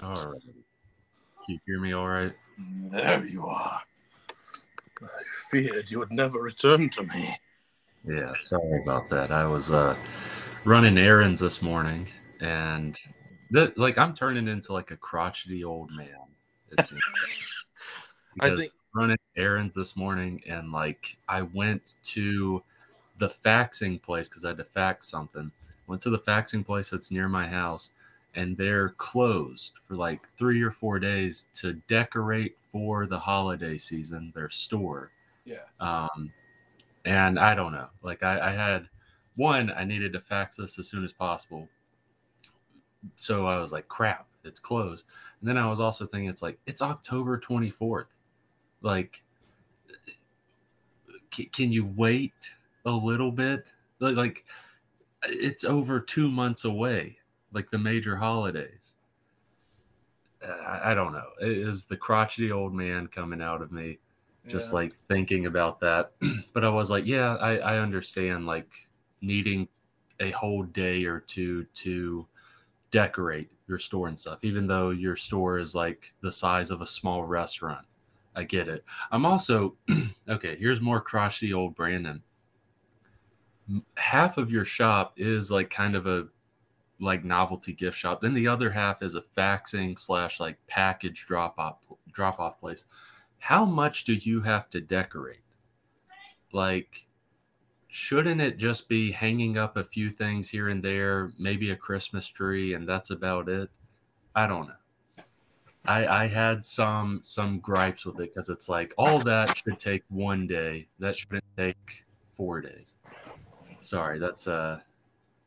All right. Can you hear me all right? There you are. I feared you would never return to me. Yeah, sorry about that. I was uh running errands this morning and th- like I'm turning into like a crotchety old man. It seems. I think running errands this morning and like I went to the faxing place because I had to fax something. Went to the faxing place that's near my house and they're closed for like three or four days to decorate for the holiday season, their store. yeah. Um, and I don't know. Like I, I had one, I needed to fax this as soon as possible. So I was like, crap, it's closed. And then I was also thinking, it's like, it's October 24th. Like, c- can you wait a little bit? Like, like, it's over two months away, like the major holidays. I, I don't know. It is the crotchety old man coming out of me just yeah. like thinking about that. but I was like, yeah, I, I understand like needing a whole day or two to decorate your store and stuff, even though your store is like the size of a small restaurant. I get it. I'm also okay. Here's more crotchety old Brandon. Half of your shop is like kind of a like novelty gift shop. Then the other half is a faxing slash like package drop off drop off place how much do you have to decorate? Like, shouldn't it just be hanging up a few things here and there, maybe a Christmas tree, and that's about it? I don't know. I I had some some gripes with it because it's like all that should take one day. That shouldn't take four days. Sorry, that's uh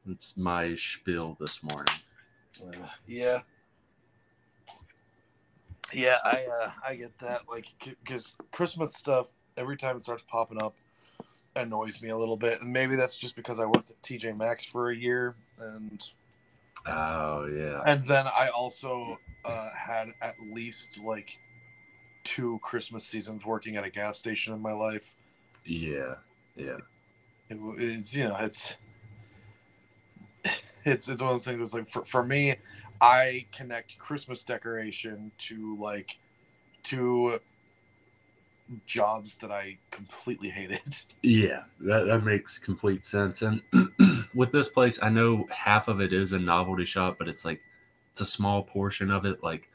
that's my spiel this morning. Uh, yeah. Yeah, I uh, I get that. Like, because Christmas stuff every time it starts popping up annoys me a little bit, and maybe that's just because I worked at TJ Maxx for a year, and Oh yeah. and then I also uh, had at least like two Christmas seasons working at a gas station in my life. Yeah. Yeah. It, it's you know it's it's it's one of those things. It's like for for me, I connect Christmas decoration to like to jobs that I completely hated. Yeah, that, that makes complete sense. And with this place, I know half of it is a novelty shop, but it's like it's a small portion of it. Like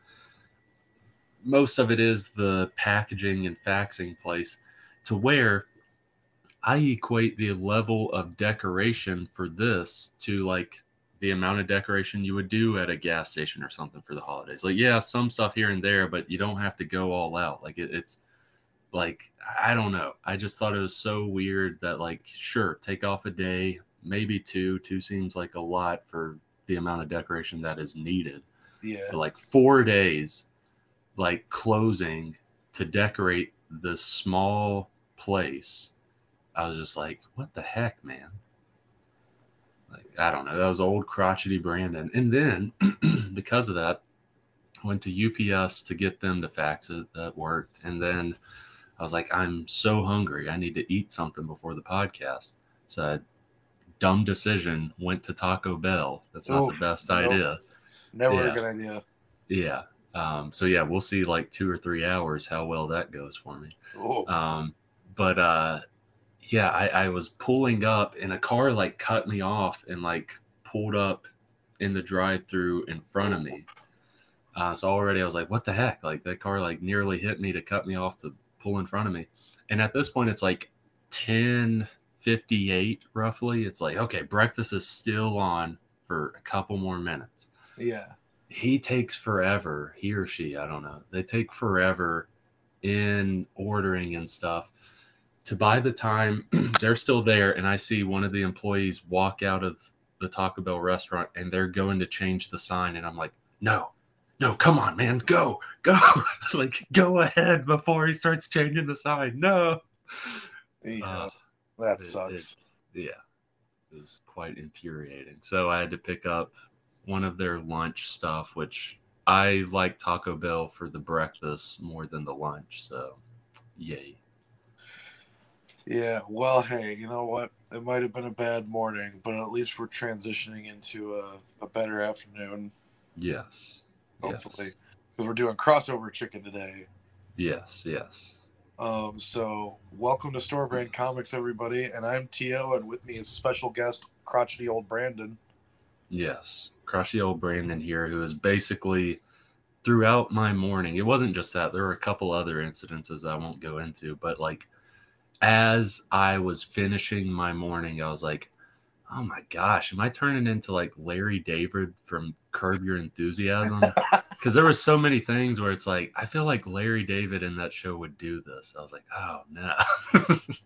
most of it is the packaging and faxing place to where I equate the level of decoration for this to like the amount of decoration you would do at a gas station or something for the holidays. Like, yeah, some stuff here and there, but you don't have to go all out. Like, it, it's like, I don't know. I just thought it was so weird that, like, sure, take off a day, maybe two. Two seems like a lot for the amount of decoration that is needed. Yeah. But like four days, like closing to decorate this small place. I was just like, what the heck, man? I don't know. That was old crotchety Brandon. And then because of that, I went to UPS to get them to fax it. That worked. And then I was like, I'm so hungry. I need to eat something before the podcast. So I, dumb decision, went to Taco Bell. That's not Oof, the best idea. Never Yeah. a good idea. Yeah. Um, so yeah, we'll see like two or three hours how well that goes for me. Um, but uh, yeah, I, I was pulling up and a car like cut me off and like pulled up in the drive through in front of me. Uh, so already I was like, what the heck? Like that car like nearly hit me to cut me off to pull in front of me. And at this point, it's like 1058 roughly. It's like, okay, breakfast is still on for a couple more minutes yeah. he takes forever he or she i don't know they take forever in ordering and stuff to by the time they're still there and i see one of the employees walk out of the taco bell restaurant and they're going to change the sign and i'm like no no come on man go go like go ahead before he starts changing the sign no Yeah. Uh, that it- sucks. yeah it was quite infuriating so i had to pick up one of their lunch stuff which i like taco bell for the breakfast more than the lunch so yay Yeah, well, hey, you know what? It might have been a bad morning, but at least we're transitioning into a, a better afternoon. yes hopefully, Yes. because we're doing crossover chicken today. Yes, yes. Um, so welcome to Store Brand Comics, everybody, and I'm Tio, and with me is special guest crotchety old Brandon. Yes. crotchety old Brandon here, who is basically throughout my morning. It wasn't just that, there were a couple other incidences that I won't go into, but like as I was finishing my morning, I was like, oh my gosh, am I turning into like Larry David from Curb Your Enthusiasm? Because there were so many things where it's like, I feel like Larry David in that show would do this. I was like, oh no.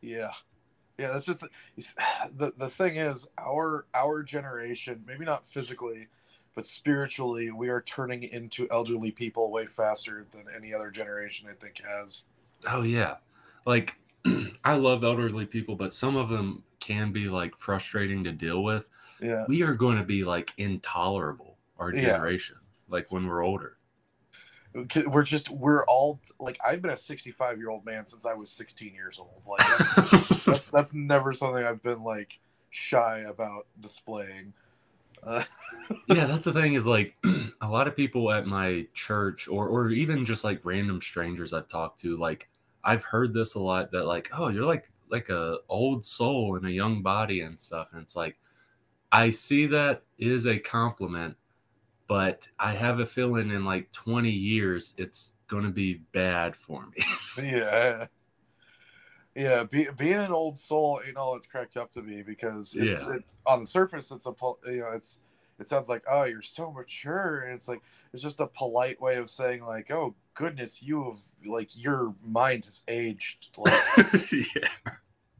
Yeah, yeah. That's just the, the the thing is our our generation, maybe not physically, but spiritually, we are turning into elderly people way faster than any other generation I think has. Oh yeah. Like I love elderly people, but some of them can be like frustrating to deal with. Yeah, We are going to be like intolerable our Yeah. generation, like when we're older. we're just we're all like I've been a 65 year old man since I was 16 years old. Like that's that's never something I've been like shy about displaying. Uh, yeah, that's the thing is like a lot of people at my church or or even just like random strangers I've talked to, like I've heard this a lot that like, oh, you're like like a old soul in a young body and stuff. And it's like I see that is a compliment, but I have a feeling in like 20 years it's gonna be bad for me. yeah. Yeah, be, being an old soul ain't all it's cracked up to be because it's Yeah. it, on the surface it's a you know it's it sounds like oh you're so mature and it's like it's just a polite way of saying like oh goodness you have like your mind has aged like yeah.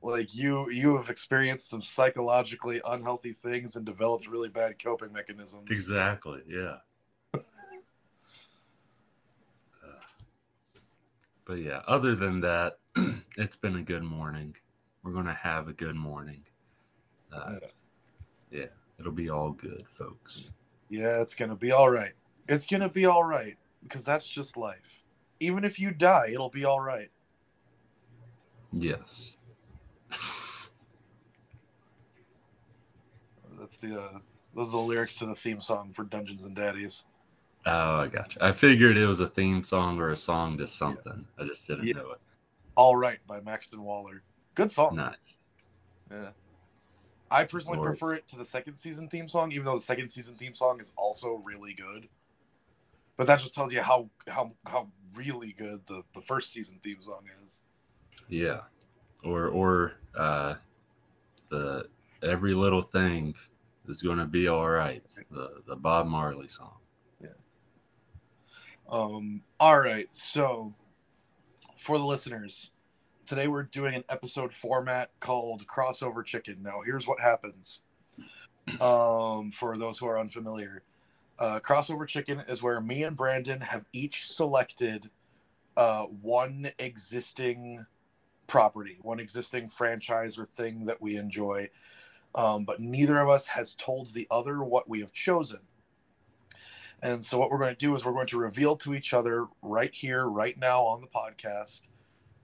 like you you have experienced some psychologically unhealthy things and developed really bad coping mechanisms Exactly. Yeah. Uh, but yeah, other than that, it's been a good morning. We're gonna have a good morning. Uh, yeah, it'll be all good, folks. yeah it's gonna be all right it's gonna be all right because that's just life even if you die it'll be all right Yes. that's the uh those are the lyrics to the theme song for dungeons and daddies Oh, I gotcha. I figured it was a theme song or a song to something. I just didn't Yeah. know it. All right by maxton waller good song Nice. yeah i personally Lord. prefer it to the second season theme song even though the second season theme song is also really good but that just tells you how how how really good the the first season theme song is Yeah. Or or uh the every little thing is gonna be all right. The the Bob Marley song. Yeah. Um, all right, so for the listeners, today we're doing an episode format called Crossover Chicken. Now, here's what happens. Um, for those who are unfamiliar, uh, Crossover Chicken is where me and Brandon have each selected uh, one existing property, one existing franchise or thing that we enjoy, um, but neither of us has told the other what we have chosen. And so, what we're going to do is we're going to reveal to each other right here, right now on the podcast,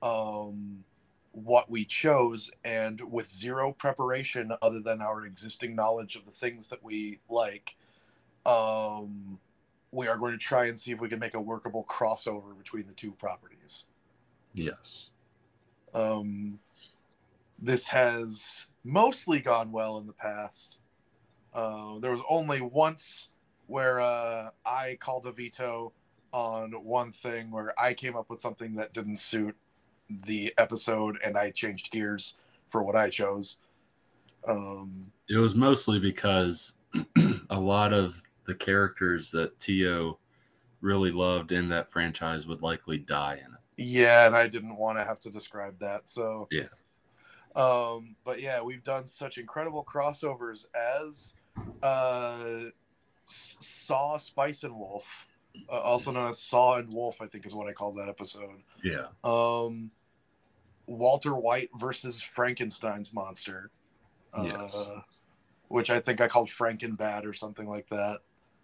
um, what we chose, and with zero preparation other than our existing knowledge of the things that we like, um, we are going to try and see if we can make a workable crossover between the two properties. Yes. Um, this has mostly gone well in the past. Uh, there was only once where uh, I called a veto on one thing where I came up with something that didn't suit the episode and I changed gears for what I chose. Um, It was mostly because a lot of the characters that Tio really loved in that franchise would likely die in it. yeah, and I didn't want to have to describe that. So, Yeah. Um, but yeah, we've done such incredible crossovers as uh, Saw, Spice, and Wolf, uh, also known as Saw and Wolf, I think is what I called that episode. Yeah. Um, Walter White versus Frankenstein's monster, uh, Yes. which I think I called Frankenbad or something like that.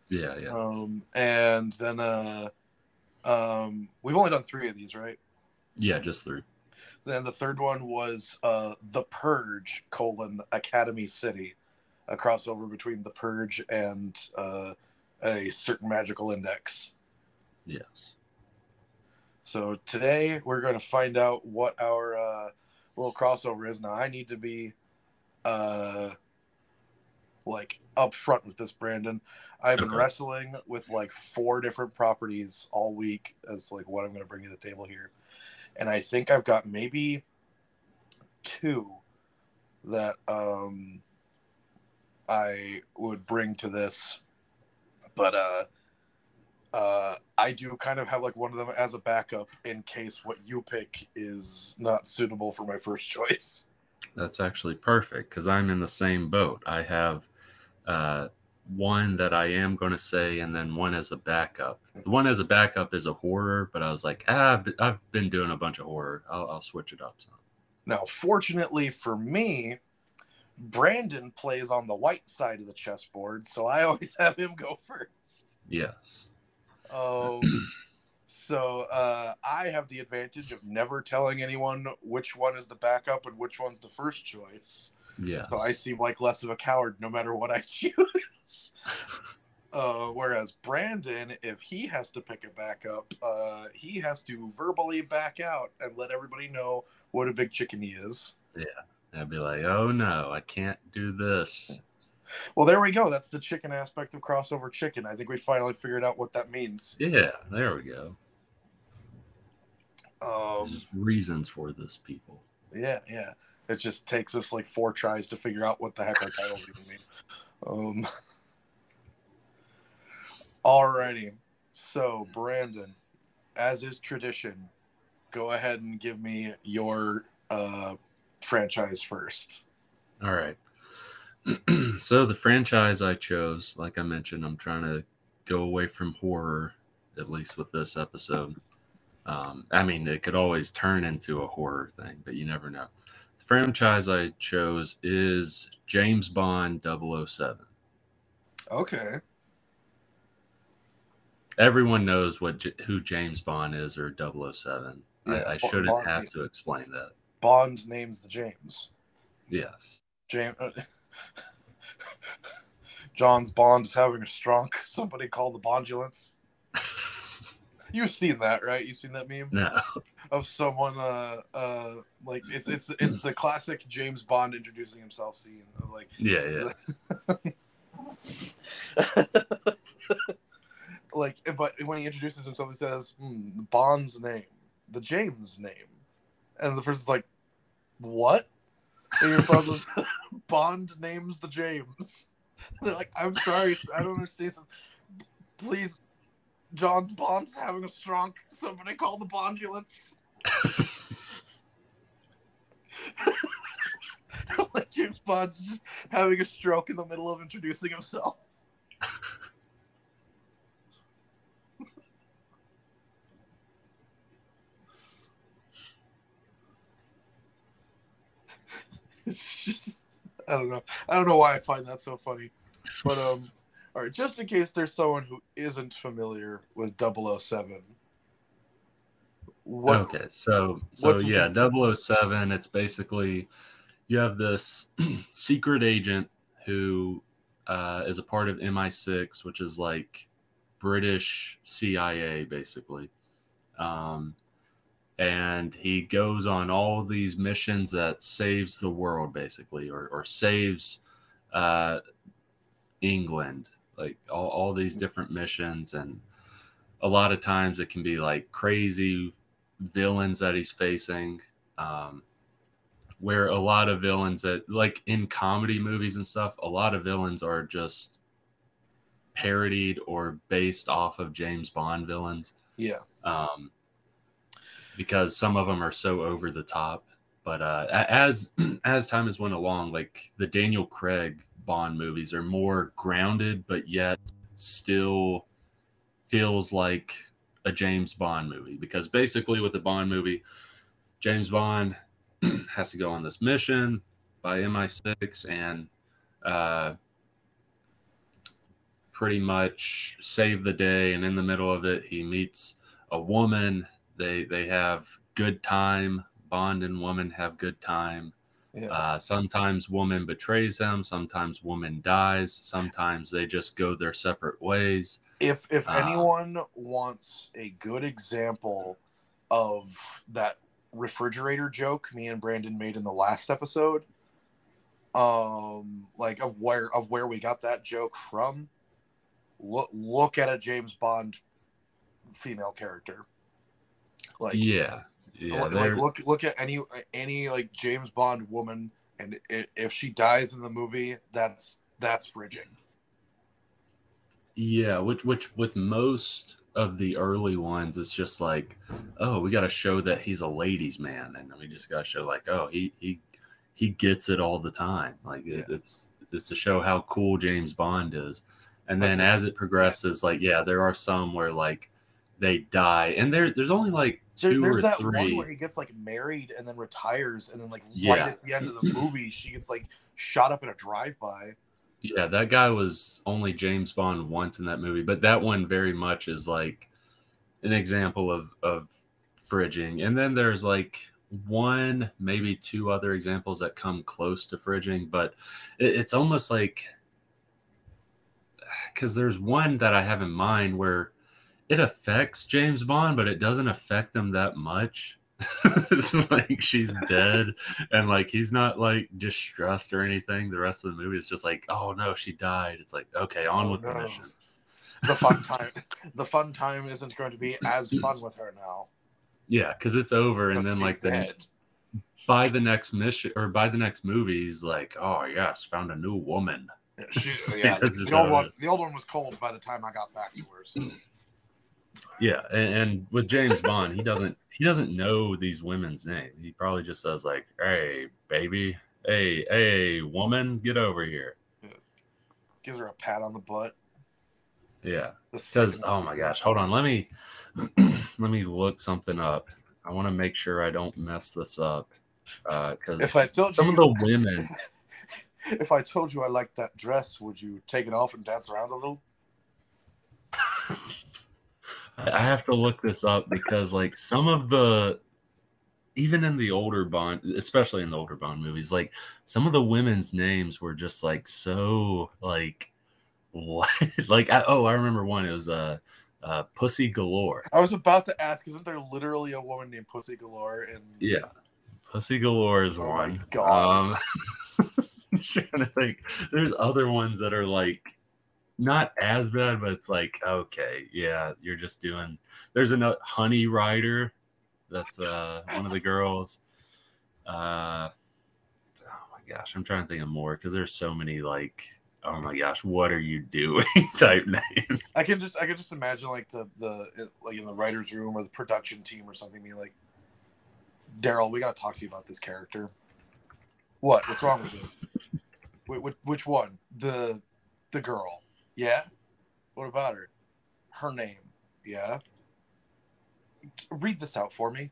Yeah. Yeah. Um, and then uh, um, we've only done three of these, right? Yeah. Just three. Then the third one was uh, The Purge: colon Academy City, a crossover between the Purge and uh, a certain magical index. Yes. So today we're going to find out what our uh, little crossover is. Now I need to be uh, like up front with this, Brandon. I've been Okay. wrestling with like four different properties all week as like what I'm going to bring to the table here, and I think I've got maybe two that um I would bring to this, but uh uh I do kind of have like one of them as a backup in case what you pick is not suitable for my first choice. That's actually perfect because I'm in the same boat. I have uh, one that I am going to say, and then one as a backup. The one as a backup is a horror, but I was like, ah, I've been- doing a bunch of horror. I'll, I'll switch it up some. Now, fortunately for me, Brandon plays on the white side of the chessboard, so I always have him go first. Yes. Um, so uh, I have the advantage of never telling anyone which one is the backup and which one's the first choice. Yeah. So I seem like less of a coward no matter what I choose. Uh, whereas Brandon, if he has to pick a backup, uh, he has to verbally back out and let everybody know what a big chicken he is. I'd be like, oh no, I can't do this. Well, there we go. That's the chicken aspect of crossover chicken. I think we finally figured out what that means. Yeah, there we go. Um, There's reasons for this, people. yeah, yeah. It just takes us like four tries to figure out what the heck our titles even mean. Um, alrighty. So, Brandon, as is tradition, go ahead and give me your uh, franchise first. All right. so the franchise I chose, like I mentioned, I'm trying to go away from horror, at least with this episode. Um, I mean, it could always turn into a horror thing, but you never know. The franchise I chose is James Bond 007. Okay. Everyone knows what who James Bond is or 007. Yeah, I, I shouldn't Bond have to explain that. Bond names the James. Yes. James. John's Bond is having a stroke. Somebody called the Bondulance. You've seen that, right? You've seen that meme no. of someone, uh, uh, like it's it's it's the classic James Bond introducing himself scene. Of like, Yeah, yeah. like, but when he introduces himself, he says, hmm, Bond's name, the James name," and the person's like, "What?" And he responds with, "Bond names the James." They're like, "I'm sorry, I don't understand." Please, John's Bond's having a stroke. Somebody call the Bondulance. like James Bond's just having a stroke in the middle of introducing himself. It's just I don't know. I don't know why I find that so funny. But um all right, just in case there's someone who isn't familiar with 007. What okay, so so yeah, it- 007, it's basically you have this secret agent who uh, is a part of MI6, which is like British CIA basically. Um, and he goes on all these missions that saves the world basically or, or saves uh, England, like all, all these different missions. And a lot of times it can be like crazy villains that he's facing um where a lot of villains that like in comedy movies and stuff a lot of villains are just parodied or based off of james bond villains. Yeah. um because some of them are so over the top but uh as as time has went along like the daniel craig bond movies are more grounded but yet still feels like a James Bond movie because basically with a Bond movie, James Bond has to go on this mission by MI6 and uh, pretty much save the day. And in the middle of it, he meets a woman. They they have good time. Bond and woman have good time. Yeah. Uh, sometimes woman betrays them. Sometimes woman dies. Sometimes they just go their separate ways. if if Uh, anyone wants a good example of that refrigerator joke me and Brandon made in the last episode, um, like of where of where we got that joke from, look look at a James Bond female character. Like yeah, yeah. like, look look at any any like James Bond woman, and if she dies in the movie, that's that's fridging. Yeah, which which with most of the early ones, it's just like, oh, we got to show that he's a ladies' man, and we just got to show like, oh, he he he gets it all the time. Like it, it's it's to show how cool James Bond is, and then then- as it progresses, like yeah, there are some where like they die, and there there's only like There, there's that one where he gets like married and then retires, and then like Yeah. right at the end of the movie, she gets like shot up in a drive-by. Yeah, that guy was only James Bond once in that movie, but that one very much is like an example of of fridging. And then there's like one, maybe two other examples that come close to fridging, but it, it's almost like because there's one that I have in mind where it affects James Bond, but it doesn't affect him that much. it's like she's dead and like he's not like distressed or anything. The rest of the movie is just like, oh no, she died. It's like, okay, on Oh, with the mission. The fun time, the fun time isn't going to be as fun with her now. Yeah, because it's over, and then like the, dead. by the next mission or by the next movie, he's like, oh yes, found a new woman. She, yeah, the old it one. The old one was cold by the time I got back to her. So. Yeah, and, and with James Bond, he doesn't he doesn't know these women's name. He probably just says like, "Hey, baby, hey, hey, woman, get over here." Gives her a pat on the butt. Yeah, second oh my gosh, hold on, let me let me look something up. I want to make sure I don't mess this up uh, because If I told some you, of the women, if I told you I liked that dress, would you take it off and dance around a little? I have to look this up because like some of the even in the older Bond, especially in the older Bond movies, like some of the women's names were just like so like what? Like I, oh I remember one. It was uh, uh Pussy Galore. I was about to ask, isn't there literally a woman named Pussy Galore? And yeah. Pussy Galore is Oh my one. God. um I'm trying to think. There's other ones that are like not as bad but it's like okay yeah you're just doing there's another Honey Ryder that's uh one of the girls uh oh my gosh i'm trying to think of more because there's so many like oh my gosh what are you doing type names I can just I can just imagine like the the like in the writers' room or the production team or something being like, Daryl, we got to talk to you about this character. What? What's wrong with it? Which, which one? The the girl? Yeah. What about her? Her name? Yeah. Read this out for me.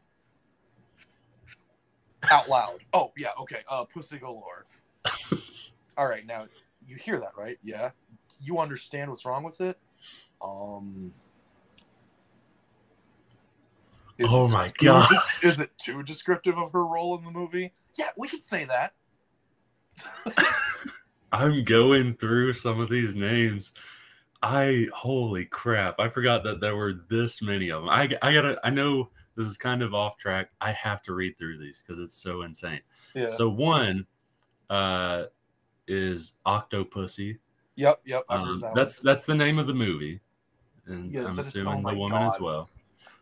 Out loud. Oh yeah. Okay. Uh, Pussy Galore. All right. Now you hear that, right? Yeah. You understand what's wrong with it? Um. is oh it my god Is it too descriptive of her role in the movie? Yeah, we could say that. i'm going through some of these names i holy crap i forgot that there were this many of them i, I gotta i know this is kind of off track i have to read through these because it's so insane Yeah. so one uh is octopussy yep. Yep. Um, that that's that's the name of the movie, and Yeah, I'm assuming oh the woman as well.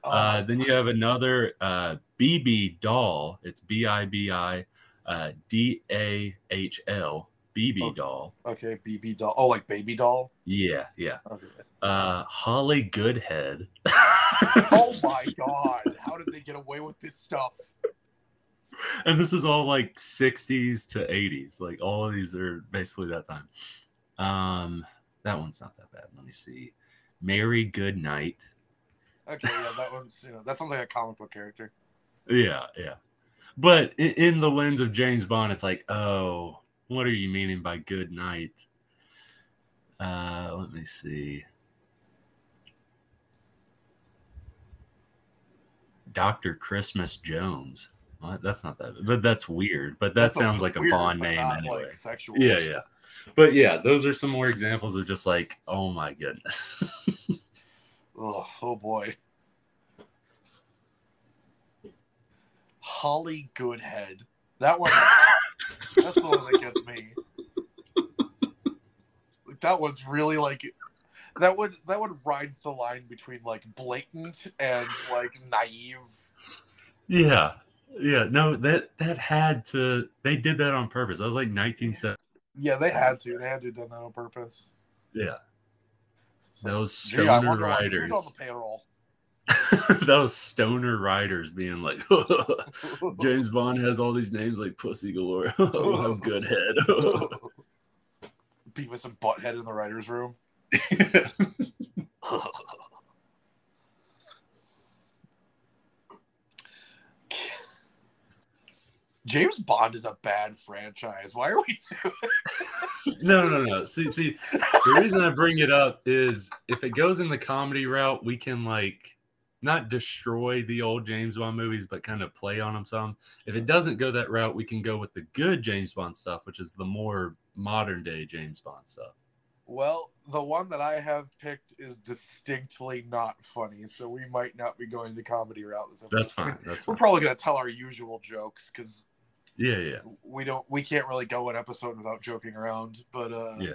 one. Uh, then you have another uh, Bibi Dahl. It's B I B I uh, D A H L BB Okay. doll. okay. BB doll. Oh, like baby doll. Yeah, yeah. Okay. Uh, Holly Goodhead. Oh my god! How did they get away with this stuff? and this is all like 60s to 80s. Like all of these are basically that time. Um, that one's not that bad. Let me see. Mary Goodnight. Okay, yeah, that one's you know that sounds like a comic book character. Yeah, yeah. But in, in the lens of James Bond, it's like, oh, what are you meaning by good night? Uh, let me see. Dr. Christmas Jones. What? That's not that, but that's weird. But that That's sounds like a Bond name anyway. Like sexual. Yeah, yeah. But yeah, those are some more examples of just like, oh my goodness. Ugh, oh boy. Holly Goodhead. That one. That's the one that gets me. Like, that was really like. That would that would ride the line between like blatant and like naive. yeah. Yeah. No, that that had to they did that on purpose. That was like 1970. Yeah, they had to. They had to have done that on purpose. Yeah. Those stoner riders. Who's on the payroll? Those stoner riders being like, James Bond has all these names like Pussy Galore. oh, good head. Beavis and Butthead in the writers' room. James Bond is a bad franchise. Why are we doing? no, no, no. See, see, the reason I bring it up is if it goes in the comedy route, we can like not destroy the old James Bond movies, but kind of play on them some. If it doesn't go that route, we can go with the good James Bond stuff, which is the more modern day James Bond stuff. Well, the one that I have picked is distinctly not funny, so we might not be going the comedy route this episode. That's fine. That's We're probably going to tell our usual jokes because Yeah, yeah, we don't, we can't really go an episode without joking around. But uh, yeah.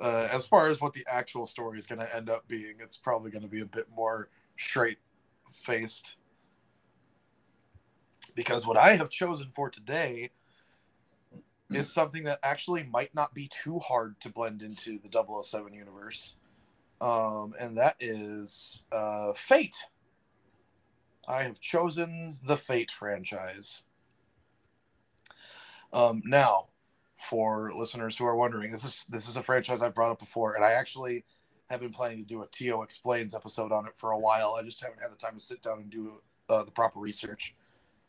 uh, as far as what the actual story is going to end up being, it's probably going to be a bit more straight faced. Because what I have chosen for today is something that actually might not be too hard to blend into the 007 universe. Um, and that is uh, Fate. I have chosen the Fate franchise. Um, now, for listeners who are wondering, this is this is a franchise I've brought up before, and I actually have been planning to do a Tio explains episode on it for a while. I just haven't had the time to sit down and do uh, the proper research.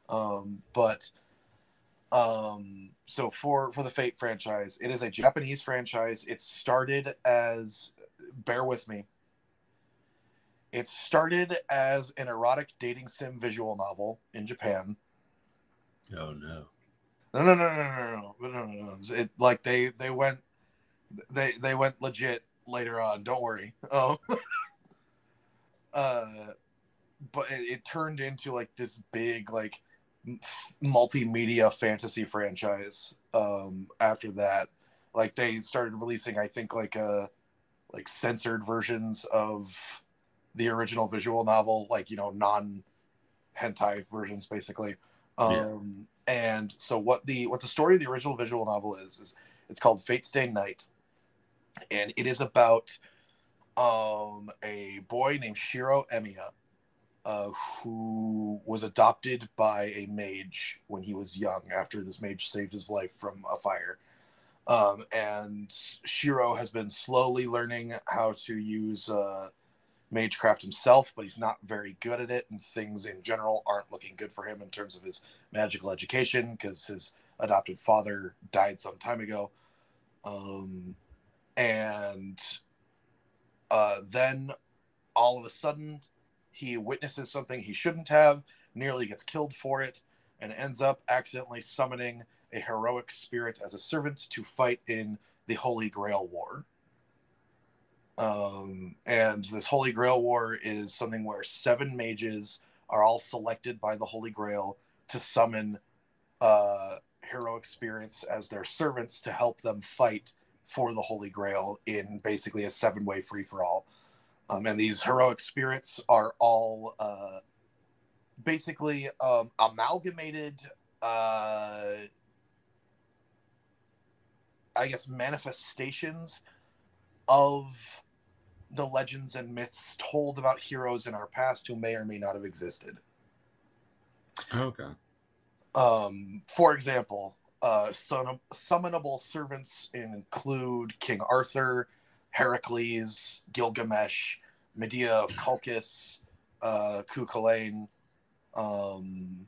Um, but um, so for for the Fate franchise, it is a Japanese franchise. It started as bear with me. It started as an erotic dating sim visual novel in Japan. Oh no. No, no, no, no, no, no, no, no, no. It like they they went they they went legit later on. Don't worry. Oh, uh, but it, it turned into like this big like m- multimedia fantasy franchise. Um, after that, like they started releasing, I think like uh like censored versions of the original visual novel, like you know non hentai versions, basically. Yeah. Um, and so what the what the story of the original visual novel is is it's called Fate Stay Night, and it is about um a boy named Shiro Emiya, uh, who was adopted by a mage when he was young after this mage saved his life from a fire. Um, and Shiro has been slowly learning how to use uh, magecraft himself, but he's not very good at it, and things in general aren't looking good for him in terms of his magical education because his adopted father died some time ago. Um, and uh, then all of a sudden, he witnesses something he shouldn't have, nearly gets killed for it, and ends up accidentally summoning a heroic spirit as a servant to fight in the Holy Grail War. Um, and this Holy Grail War is something where seven mages are all selected by the Holy Grail to summon uh, heroic spirits as their servants to help them fight for the Holy Grail in basically a seven way free for all. Um, and these heroic spirits are all uh, basically um, amalgamated, uh, I guess, manifestations of the legends and myths told about heroes in our past who may or may not have existed. Okay. Um, for example, uh, sun- summonable servants include King Arthur, Heracles, Gilgamesh, Medea of Colchis, uh, Cuchulainn, um,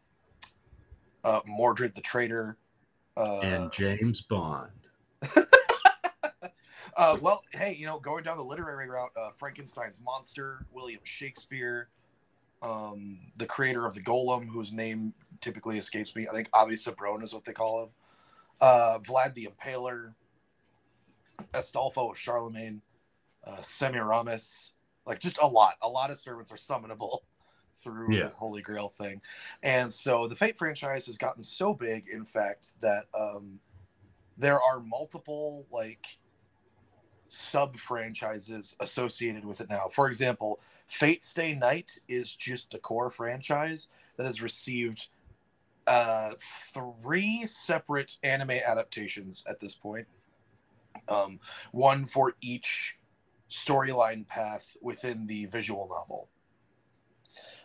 uh, Mordred the Traitor. Uh, and James Bond. uh, well, hey, you know, going down the literary route, uh, Frankenstein's monster, William Shakespeare, um, the creator of the Golem, whose name typically escapes me. I think Avicebron is what they call him. Uh, Vlad the Impaler, Astolfo of Charlemagne, uh, Semiramis, like just a lot. A lot of servants are summonable through Yeah. this Holy Grail thing. And so the Fate franchise has gotten so big, in fact, that um, there are multiple like sub franchises associated with it now. For example, Fate Stay Night is just the core franchise that has received uh, three separate anime adaptations at this point. Um, one for each storyline path within the visual novel.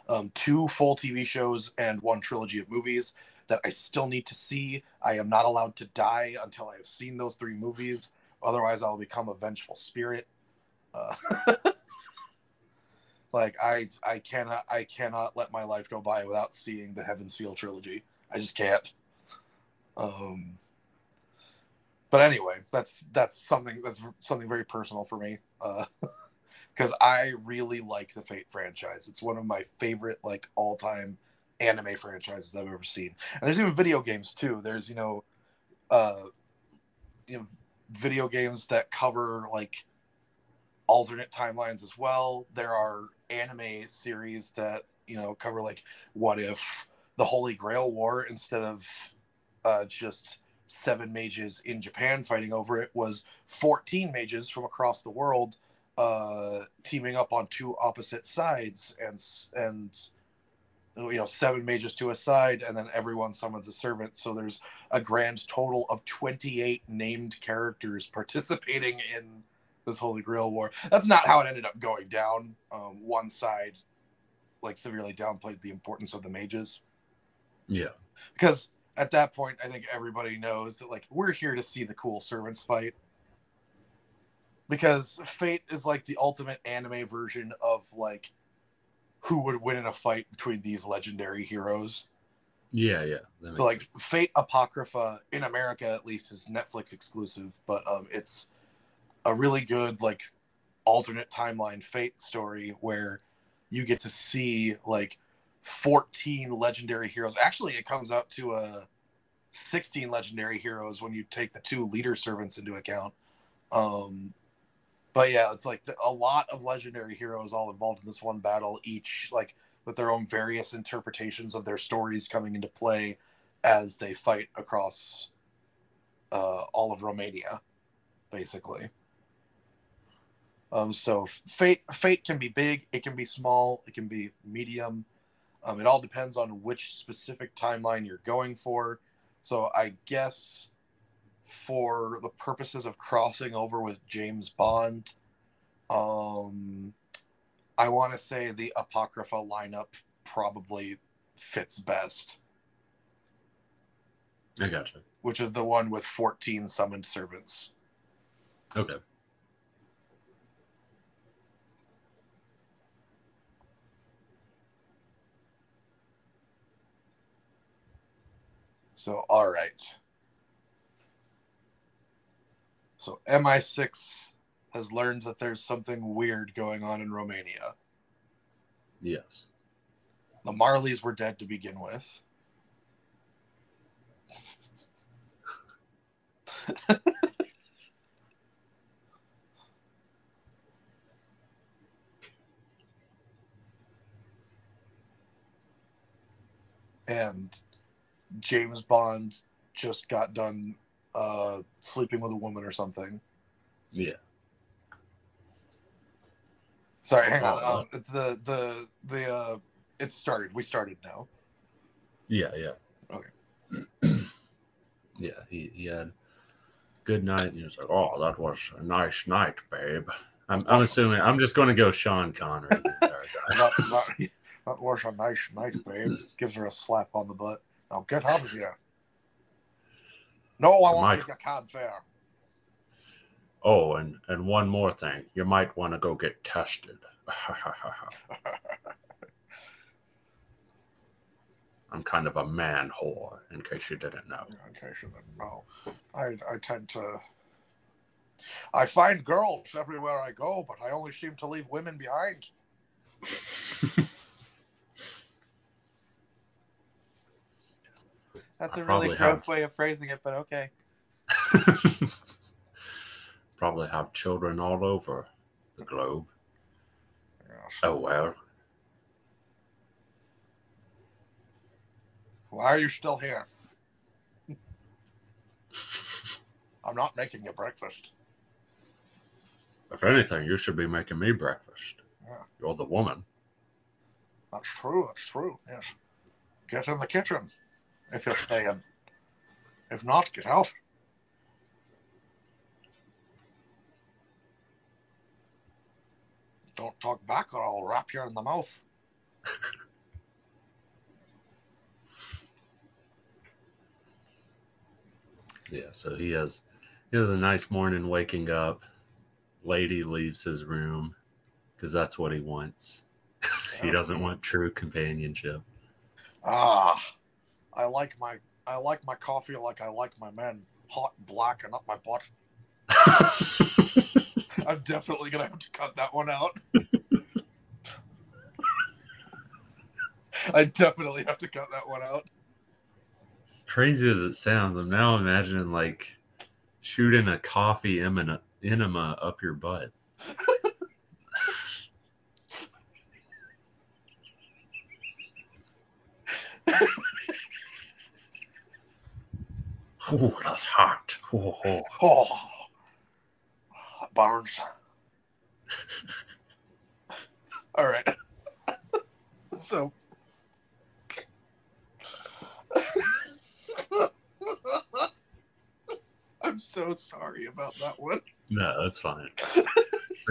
Um, two full TV shows and one trilogy of movies that I still need to see. I am not allowed to die until I have seen those three movies. Otherwise, I'll become a vengeful spirit. Uh, like I, I cannot, I cannot let my life go by without seeing the Heaven's Feel trilogy. I just can't. Um, but anyway, that's that's something that's something very personal for me. Uh, because I really like the Fate franchise. It's one of my favorite like all time anime franchises I've ever seen. And there's even video games too. There's you know, uh, you know, video games that cover like alternate timelines as well. There are anime series that you know cover like what if the Holy Grail War instead of uh, just seven mages in Japan fighting over it was 14 mages from across the world uh, teaming up on two opposite sides and and you know seven mages to a side and then everyone summons a servant so there's a grand total of 28 named characters participating in this holy grail war that's not how it ended up going down um, one side like severely downplayed the importance of the mages Yeah. because at that point i think everybody knows that like we're here to see the cool servants fight because fate is like the ultimate anime version of like who would win in a fight between these legendary heroes Yeah. Yeah. So like fate apocrypha in america at least is netflix exclusive but um it's a really good like alternate timeline fate story where you get to see like 14 legendary heroes actually it comes out to uh 16 legendary heroes when you take the two leader servants into account um but yeah it's like the, a lot of legendary heroes all involved in this one battle each like with their own various interpretations of their stories coming into play as they fight across uh, all of Romania, basically. Um, so fate fate can be big, it can be small, it can be medium. Um, it all depends on which specific timeline you're going for. So I guess for the purposes of crossing over with James Bond, um, I want to say the Apocrypha lineup probably fits best, I gotcha. which is the one with 14 summoned servants. Okay. So, all right. So, MI6 has learned that there's something weird going on in Romania. Yes. The Marleys were dead to begin with. and James Bond just got done uh, sleeping with a woman or something. Yeah. Sorry, hang on. Oh, Um, the the the uh, it started. We started now. Yeah. Yeah. Okay. yeah. He, he had good night. He was like, "Oh, that was a nice night, babe." I'm, I'm assuming. I'm just going to go Sean Connery. the entire time. That, that, that was a nice night, babe. Gives her a slap on the butt. Now of here. No, I won't Mike. give you card fare. Oh, and and one more thing, you might want to go get tested. I'm kind of a man whore, in case you didn't know. In case you didn't know, I I tend to. I find girls everywhere I go, but I only seem to leave women behind. That's I a really gross have. way of phrasing it, but okay. Probably have children all over the globe. Oh well. Why are you still here? I'm not making you breakfast. If anything, you should be making me breakfast. Yeah. You're the woman. That's true. That's true. Yes. Get in the kitchen if you're staying. If not, get out. Don't talk back or I'll wrap you in the mouth. Yeah, so he has he has a nice morning waking up. Lady leaves his room because that's what he wants. he doesn't want true companionship. Ah, I like my I like my coffee like I like my men, hot, black, and up my butt. I'm definitely gonna have to cut that one out. I definitely have to cut that one out. as crazy as it sounds, I'm now imagining like shooting a coffee enema, enema up your butt. Oh, that's hot. Oh, oh. Oh, burns. All right. so. I'm so sorry about that one. No, that's fine. so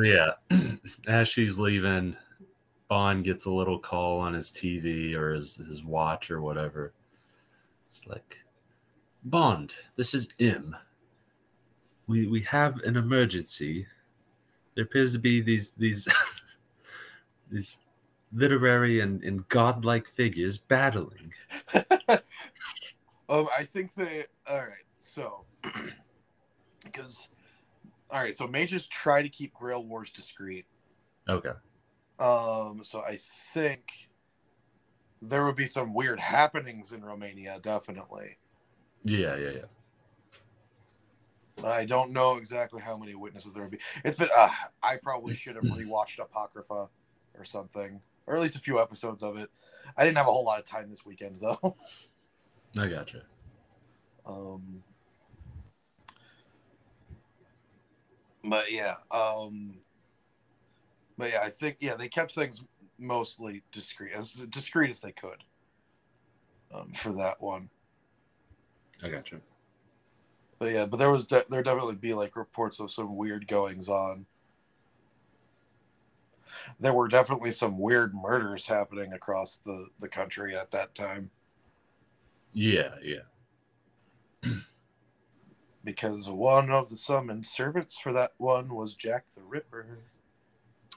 yeah, as she's leaving, Bond gets a little call on his TV or his, his watch or whatever. It's like, Bond, this is M. We we have an emergency. There appears to be these these these literary and, and godlike figures battling. Um, I think they. All right, so because all right, so mages try to keep Grail Wars discreet. Okay. Um, so I think there would be some weird happenings in Romania, definitely. Yeah, yeah, yeah. But I don't know exactly how many witnesses there would be. It's been. Uh, I probably should have rewatched Apocrypha or something, or at least a few episodes of it. I didn't have a whole lot of time this weekend though. I gotcha. Um, but yeah, um, but yeah, I think yeah they kept things mostly discreet, as discreet as they could, um, for that one. I gotcha. But yeah, but there was de- there definitely be like reports of some weird goings on. There were definitely some weird murders happening across the the country at that time Yeah, yeah. because one of the summoned servants for that one was Jack the Ripper.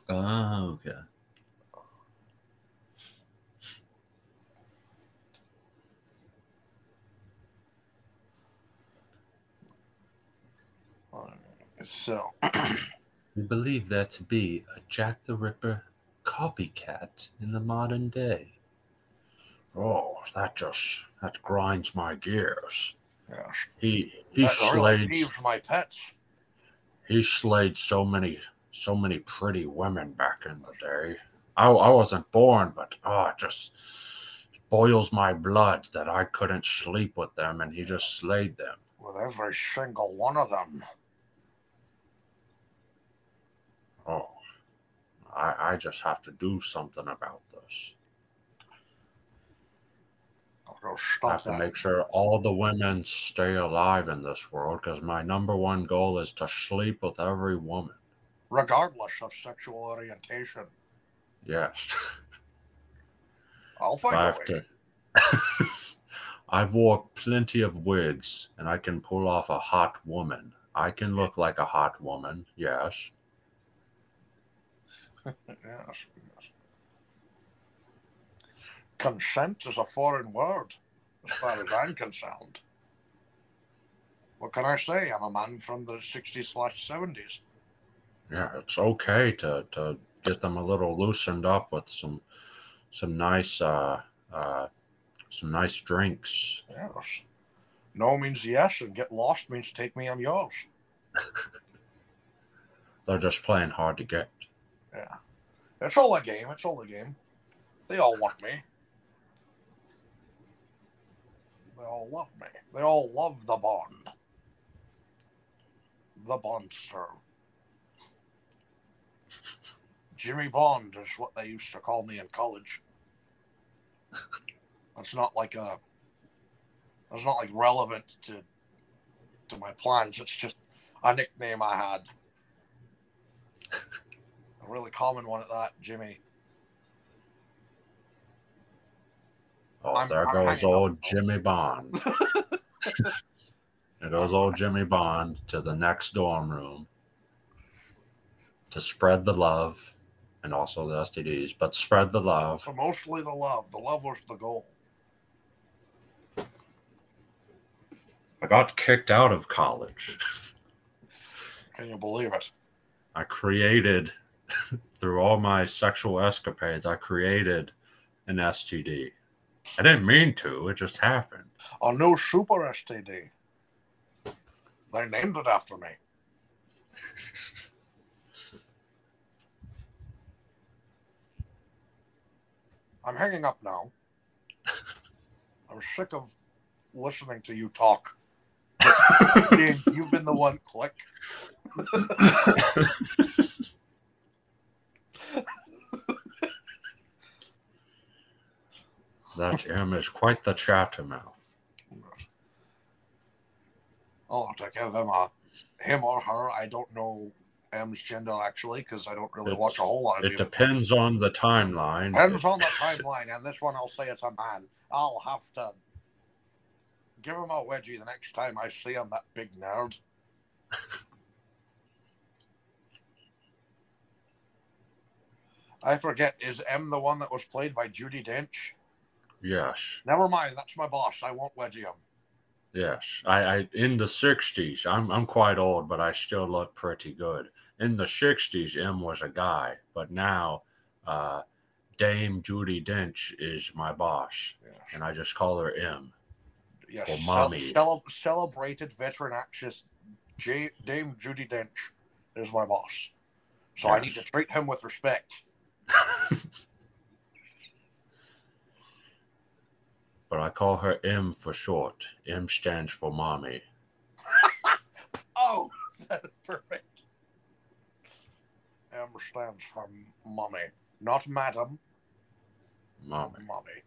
Oh, okay. So We believe there to be a Jack the Ripper copycat in the modern day. Oh, that just that grinds my gears. yes, He he that slayed my pets. he slayed so many so many pretty women back in the day. I I wasn't born, but oh, it just boils my blood that I couldn't sleep with them, and he just slayed them. With every single one of them. I I just have to do something about this. I have to that. make sure all the women stay alive in this world because my number one goal is to sleep with every woman. Regardless of sexual orientation. Yes. I'll find I a have way. to. I've wore plenty of wigs and I can pull off a hot woman. I can look like a hot woman, yes. Yes, yes. Consent is a foreign word, as far as I'm concerned. What can I say? I'm a man from the 60s slash 70s. Yeah, it's okay to, to get them a little loosened up with some some nice uh, uh, some nice drinks. Yes. No means yes, and get lost means take me, I'm yours. They're just playing hard to get. Yeah. It's all a game. It's all a game. They all want me. They all love me. They all love the Bond. The Bondster. Jimmy Bond is what they used to call me in college. That's not like a. That's not like relevant to to my plans. It's just a nickname I had. Really common one at that, Jimmy. Oh, I'm- there I'm goes old up. Jimmy Bond. there goes old Jimmy Bond to the next dorm room to spread the love and also the STDs, but spread the love. So mostly the love. The love was the goal. I got kicked out of college. Can you believe it? I created, through all my sexual escapades, I created an STD. I didn't mean to, it just happened. A new super STD. They named it after me. I'm hanging up now. I'm sick of listening to you talk. James, you've been the one. Click. That M is quite the chattermouth. Oh, I'll have to give him a him or her. I don't know M's gender actually because I don't really It's- watch a whole lot of It depends on the timeline. Depends on the timeline, and this one I'll say it's a man. I'll have to give him a wedgie the next time I see him, that big nerd. I forget, is M the one that was played by Judi Dench? Yes, Never mind, that's my boss. I won't wedgie him. yes. I, I in the '60s. I'm I'm quite old, but I still look pretty good. In the '60s, M was a guy, but now, uh, Dame Judi Dench is my boss, Yes. and I just call her M. Yes, For mommy. cele- celebrated veteran actress J- Dame Judi Dench is my boss. So I need to treat him with respect. But I call her M for short. M stands for mommy. Oh, that is perfect. M stands for mommy, not madam, Mommy. mommy.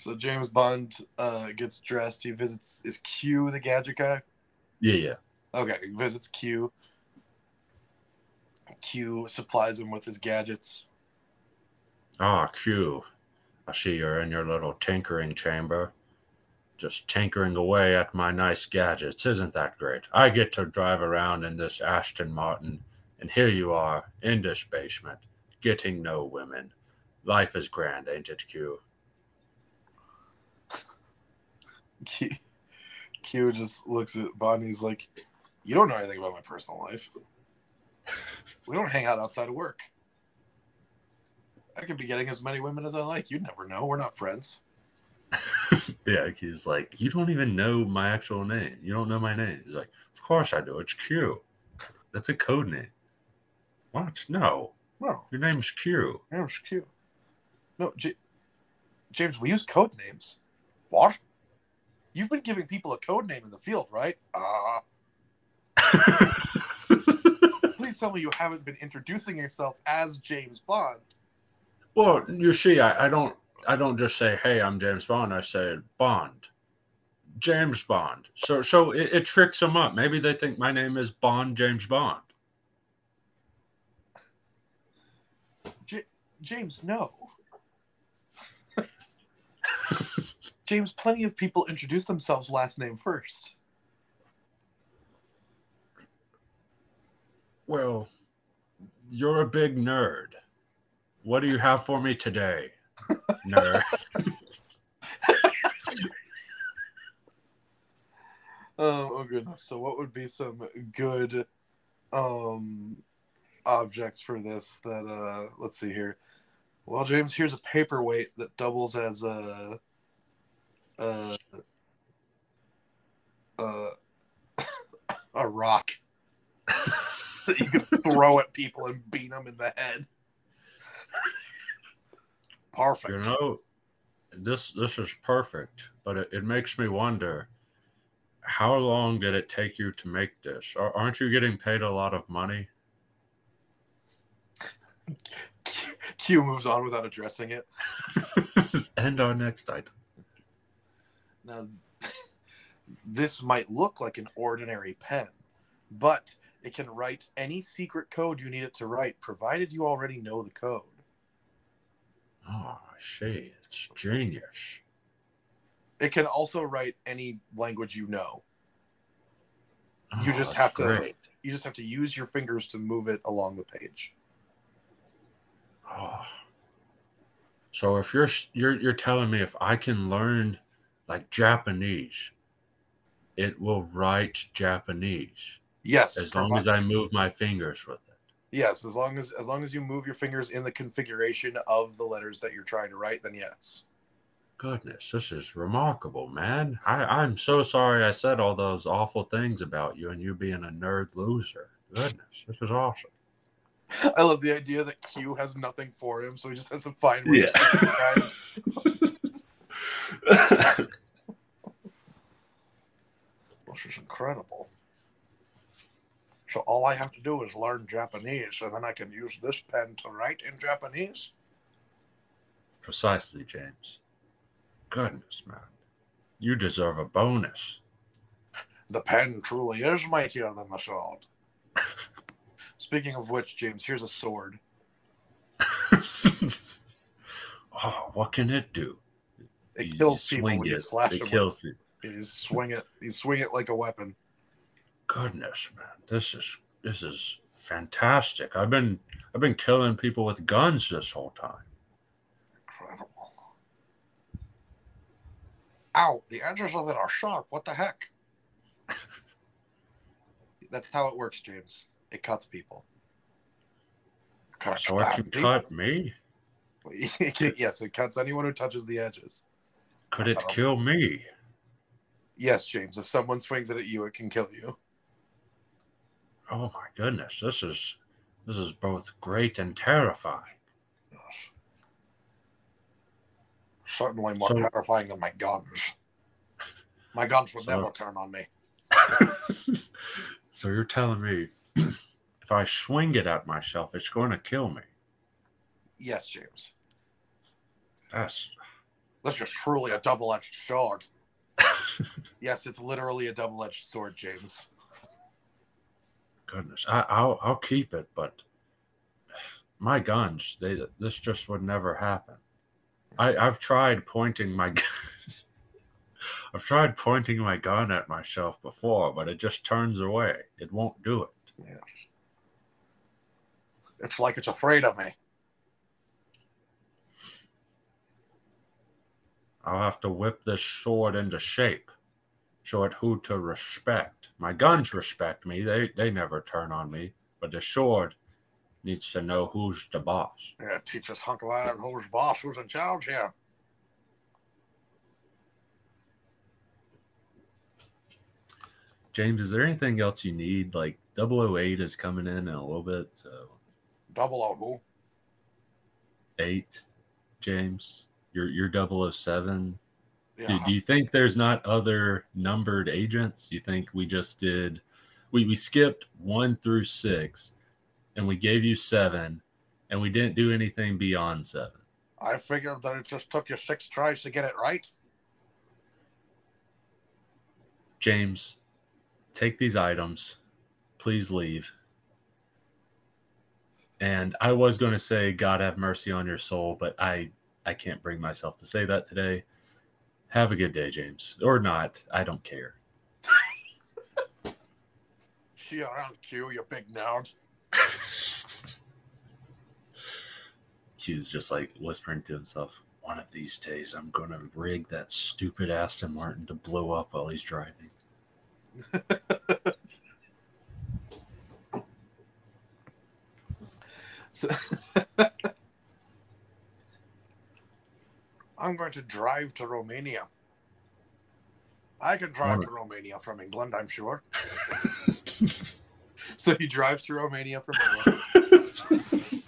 So James Bond uh, gets dressed. He visits is Q the gadget guy. Yeah, yeah. Okay, he visits Q. Q supplies him with his gadgets. Ah, Q. I see you're in your little tinkering chamber. Just tinkering away at my nice gadgets. Isn't that great? I get to drive around in this Aston Martin, and here you are in this basement, getting no women. Life is grand, ain't it, Q? Q, Q just looks at Bonnie's like, "You don't know anything about my personal life. We don't hang out outside of work. I could be getting as many women as I like. You'd never know. We're not friends." Yeah, he's like, You don't even know my actual name. You don't know my name. He's like, Of course I do. It's Q. That's a code name. What? No. No, Your name's Q. Your name's Q. No, J- James, we use code names. What? You've been giving people a code name in the field, right? Uh, please tell me you haven't been introducing yourself as James Bond. Well, you see, I, I don't I don't just say, "Hey, I'm James Bond." I say Bond, James Bond. So so it, it tricks them up. Maybe they think my name is Bond James Bond. J- James, no. James, plenty of people introduce themselves last name first. Well, you're a big nerd. What do you have for me today, nerd? Oh, oh goodness. So what would be some good um objects for this that uh let's see here. Well, James, here's a paperweight that doubles as a uh uh a rock that you can throw at people and beat them in the head. Perfect. You know, this this is perfect, but it, it makes me wonder how long did it take you to make this? Ar- Aren't you getting paid a lot of money? Q moves on without addressing it. and our next item. Now, this might look like an ordinary pen, but it can write any secret code you need it to write, provided you already know the code. Oh, shit. It's genius. It can also write any language you know. You Oh, just have to- great. You just have to use your fingers to move it along the page. Oh. So if you're you're you're telling me if I can learn like Japanese, it will write Japanese Yes, as long as I move my fingers with it. yes, as long as as long as you move your fingers in the configuration of the letters that you're trying to write, then yes. Goodness, this is remarkable, man. I, I'm so sorry I said all those awful things about you and you being a nerd loser. Goodness, this is awesome. I love the idea that Q has nothing for him, so he just has to find ways Yeah. This is incredible. So all I have to do is learn Japanese, and then I can use this pen to write in Japanese. Precisely, James. Goodness, man. You deserve a bonus. The pen truly is mightier than the sword. Speaking of which, James, here's a sword. oh, what can it do? It You- kills you people when you it, slash It them. kills people. You swing it. You swing it like a weapon. Goodness, man. This is this is fantastic. I've been I've been killing people with guns this whole time. Incredible. Ow! The edges of it are sharp. What the heck? That's how it works, James. It cuts people. Cut So it can cut me. yes, it cuts anyone who touches the edges. Could it kill me? Yes, James. If someone swings it at you, it can kill you. Oh my goodness, this is this is both great and terrifying. Yes. Certainly more So- terrifying than my guns. My guns would So- never turn on me. so you're telling me if I swing it at myself, it's going to kill me. Yes, James. That's That's just truly a double-edged sword. Yes, it's literally a double-edged sword, James. goodness. I, I'll I'll keep it, but my guns, they this just would never happen. I I've tried pointing my I've tried pointing my gun at myself before, but it just turns away. It won't do it. Yes. It's like it's afraid of me. I'll have to whip this sword into shape. Show it who to respect. My guns respect me. They they never turn on me. But the sword needs to know who's the boss. Yeah, teach us Hunk Lad who's boss, who's in charge here. James, is there anything else you need? Like 008 is coming in in a little bit, so Double O who? eight, James. You're you're 007. Yeah. Do, do you think there's not other numbered agents? You think we just did we, we skipped one through six and we gave you seven and we didn't do anything beyond seven. I figured that it just took you six tries to get it right. James, take these items. Please leave. And I was going to say, God have mercy on your soul, but I I can't bring myself to say that today. Have a good day, James, or not. I don't care. See you around, Q, you big nerd. Q's just like whispering to himself, "One of these days, I'm going to rig that stupid Aston Martin to blow up while he's driving." So- To drive to Romania. I can drive to Romania from England, I'm sure. so he drives to Romania from England.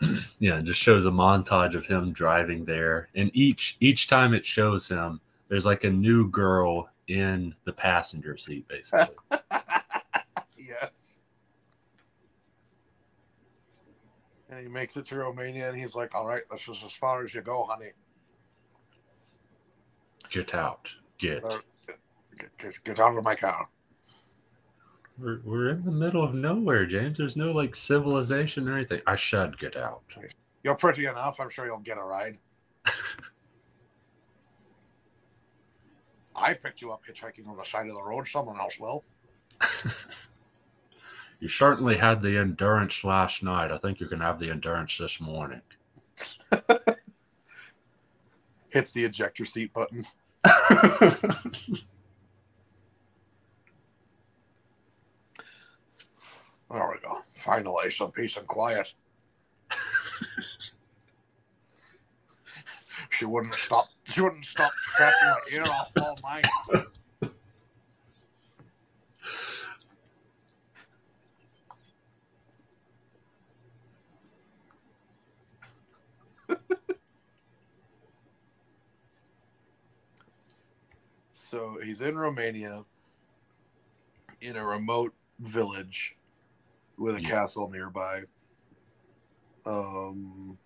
yeah, it just shows a montage of him driving there, and each each time it shows him, there's like a new girl in the passenger seat, basically. yes. And he makes it to Romania and he's like, all right, this is as far as you go, honey. Get out, get. Uh, Get, get, get out of my car. We're, we're in the middle of nowhere, James. There's no like civilization or anything. I should get out. You're pretty enough. I'm sure you'll get a ride. I picked you up hitchhiking on the side of the road. Someone else will. You certainly had the endurance last night. I think you can have the endurance this morning. Hits the ejector seat button. There we go. Finally, some peace and quiet. she wouldn't stop. She wouldn't stop scratching my ear off all night. So he's in Romania, in a remote village with a Yeah. castle nearby. Um,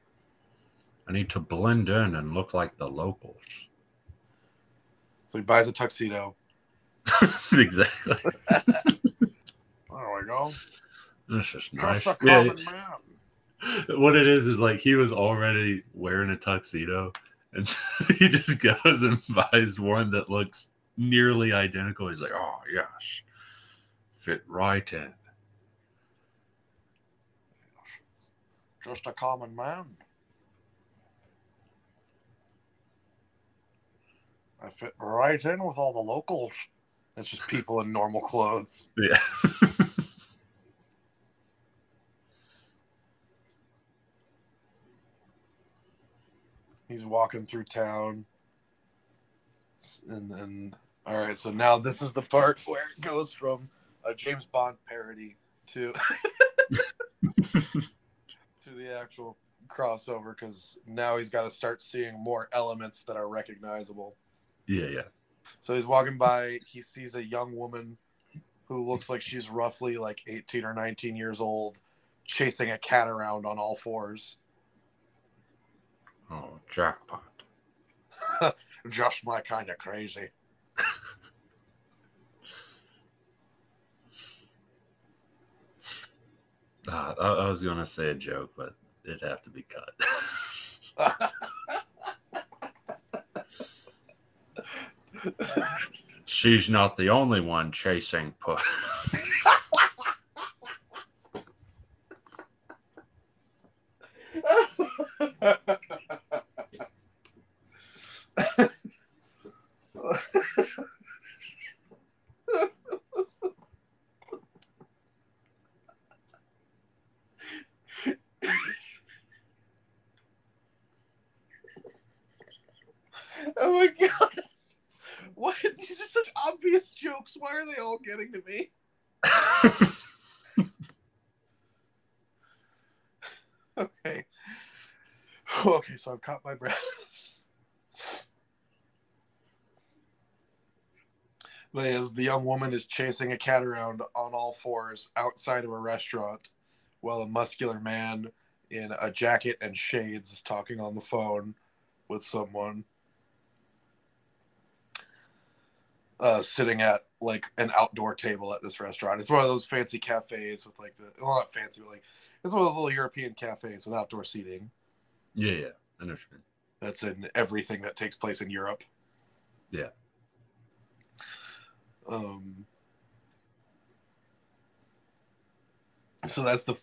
I need to blend in and look like the locals. so he buys a tuxedo. exactly. There we go. This is nice. Just Yeah, what it is is like he was already wearing a tuxedo, and he just goes and buys one that looks nearly identical. He's like, "Oh yes, fit right in." Just a common man. I fit right in with all the locals. It's just people in normal clothes. Yeah. He's walking through town. And then, all right, so now this is the part where it goes from a James Bond parody to to the actual crossover because now he's got to start seeing more elements that are recognizable. yeah, yeah. So he's walking by, he sees a young woman who looks like she's roughly like 18 or 19 years old, chasing a cat around on all fours. Oh, jackpot. Just my kind of crazy. Ah, I, I was gonna say a joke, but it'd have to be cut. She's not the only one chasing put. oh my god. Why these are such obvious jokes? Why are they all getting to me? Okay. Okay, so I've caught my breath. As the young woman is chasing a cat around on all fours outside of a restaurant, while a muscular man in a jacket and shades is talking on the phone with someone uh, sitting at like an outdoor table at this restaurant. It's one of those fancy cafes with like the well, not fancy, but like it's one of those little European cafes with outdoor seating. yeah, yeah. I understand. That's in everything that takes place in Europe. Yeah. Um. So that's the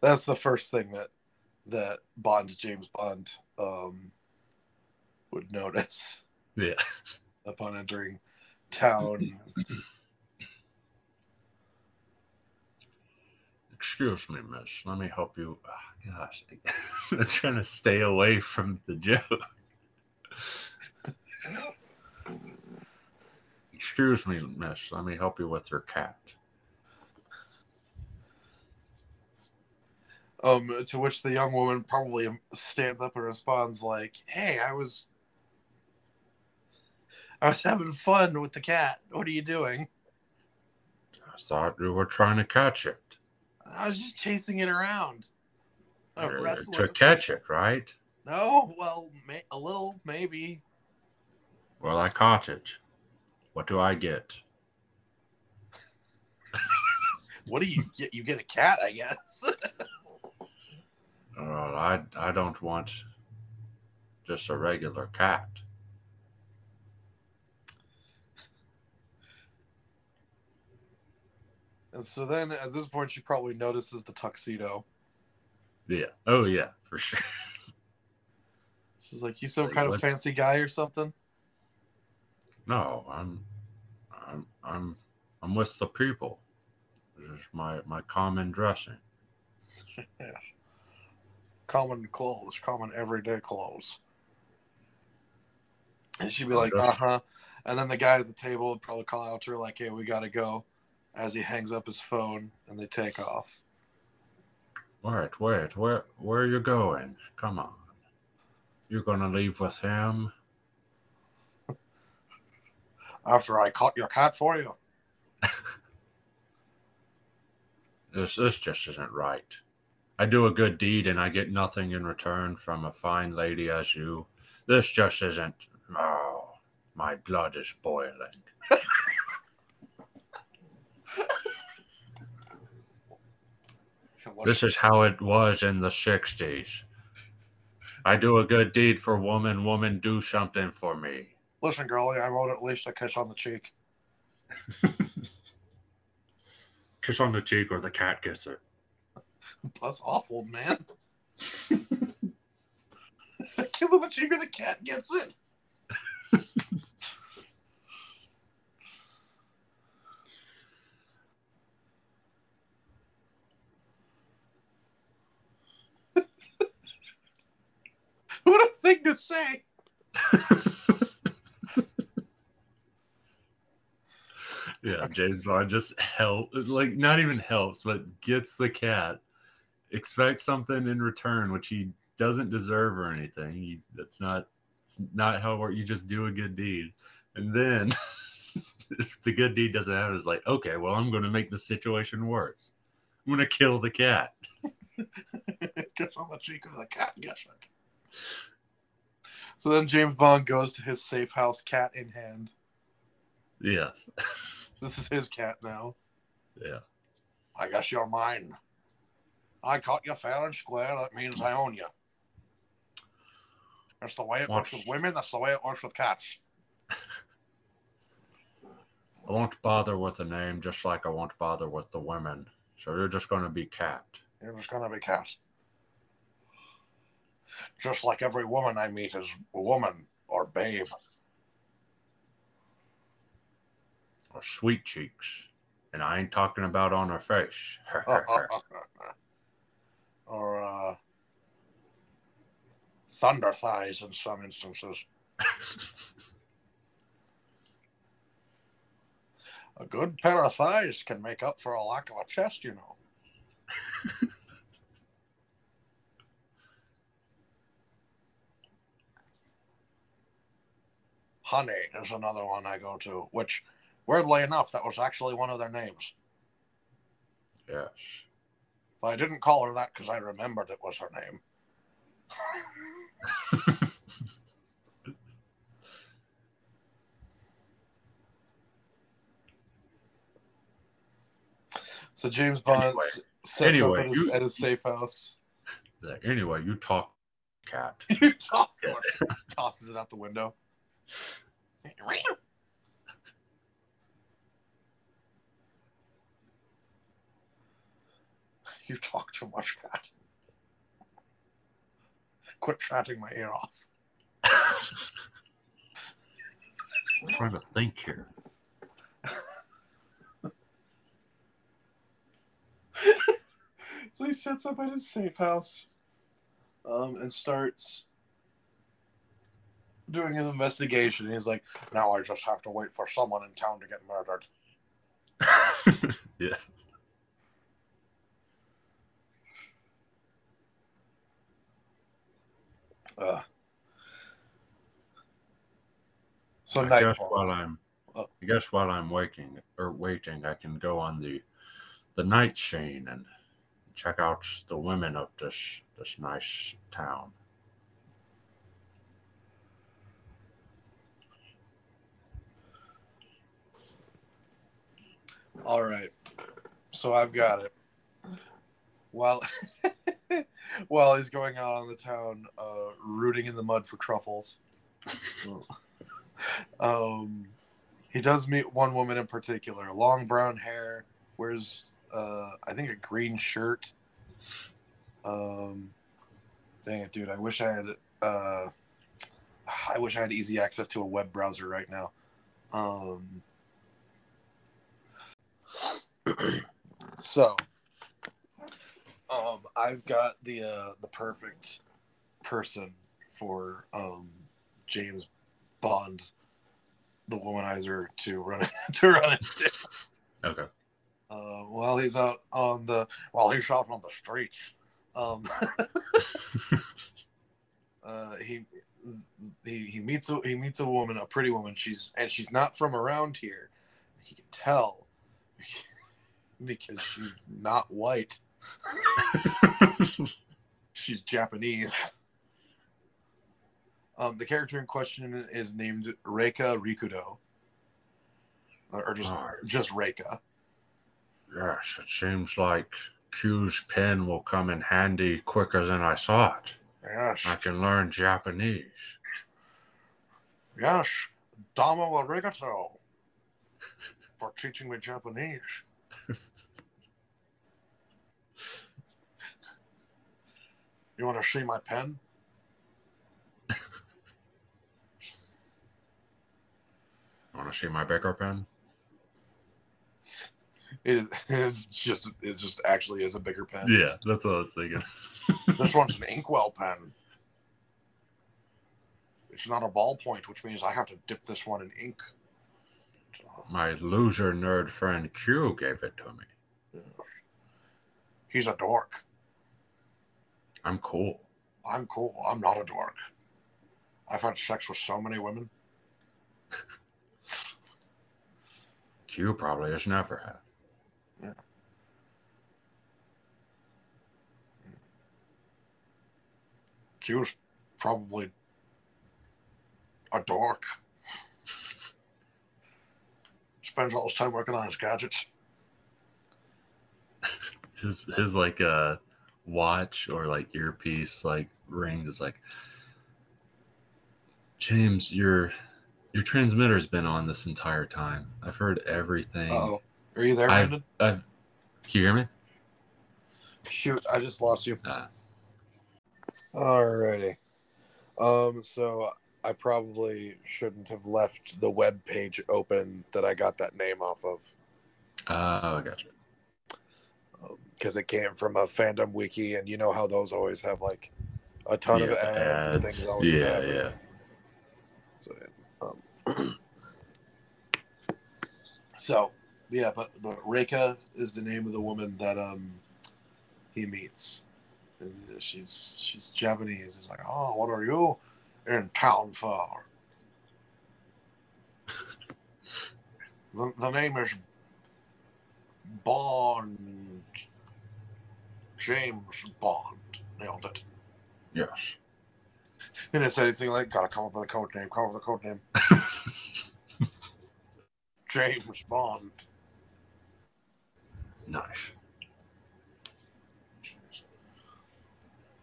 that's the first thing that that Bond James Bond um would notice Yeah. upon entering town. Excuse me, miss. Let me help you. Gosh, I'm trying to stay away from the joke. Excuse me, miss. Let me help you with your cat. Um, to which the young woman probably stands up and responds like, "Hey, I was, I was having fun with the cat. What are you doing? I thought you were trying to catch it. I was just chasing it around. A wrestler- to catch it, right? No, well, may, a little, maybe. Well, I caught it. What do I get? What do you get? You get a cat, I guess. I I don't want just a regular cat. and so then at this point, she probably notices the tuxedo. Yeah. Oh yeah, for sure. She's like, he's some Like, kind of fancy guy or something?" No, I'm I'm I'm I'm with the people. This is my my common dressing. yes. Common clothes, common everyday clothes. And she'd be like, uh huh. And then the guy at the table would probably call out to her, like, hey, we got to go as he hangs up his phone and they take off. Wait, wait, where where are you going? Come on. You're gonna leave with him? After I caught your cat for you. This this just isn't right. I do a good deed and I get nothing in return from a fine lady as you. This just isn't. Oh, my blood is boiling. This is how it was in the 60s. I do a good deed for woman, woman do something for me. Listen, girlie, I wrote at least a kiss on the cheek. Kiss on the cheek or the cat gets it. That's awful, man. kiss on the cheek or the cat gets it. What a thing to say. Yeah, James Bond just help like not even helps, but gets the cat, expects something in return, which he doesn't deserve or anything. He, that's not it's not how it works. You just do a good deed, and then if the good deed doesn't happen, it's like okay, well, I'm going to make the situation worse. I'm going to kill the cat. kiss on the cheek or the cat gets it. So then James Bond goes to his safe house, cat in hand. Yes, This is his cat now. yeah. I guess you're mine. I caught you fair and square. That means I own you. That's the way it works with women. That's the way it works with cats. I won't bother with the name, just like I won't bother with the women. So you're just going to be cat. You're just gonna be cat. Just like every woman I meet is woman or babe. or sweet cheeks. And I ain't talking about on her face. or uh, thunder thighs in some instances. A good pair of thighs can make up for a lack of a chest, you know. Honey is another one I go to, which, weirdly enough, that was actually one of their names. yes. But I didn't call her that because I remembered it was her name. So James Bond Anyway. sets Anyway, up at his, you- at his safe house. Anyway, you talk, cat. You talk- tosses it out the window. You talk too much, cat. Quit chatting my ear off. I'm trying to think here. so he sets up at his safe house um, and starts doing an investigation. He's like, now I just have to wait for someone in town to get murdered. yeah. Uh, so I guess while I'm, Oh. I guess while I'm waking or waiting, I can go on the, the night scene and check out the women of this this nice town. All right. So I've got it. While while he's going out on the town, uh, rooting in the mud for truffles. um, he does meet one woman in particular, long brown hair, wears uh, I think a green shirt. Um, dang it, dude! I wish I had uh, I wish I had easy access to a web browser right now. Um, so, um, I've got the uh, the perfect person for um, James Bond, the womanizer, to run to run into. Okay. Uh, while he's out on the while he's shopping on the streets, um, uh, he he he meets a he meets a woman, a pretty woman. She's and she's not from around here. He can tell because she's not white. She's Japanese. Um, the character in question is named Reika Rikudo, or, just Alright. just Reika. yes, it seems like Q's pen will come in handy quicker than I thought. Yes, I can learn Japanese. yes, Damo arigato for teaching me Japanese. you want to see my pen? Want to see my bigger pen? It is, it is just it just actually is a bigger pen. Yeah, that's what I was thinking. This one's an inkwell pen. It's not a ballpoint, which means I have to dip this one in ink. My loser nerd friend Q gave it to me. He's a dork. I'm cool. I'm cool. I'm not a dork. I've had sex with so many women. Q probably has never had. Yeah. Q's probably a dork. Spends all his time working on his gadgets. His his like uh watch or like earpiece like rings is like James, your your transmitter's been on this entire time. I've heard everything. Oh, are you there, Brandon? I've, can you hear me? Shoot, I just lost you. Uh, Alrighty. Um, so I probably shouldn't have left the web page open that I got that name off of oh, I gotcha. because it came from a fandom wiki, and you know how those always have like a ton of Yeah, ads, and things. Always Yeah, have. yeah. So, um, so yeah, but but Reika is the name of the woman that um he meets. And she's she's Japanese. He's like, oh, what are you in town for? the, the name is Bond. James Bond. Nailed it. Yes. And it said anything like, gotta come up with a code name, come up with a code name. James Bond. Nice.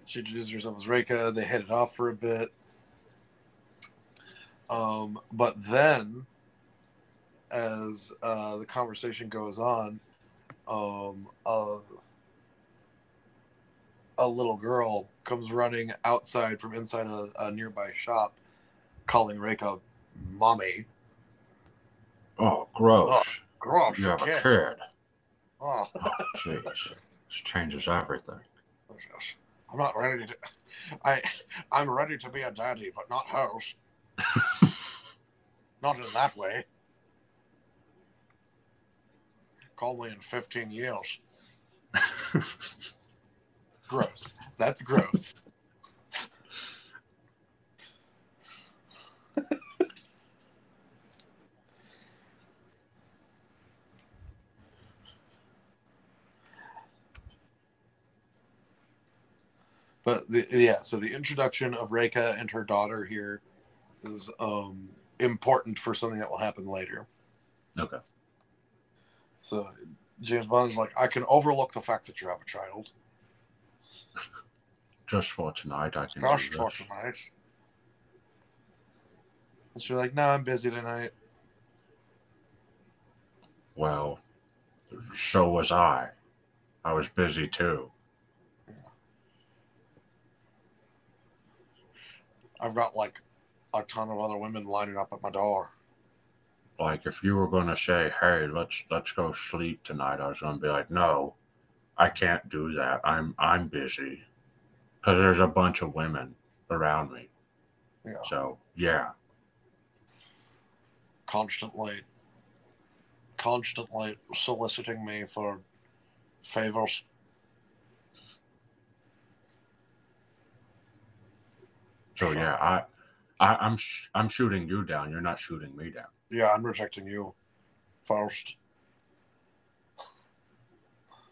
She introduced herself as Reika. They it off for a bit. Um, but then, as uh, the conversation goes on, um, a, a little girl comes running outside from inside a, a nearby shop, calling Reika "mommy." Oh, gross. Gross, you have a kid. kid. Oh. Oh, this changes everything. I'm not ready to. I I'm ready to be a daddy, but not hers. not in that way. Call me in 15 years. gross. That's gross. but the, yeah, so the introduction of Reika and her daughter here is um, important for something that will happen later. Okay. So James Bond is like, I can overlook the fact that you have a child. Just for tonight, I can. Just for tonight. And she's like, No, I'm busy tonight. Well, so was I. I was busy too. I've got like a ton of other women lining up at my door. Like if you were gonna say, "Hey, let's let's go sleep tonight," I was gonna be like, "No, I can't do that. I'm I'm busy because there's a bunch of women around me. Yeah. So yeah, Constantly constantly soliciting me for favors. so yeah, I, I I'm sh- I'm shooting you down. You're not shooting me down. Yeah, I'm rejecting you first.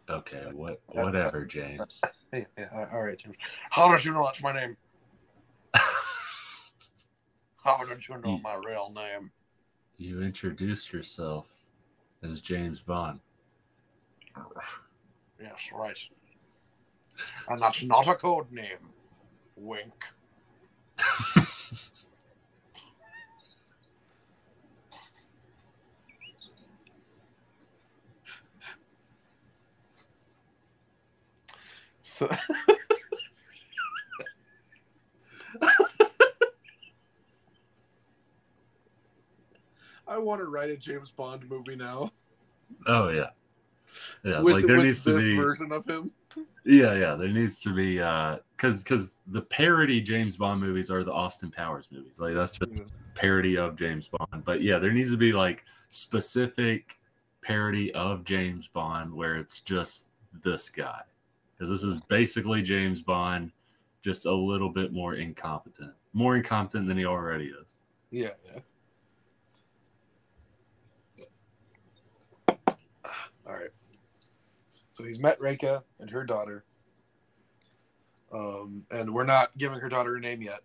Okay, what whatever, James. Yeah, yeah, all right, James. How did you know that's my name? How did you know You- my real name? you introduced yourself as James Bond. Yes, right. And that's not a code name. Wink. So I want to write a James Bond movie now Oh yeah, yeah. with, like there needs to be. version of him. Yeah, yeah. There needs to be uh because because the parody James Bond movies are the Austin Powers movies. Like that's just Yeah. parody of James Bond. But yeah, there needs to be like specific parody of James Bond where it's just this guy. Because this is basically James Bond, just a little bit more incompetent. More incompetent than he already is. Yeah, yeah. All right. So he's met Reika and her daughter. Um, and we're not giving her daughter a name yet.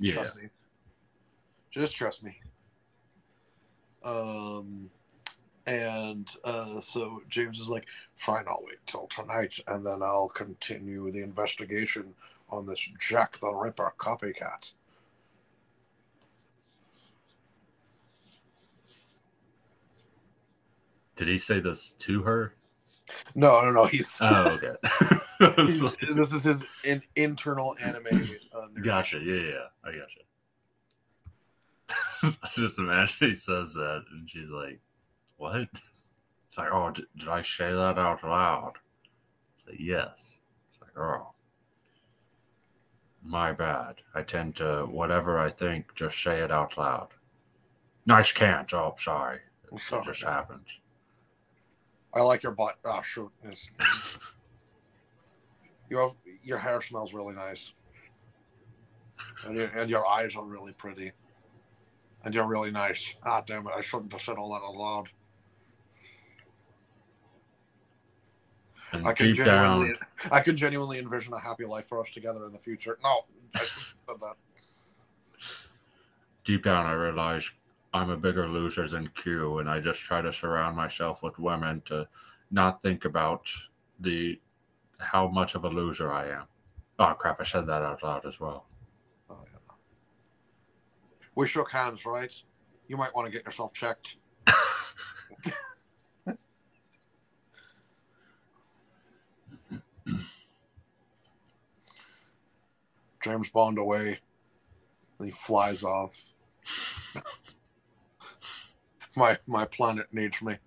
Yeah. Trust me. Just trust me. Um, and uh, so James is like, fine, I'll wait till tonight and then I'll continue the investigation on this Jack the Ripper copycat. Did he say this to her? No, no, no. He's, Oh, okay. He's like- this is his in, internal anime. Uh. Gotcha. Yeah, yeah, yeah. I gotcha. I just imagine he says that, and she's like, "What?" It's like, "Oh, did, did I say that out loud?" It's like, "Yes." It's like, "Oh, my bad. I tend to whatever I think, just say it out loud." Nice can't. Oh, sorry. It Sorry. just happens. I like your butt. Oh shoot! You have your hair smells really nice, and your, and your eyes are really pretty, and you're really nice. Ah, damn it! I shouldn't have said all that out loud. And I can genuinely, down, I can genuinely envision a happy life for us together in the future. No, I said that. deep down, I realize I'm a bigger loser than Q, and I just try to surround myself with women to not think about the how much of a loser I am. Oh crap! I said that out loud as well. Oh, yeah. We shook hands, right? You might want to get yourself checked. James Bond away, and he flies off. my my planet needs me.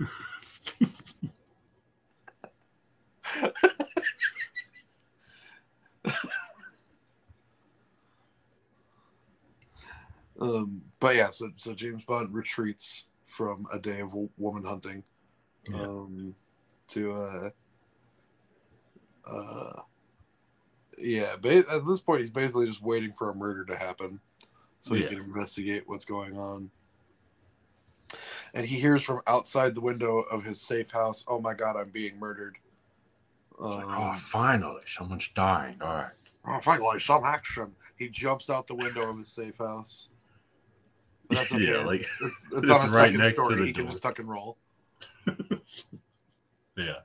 um, but yeah, so so James Bond retreats from a day of woman hunting, um, yeah. to uh, uh yeah. Ba- at this point, he's basically just waiting for a murder to happen, so he Yeah. can investigate what's going on. And he hears from outside the window of his safe house, "Oh my God, I'm being murdered." Um, oh, finally, someone's dying. All right. Oh, finally, some action. He jumps out the window of his safe house. But that's okay. Yeah, like, it's, it's, it's it's on a right next to the he can just tuck and roll. Yeah.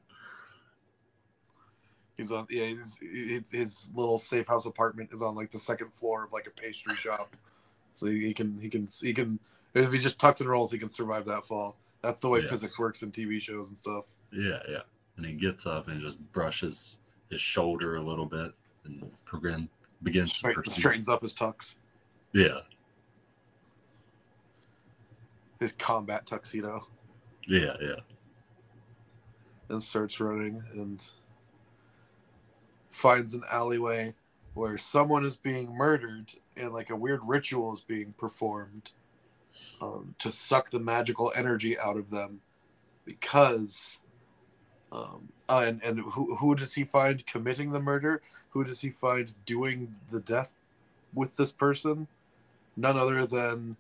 He's on. Yeah, he's, his, his little safe house apartment is on like the second floor of like a pastry shop, so he, he can he can he can if he just tucks and rolls, he can survive that fall. That's the way Yeah. physics works in TV shows and stuff. Yeah. Yeah. And he gets up and just brushes his shoulder a little bit and begin, begins to Straight, proceed. straightens up his tux, Yeah. his combat tuxedo. Yeah. Yeah. and starts running and finds an alleyway where someone is being murdered and like a weird ritual is being performed um, to suck the magical energy out of them because um, uh, and, and who, who does he find committing the murder who does he find doing the death with this person none other than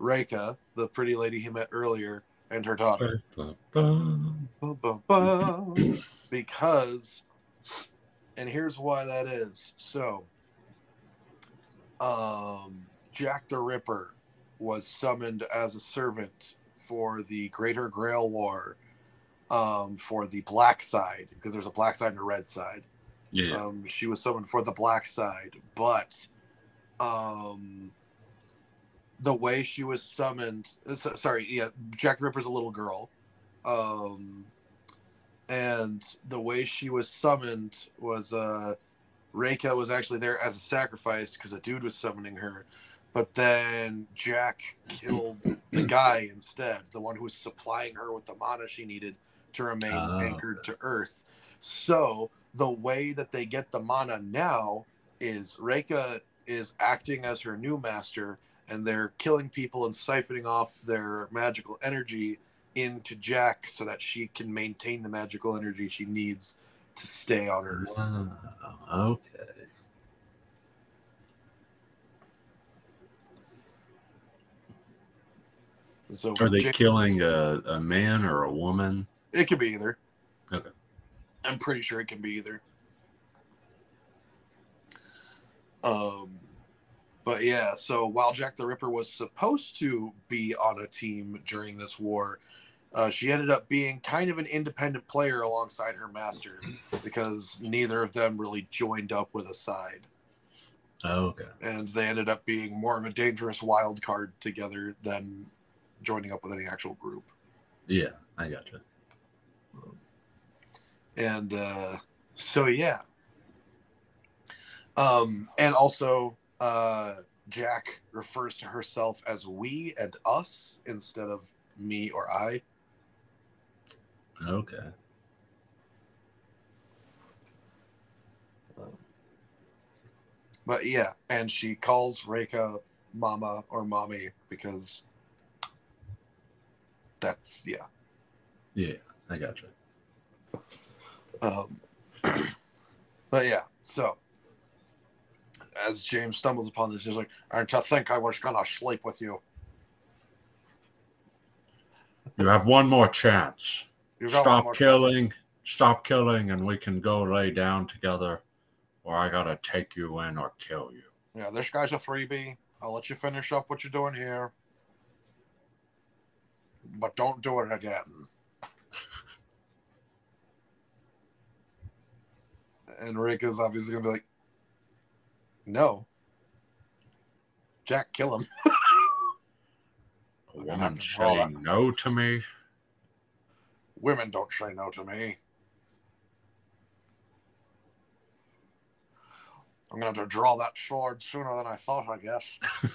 Reika, the pretty lady he met earlier, and her daughter. Bum, bum, bum. because and here's why that is. So um jack the ripper was summoned as a servant for the greater grail war um for the black side because there's a black side and a red side. Yeah. um, she was summoned for the black side, but um, the way she was summoned, so- sorry, yeah, Jack the Ripper's a little girl, um, and the way she was summoned was uh, Reika was actually there as a sacrifice because a dude was summoning her, but then Jack killed the guy instead, the one who was supplying her with the mana she needed to remain Oh. anchored to Earth. So the way that they get the mana now is Reika is acting as her new master, and they're killing people and siphoning off their magical energy into Jack so that she can maintain the magical energy she needs to stay on Earth. Wow. Okay. So Are they killing a, a man or a woman? it could be either. Okay. I'm pretty sure it can be either. Um, but yeah, so while Jack the Ripper was supposed to be on a team during this war, uh, she ended up being kind of an independent player alongside her master because neither of them really joined up with a side, Okay. and they ended up being more of a dangerous wild card together than joining up with any actual group. Yeah, I gotcha. and uh, so yeah um and also uh jack refers to herself as we and us instead of me or i Okay. but yeah and she calls Reika mama or mommy because that's yeah Yeah, I gotcha. Um, but yeah, so as James stumbles upon this, he's like, "Aren't you think I was gonna sleep with you? You have one more chance. You got one Stop killing. Stop killing, and we can go lay down together, or I gotta take you in or kill you. Yeah, this guy's a freebie. I'll let you finish up what you're doing here, but don't do it again." and Reika's obviously gonna be like, "No, Jack, kill him." A We're gonna have woman saying no to me. Women don't say no to me. I'm going to to draw that sword sooner than I thought, I guess.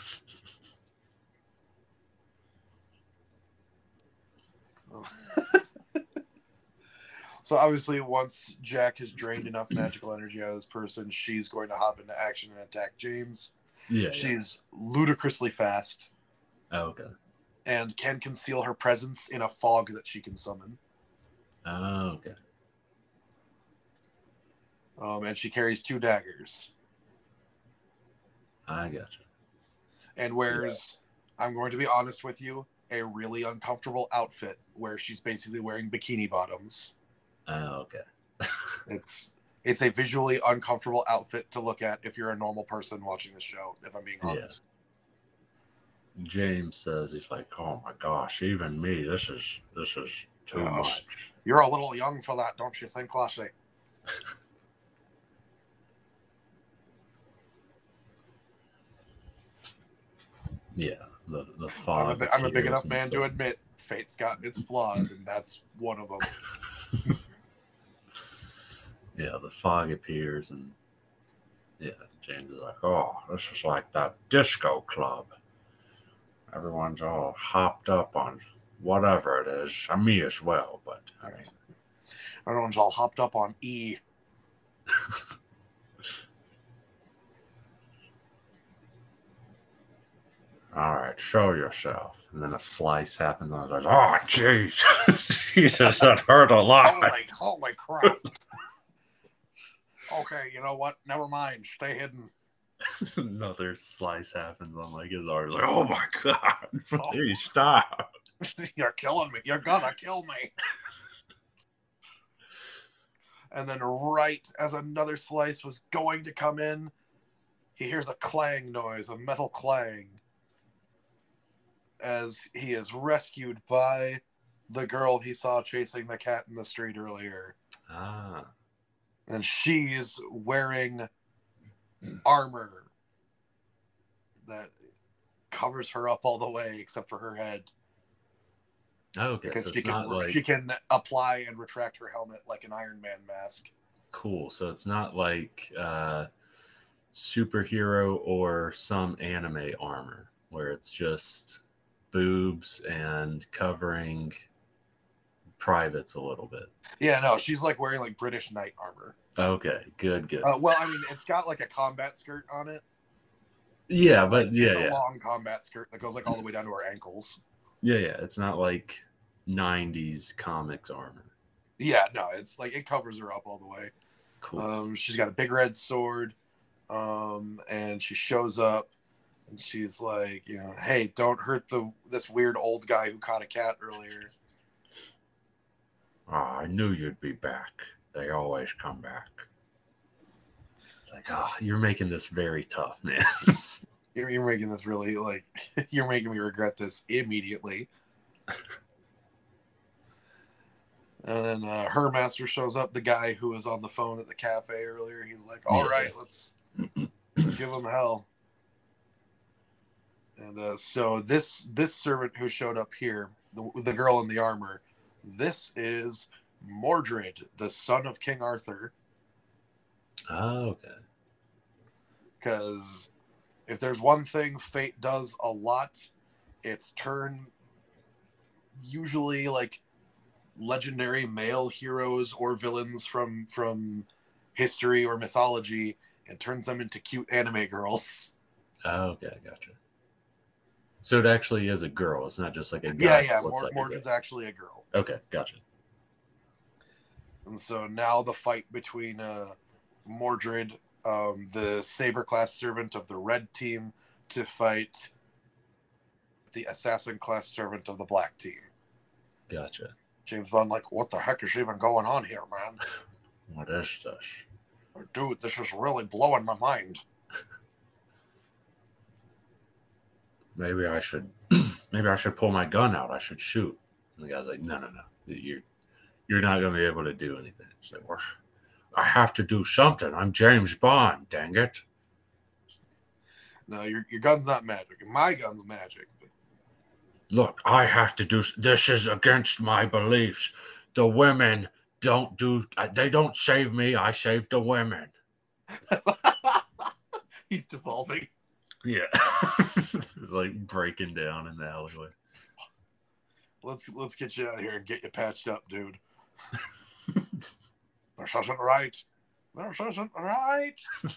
so obviously, once Jack has drained enough magical energy out of this person, she's going to hop into action and attack James. Yeah. yeah. She's ludicrously fast Oh, okay. and can conceal her presence in a fog that she can summon. Oh, okay. Um, and she carries two daggers I gotcha. and wears, I'm going to be honest with you, a really uncomfortable outfit where she's basically wearing bikini bottoms. Oh, okay. It's it's a visually uncomfortable outfit to look at if you're a normal person watching the show. If I'm being Yeah. honest, James says he's like, oh my gosh, even me, this is this is too Gosh. much. you're a little young for that, don't you think, Lassie? Yeah, the the I'm a, fog. I'm a big enough man to admit fate's got its flaws, and that's one of them. Yeah, the fog appears and yeah, James is like, oh, this is like that disco club. Everyone's all hopped up on whatever it is. And me as well, but I mean, Everyone's all hopped up on E. all right, show yourself. And then a slice happens, and I was like, oh, jeez. Jesus, that hurt a lot. Holy, holy crap! okay, you know what? Never mind. Stay hidden. Another slice happens on like his arm. Like, oh my god, oh please stop. You're killing me. You're gonna kill me. And then, right as another slice was going to come in, he hears a clang noise, a metal clang, as he is rescued by the girl he saw chasing the cat in the street earlier. Ah, And she's wearing armor that covers her up all the way except for her head. Okay. because so she can like she can apply and retract her helmet like an Iron Man mask. cool. So it's not like uh, superhero or some anime armor where it's just boobs and covering privates a little bit. Yeah, no, she's like wearing like British knight armor. Okay, good, good. Uh, well, I mean, it's got like a combat skirt on it. yeah, Like, but yeah, it's a yeah, long combat skirt that goes like all the way down to her ankles. Yeah, yeah. It's not like '90s comics armor. Yeah, no, it's like it covers her up all the way. Cool. Um, she's got a big red sword, um, and she shows up, and she's like, you know, hey, don't hurt the this weird old guy who caught a cat earlier. oh, I knew you'd be back. They always come back. It's like, oh, you're making this very tough, man. You're, you're making this really like you're making me regret this immediately. And then uh, her master shows up, the guy who was on the phone at the cafe earlier. He's like, "All Yeah. right, let's give him hell." And uh, so this this servant who showed up here, the, the girl in the armor, this is Mordred, the son of King Arthur. oh, okay. because if there's one thing fate does a lot it's turn usually like legendary male heroes or villains from from history or mythology and turns them into cute anime girls Oh, okay, gotcha. So it actually is a girl. It's not just like a guy. yeah yeah Mor- like girl. actually a girl Okay, gotcha. and so now the fight between uh mordred um the saber class servant of the red team to fight the assassin class servant of the black team Gotcha. James Bond, like, what the heck is even going on here, man? What is this? Dude, this is really blowing my mind. Maybe I should. maybe I should pull my gun out. I should shoot. And the guy's like, No, no, no. You're you're not going to be able to do anything. She's like, "Well, I have to do something. I'm James Bond. Dang it. No, your, your gun's not magic. My gun's magic. Look, I have to do. This is against my beliefs. The women don't do. uh, They don't save me. I save the women. He's devolving. Yeah. it's like breaking down in the alleyway. Let's let's get you out of here and get you patched up, dude. This isn't right. This isn't right.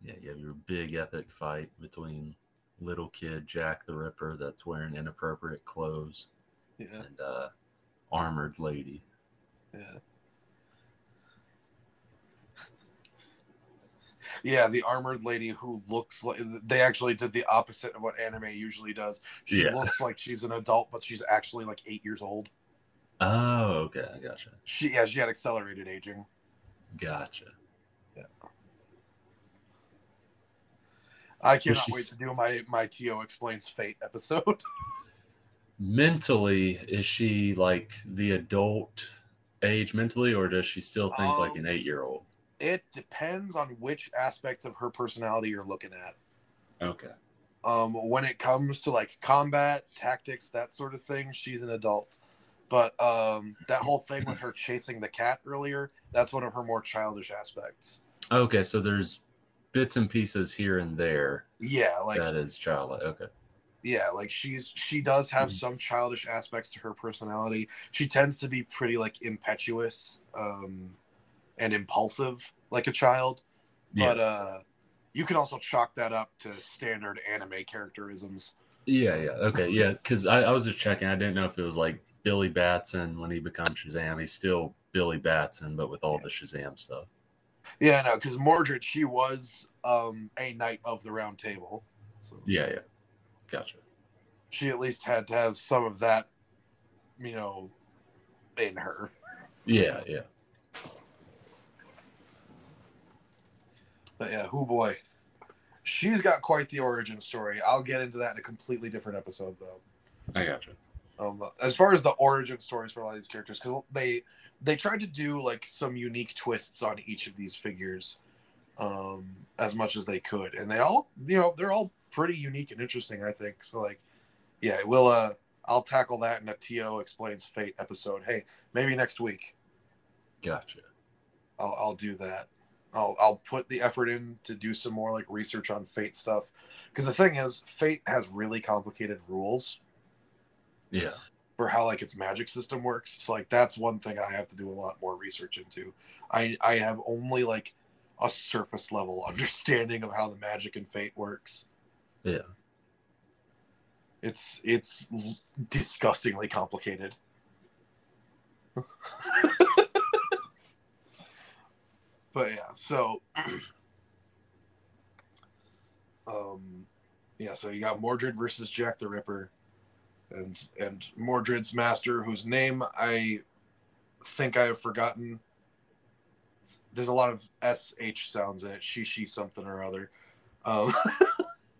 Yeah, you have your big epic fight between little kid Jack the Ripper that's wearing inappropriate clothes Yeah, and uh, armored lady. yeah. Yeah, the armored lady who looks like they actually did the opposite of what anime usually does. She Yeah. looks like she's an adult, but she's actually like eight years old. Oh, okay, I gotcha, She yeah, she had accelerated aging. gotcha. Yeah. I cannot wait to do my my Tio explains fate episode. Mentally, is she like the adult age mentally, or does she still think like Um, an eight year old? it depends on which aspects of her personality you're looking at. Okay, Um, when it comes to like combat tactics, that sort of thing, she's an adult. But um, that whole thing with her chasing the cat earlier, that's one of her more childish aspects. okay, so there's bits and pieces here and there Yeah, like that is childlike. Okay, yeah, like she's she does have Mhm. some childish aspects to her personality. She tends to be pretty like impetuous um, and impulsive, like a child. yeah, But uh, you can also chalk that up to standard anime characterisms. yeah, yeah. Okay, yeah, because I, I was just checking. I didn't know if it was like Billy Batson when he becomes Shazam. He's still Billy Batson, but with all the Shazam stuff. Yeah, no, because Mordred, she was um, a knight of the Round Table, so Yeah, yeah, gotcha. she at least had to have some of that, you know, in her. Yeah, yeah. But yeah, who boy, she's got quite the origin story. I'll get into that in a completely different episode, though. I gotcha. Um, as far as the origin stories for a lot of these characters, because they they tried to do like some unique twists on each of these figures, um, as much as they could, and they all you know they're all pretty unique and interesting. I think so. Like, yeah, we'll uh, I'll tackle that in a Tio explains fate episode. Hey, maybe next week Gotcha. I'll I'll do that. I'll I'll put the effort in to do some more like research on fate stuff, because the thing is, fate has really complicated rules Yeah. for how like its magic system works. So like that's one thing I have to do a lot more research into. I I have only like a surface level understanding of how the magic and fate works. Yeah. It's it's disgustingly complicated. but yeah, so um yeah, so you got Mordred versus Jack the Ripper and and Mordred's master, whose name I think I have forgotten. There's a lot of sh sounds in it. She she something or other. Um,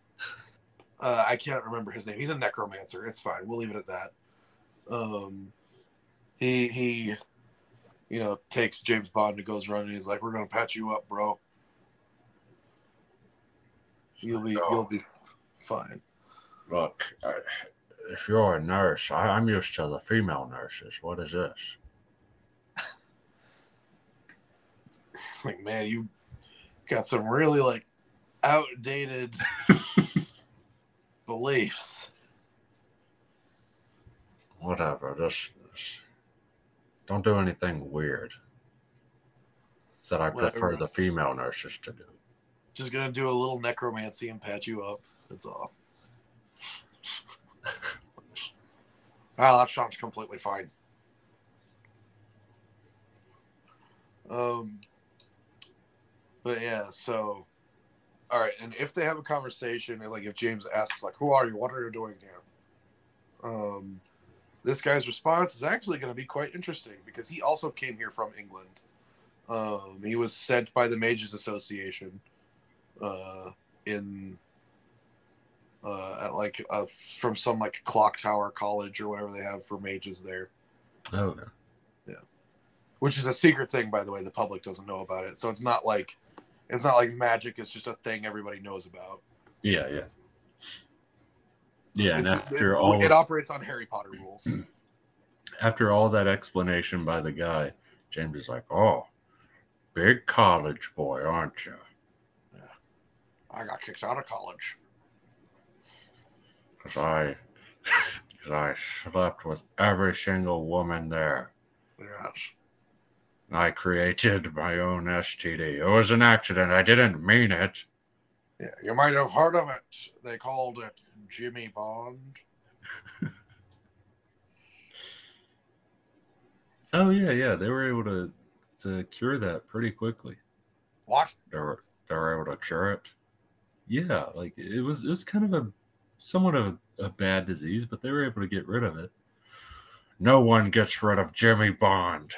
uh, I can't remember his name. He's a necromancer. It's fine. We'll leave it at that. Um, he he, you know, takes James Bond and goes running. He's like, "We're gonna patch you up, bro. You'll be you'll be fine." Look, I, if you're a nurse, I, I'm used to the female nurses. What is this? Like, man, you got some really like outdated beliefs. Whatever. Just, just don't do anything weird that I prefer the female nurses to do. Just gonna do a little necromancy and patch you up. That's all. Well, that sounds completely fine. Um, but yeah, so all right, and if they have a conversation, and like if James asks, like, "Who are you? What are you doing here?" Um, this guy's response is actually going to be quite interesting because he also came here from England. Um, he was sent by the Mages Association uh, in uh, at like uh, from some like clock tower college or whatever they have for mages there, Oh, no. Yeah. Which is a secret thing, by the way. The public doesn't know about it, so it's not like it's not like magic is just a thing everybody knows about. Yeah, yeah. Yeah, and It's- after it, all it operates on Harry Potter rules. after all that explanation by the guy, James is like, "Oh, big college boy, aren't you?" I got kicked out of college. Because I, cause I slept with every single woman there. Yes. I created my own STD. It was an accident. I didn't mean it. Yeah, you might have heard of it. They called it Jimmy Bond. Oh yeah, yeah. They were able to to cure that pretty quickly. What? They were they were able to cure it. Yeah, like it was it was kind of a somewhat of a, a bad disease, but they were able to get rid of it. No one gets rid of Jimmy Bond.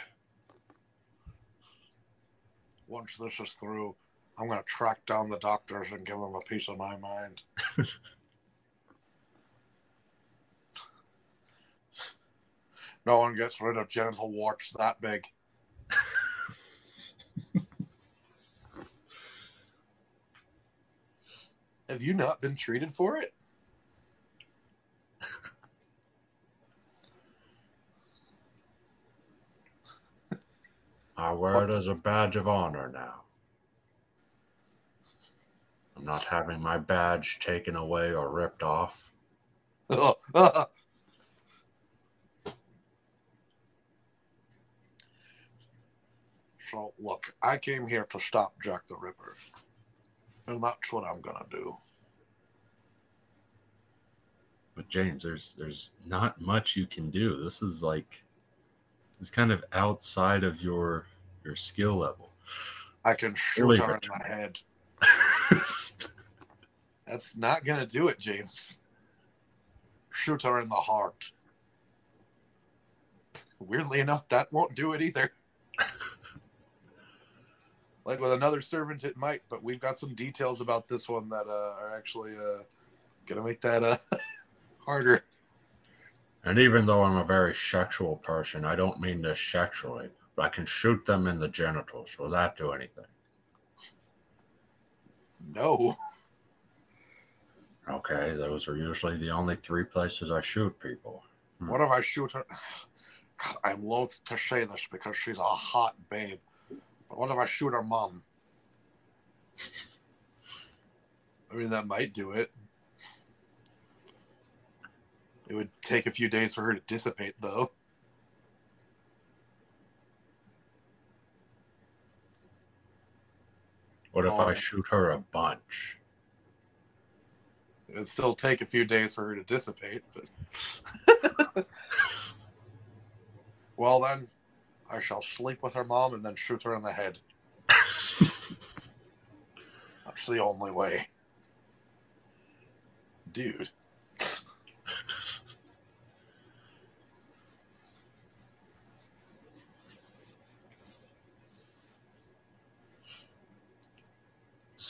Once this is through, I'm going to track down the doctors and give them a piece of my mind. no one gets rid of genital warts that big. Have you not been treated for it? I wear it as a badge of honor now. I'm not having my badge taken away or ripped off. so, look, I came here to stop Jack the Ripper. And that's what I'm going to do. But James, there's there's not much you can do. This is like it's kind of outside of your your skill level. I can shoot Really her in the head. That's not going to do it, James. Shoot her in the heart. Weirdly enough, that won't do it either. like with another servant, it might, but we've got some details about this one that uh, are actually uh, going to make that uh, harder. And even though I'm a very sexual person, I don't mean this sexually, but I can shoot them in the genitals. Will that do anything? No. Okay, those are usually the only three places I shoot people. Hmm. What if I shoot her? God, I'm loath to say this because she's a hot babe. But what if I shoot her mom? I mean, that might do it. It would take a few days for her to dissipate, though. What if. I um, shoot her a bunch? It'd still take a few days for her to dissipate, but. well, then, I shall sleep with her mom and then shoot her in the head. That's the only way. Dude.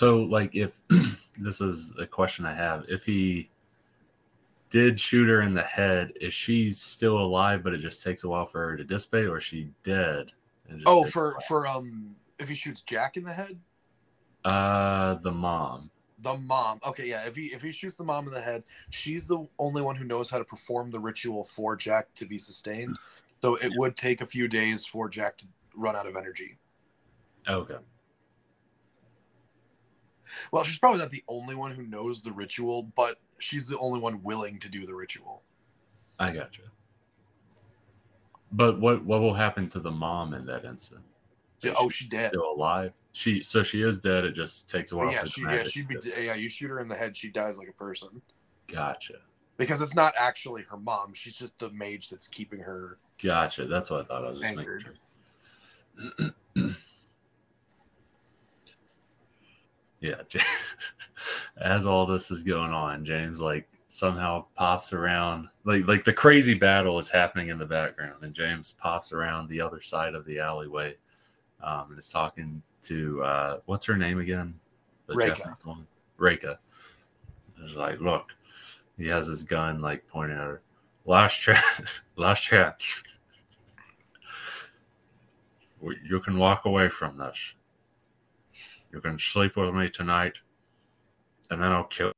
So, like, if this is a question I have, if he did shoot her in the head, is she still alive, but it just takes a while for her to dissipate, or is she dead? and just Oh, for for um, if he shoots Jack in the head, uh the mom. the mom. Okay, yeah. If he if he shoots the mom in the head, she's the only one who knows how to perform the ritual for Jack to be sustained. So it would take a few days for Jack to run out of energy. Okay. Well, she's probably not the only one who knows the ritual, but she's the only one willing to do the ritual. I gotcha. But what what will happen to the mom in that instant? Yeah, oh, she she dead. Still alive? She so she is dead. It just takes a while. yeah, she, yeah, she'd be. Yeah, you shoot her in the head, she dies like a person Gotcha. because it's not actually her mom. She's just the mage that's keeping her. Gotcha. That's what I thought. I was just making Anchored. sure. Yeah. As all this is going on, James like somehow pops around, like like the crazy battle is happening in the background, and James pops around the other side of the alleyway, um, and is talking to uh, what's her name again? The Reika. Japanese woman? He's like, look, he has his gun like pointing at her. Last chance, last chance. You can walk away from this. You can sleep with me tonight, and then I'll kill you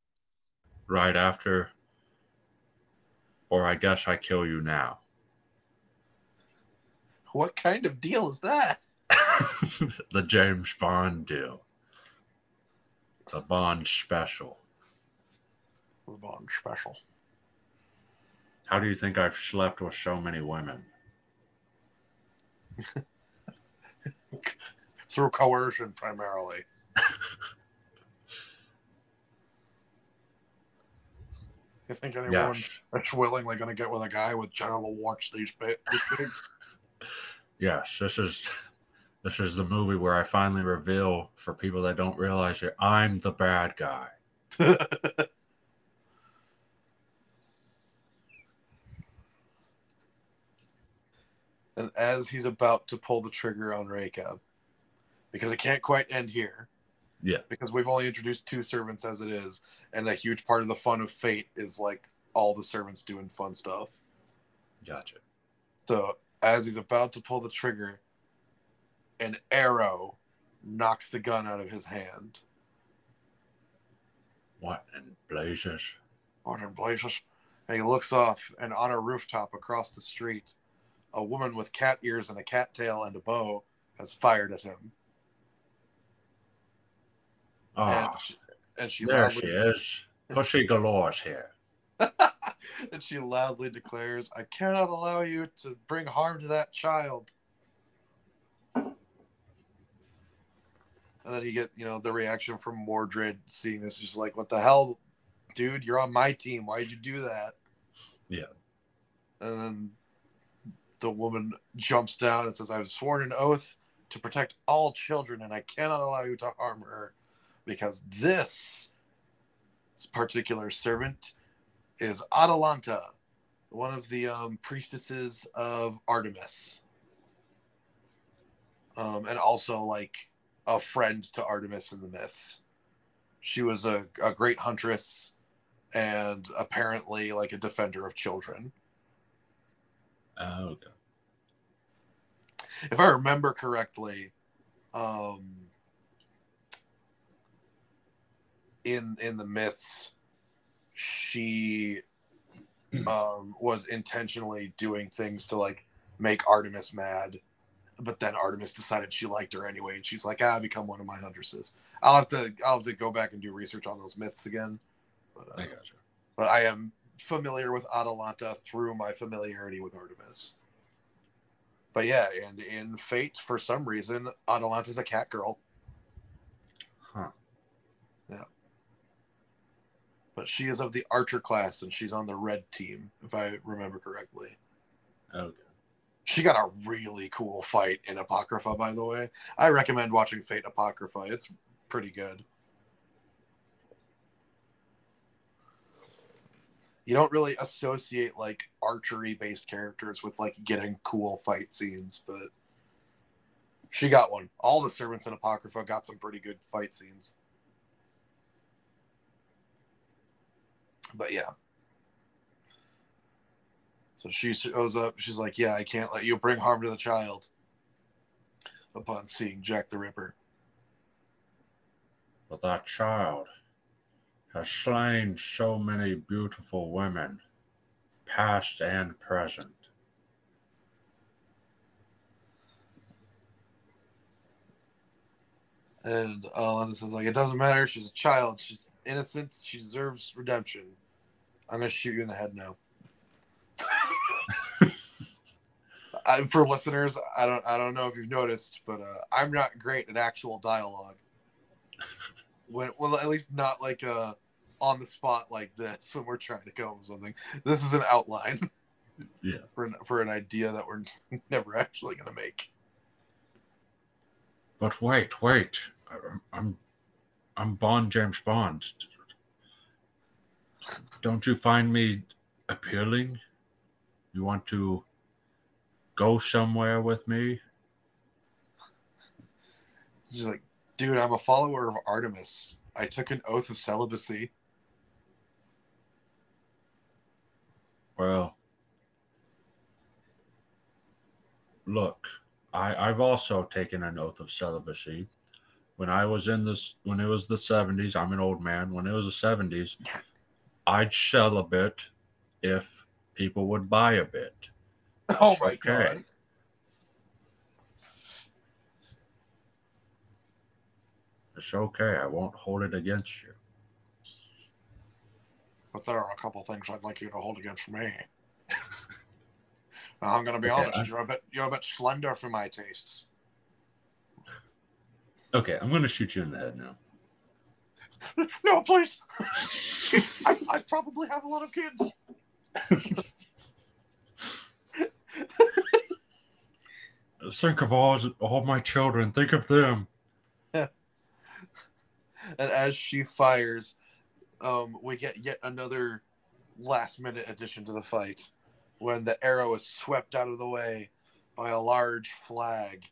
right after. Or I guess I kill you now. What kind of deal is that? the James Bond deal. The Bond special. The Bond special. How do you think I've slept with so many women? Through coercion, primarily. You think anyone Yes. that's willingly going to get with a guy with genital warts these big? Yes, this is this is the movie where I finally reveal for people that don't realize it, I'm the bad guy. and as he's about to pull the trigger on Raycab, because it can't quite end here. Yeah. Because we've only introduced two servants as it is, and a huge part of the fun of Fate is like all the servants doing fun stuff. Gotcha. So as he's about to pull the trigger, an arrow knocks the gun out of his hand. What in blazes? What in blazes? And he looks off, and on a rooftop across the street, a woman with cat ears and a cat tail and a bow has fired at him. Ah, and she, and she there loudly, she is. Pussy galore's here. and she loudly declares, "I cannot allow you to bring harm to that child." And then you get, you know, the reaction from Mordred seeing this, just like, "What the hell, dude? You're on my team. Why'd you do that?" Yeah. And then the woman jumps down and says, "I've sworn an oath to protect all children, and I cannot allow you to harm her, because this particular servant is Atalanta, one of the um, priestesses of Artemis, um, and also like a friend to Artemis in the myths. She was a, a great huntress and apparently like a defender of children. Oh, okay. If I remember correctly, um, in in the myths, she um, was intentionally doing things to like make Artemis mad, but then Artemis decided she liked her anyway, and she's like, "Ah, become one of my huntresses." I'll have to I'll have to go back and do research on those myths again, but, uh, I gotcha. but I am familiar with Atalanta through my familiarity with Artemis. But yeah, and in Fate, for some reason, Atalanta's a cat girl, Huh. But she is of the Archer class, and she's on the red team, if I remember correctly. Okay. She got a really cool fight in Apocrypha, by the way. I recommend watching Fate Apocrypha. It's pretty good. You don't really associate like archery based characters with like getting cool fight scenes, but she got one. All the servants in Apocrypha got some pretty good fight scenes. But yeah. So she shows up. She's like, Yeah, I can't let you bring harm to the child. Upon seeing Jack the Ripper. But that child has slain so many beautiful women, past and present. And Atalanta says, like, it doesn't matter. She's a child. She's innocent. She deserves redemption. I'm gonna shoot you in the head now. I, for listeners, I don't, I don't know if you've noticed, but uh, I'm not great at actual dialogue. When, well, at least not like uh, on the spot like this when we're trying to go with something. This is an outline Yeah. for an, for an idea that we're never actually gonna make. But wait, wait. I'm I'm, I'm Bond James Bond. Don't you find me appealing? You want to go somewhere with me? She's like, dude, I'm a follower of Artemis. I took an oath of celibacy. Well, look, I, I've also taken an oath of celibacy. When I was in this, when it was the 70s, I'm an old man. When it was the 70s, I'd sell a bit if people would buy a bit. Oh my Okay. god. It's okay. I won't hold it against you. But there are a couple things I'd like you to hold against me. I'm gonna be Okay, honest, I- you're a bit you're a bit slender for my tastes. Okay, I'm going to shoot you in the head now. no, please. I, I probably have a lot of kids. Think of all all my children. Think of them. and as she fires, um, we get yet another last minute addition to the fight when the arrow is swept out of the way by a large flag.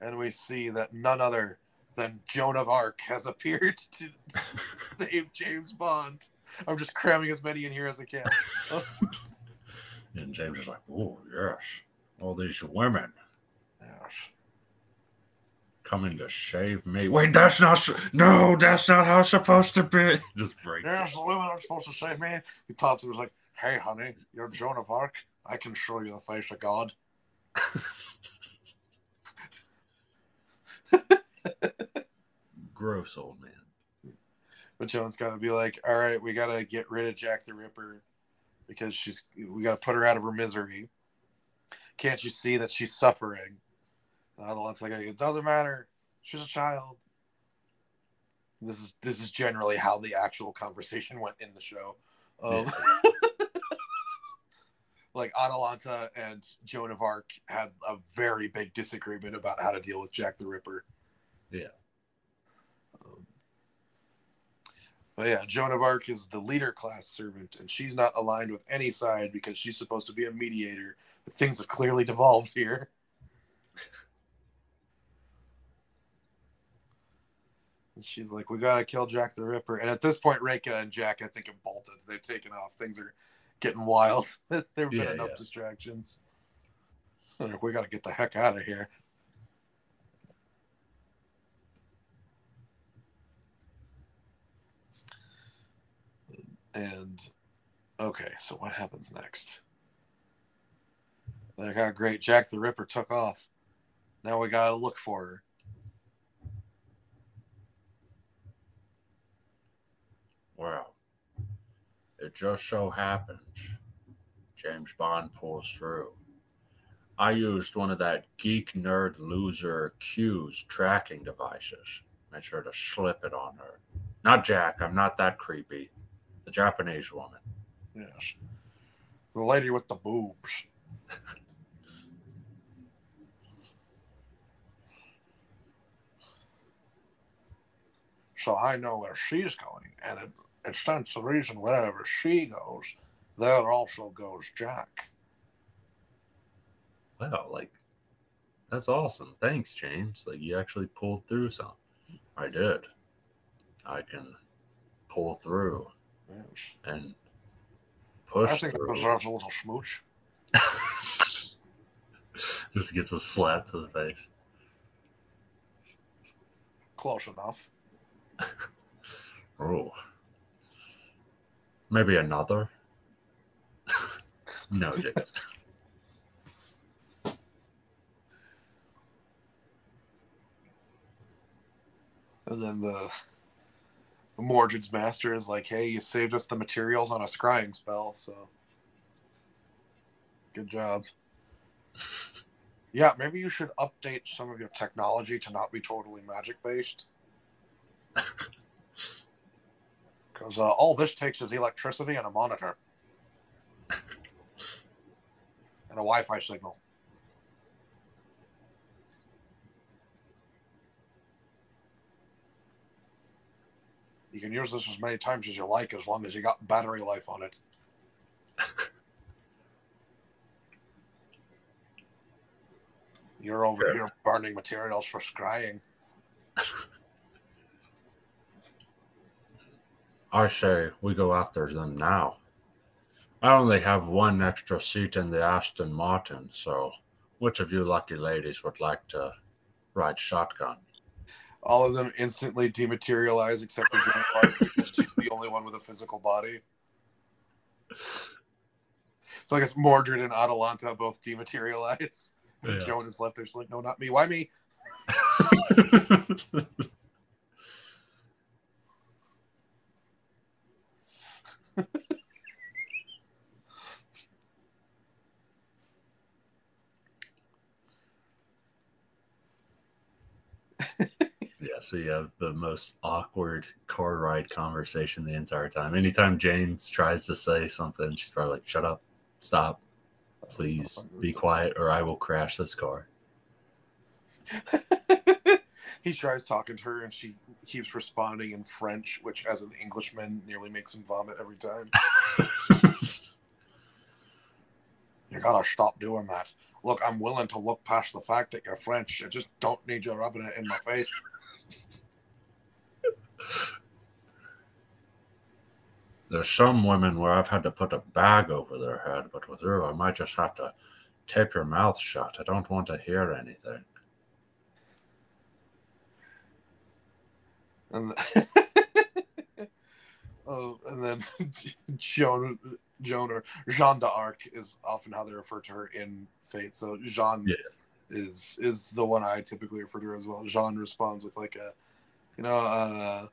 And we see that none other than Joan of Arc has appeared to save James Bond. I'm just cramming as many in here as I can. and James is like, oh, yes. All these women Yes. coming to save me. Wait, that's not. No, that's not how it's supposed to be. Just breaks Yes, the women are supposed to save me. He pops and was like, Hey, honey, you're Joan of Arc. I can show you the face of God. Gross old man. But Joan's got to be like, All right, we got to get rid of Jack the Ripper because she's, we got to put her out of her misery. Can't you see that she's suffering? And Atalanta's like, It doesn't matter. She's a child. This is this is generally how the actual conversation went in the show. Um, like Atalanta and Joan of Arc had a very big disagreement about how to deal with Jack the Ripper. Yeah. Um, but yeah, Joan of Arc is the leader class servant, and she's not aligned with any side because she's supposed to be a mediator. But things have clearly devolved here. And she's like, "We gotta kill Jack the Ripper." And at this point, Reika and Jack, I think, have bolted. They've taken off. Things are getting wild. there have been Yeah, enough yeah. distractions. Like, we got to get the heck out of here. And okay, so what happens next? Like, oh, great, Jack the Ripper took off. Now we gotta look for her. Well, it just so happens James Bond pulls through. I used one of that geek nerd loser Q's tracking devices. Made sure to slip it on her. Not Jack, I'm not that creepy. The Japanese woman. Yes, the lady with the boobs. so I know where she's going, and it, it stands to reason wherever she goes, there also goes Jack. Wow, like that's awesome. Thanks, James. Like you actually pulled through some. I did. I can pull through Yes. and I push think it through. deserves a little smooch. Just gets a slap to the face. Close enough. Oh. Maybe another. no, James. And then the Mordred's master is like, "Hey, you saved us the materials on a scrying spell, so good job." yeah, maybe you should update some of your technology to not be totally magic based. Because uh, all this takes is electricity and a monitor and a Wi-Fi signal. You can use this as many times as you like, as long as you got battery life on it. You're over Sure. here burning materials for scrying. I say we go after them now. I only have one extra seat in the Aston Martin, so which of you lucky ladies would like to ride shotgun? All of them instantly dematerialize except for Joan of Arc, because she's the only one with a physical body. So I guess Mordred and Atalanta both dematerialize. Yeah. Joan is left there. She's like, no, not me. Why me? yeah, so you have the most awkward car ride conversation the entire time. Anytime James tries to say something, she's probably like, "Shut up, stop, please be quiet, or I will crash this car." he tries talking to her, and she keeps responding in French, which, as an Englishman, nearly makes him vomit every time. you gotta stop doing that. Look, I'm willing to look past the fact that you're French. I just don't need you rubbing it in my face. There's some women where I've had to put a bag over their head, but with her, I might just have to tape your mouth shut. I don't want to hear anything. And, the oh, and then Joan, Joan or Jeanne d'Arc is often how they refer to her in Fate. So Jean yeah. is is the one I typically refer to her as well. Jean responds with like a, you know, uh,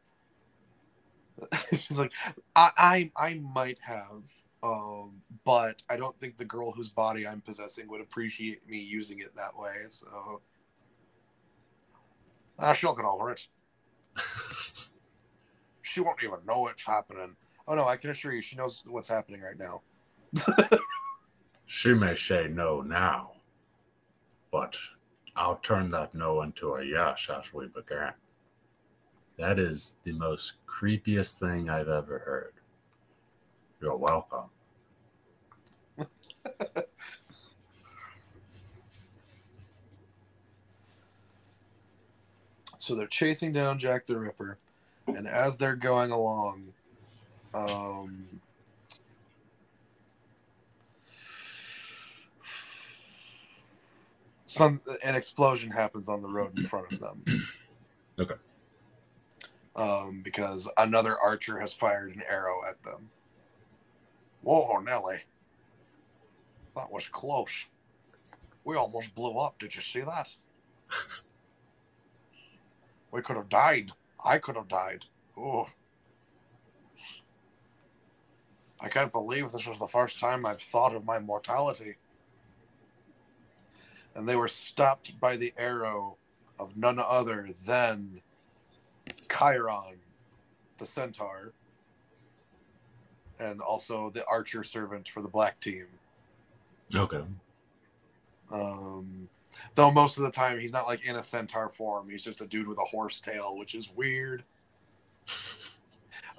she's like, I, I I might have, um, but I don't think the girl whose body I'm possessing would appreciate me using it that way. So, ah, she'll get over it. she won't even know it's happening. Oh no, I can assure you, she knows what's happening right now. she may say no now, but I'll turn that no into a yes as we begin. That is the most creepiest thing I've ever heard. You're welcome. so they're chasing down Jack the Ripper, and as they're going along, um, some an explosion happens on the road in front of them. Okay. Um, because another archer has fired an arrow at them. Whoa, Nelly. That was close. We almost blew up. Did you see that? We could have died. I could have died. Oh. I can't believe this was the first time I've thought of my mortality. And they were stopped by the arrow of none other than Chiron, the centaur, and also the archer servant for the black team. Okay. Um, Though most of the time he's not like in a centaur form. He's just a dude with a horse tail, which is weird.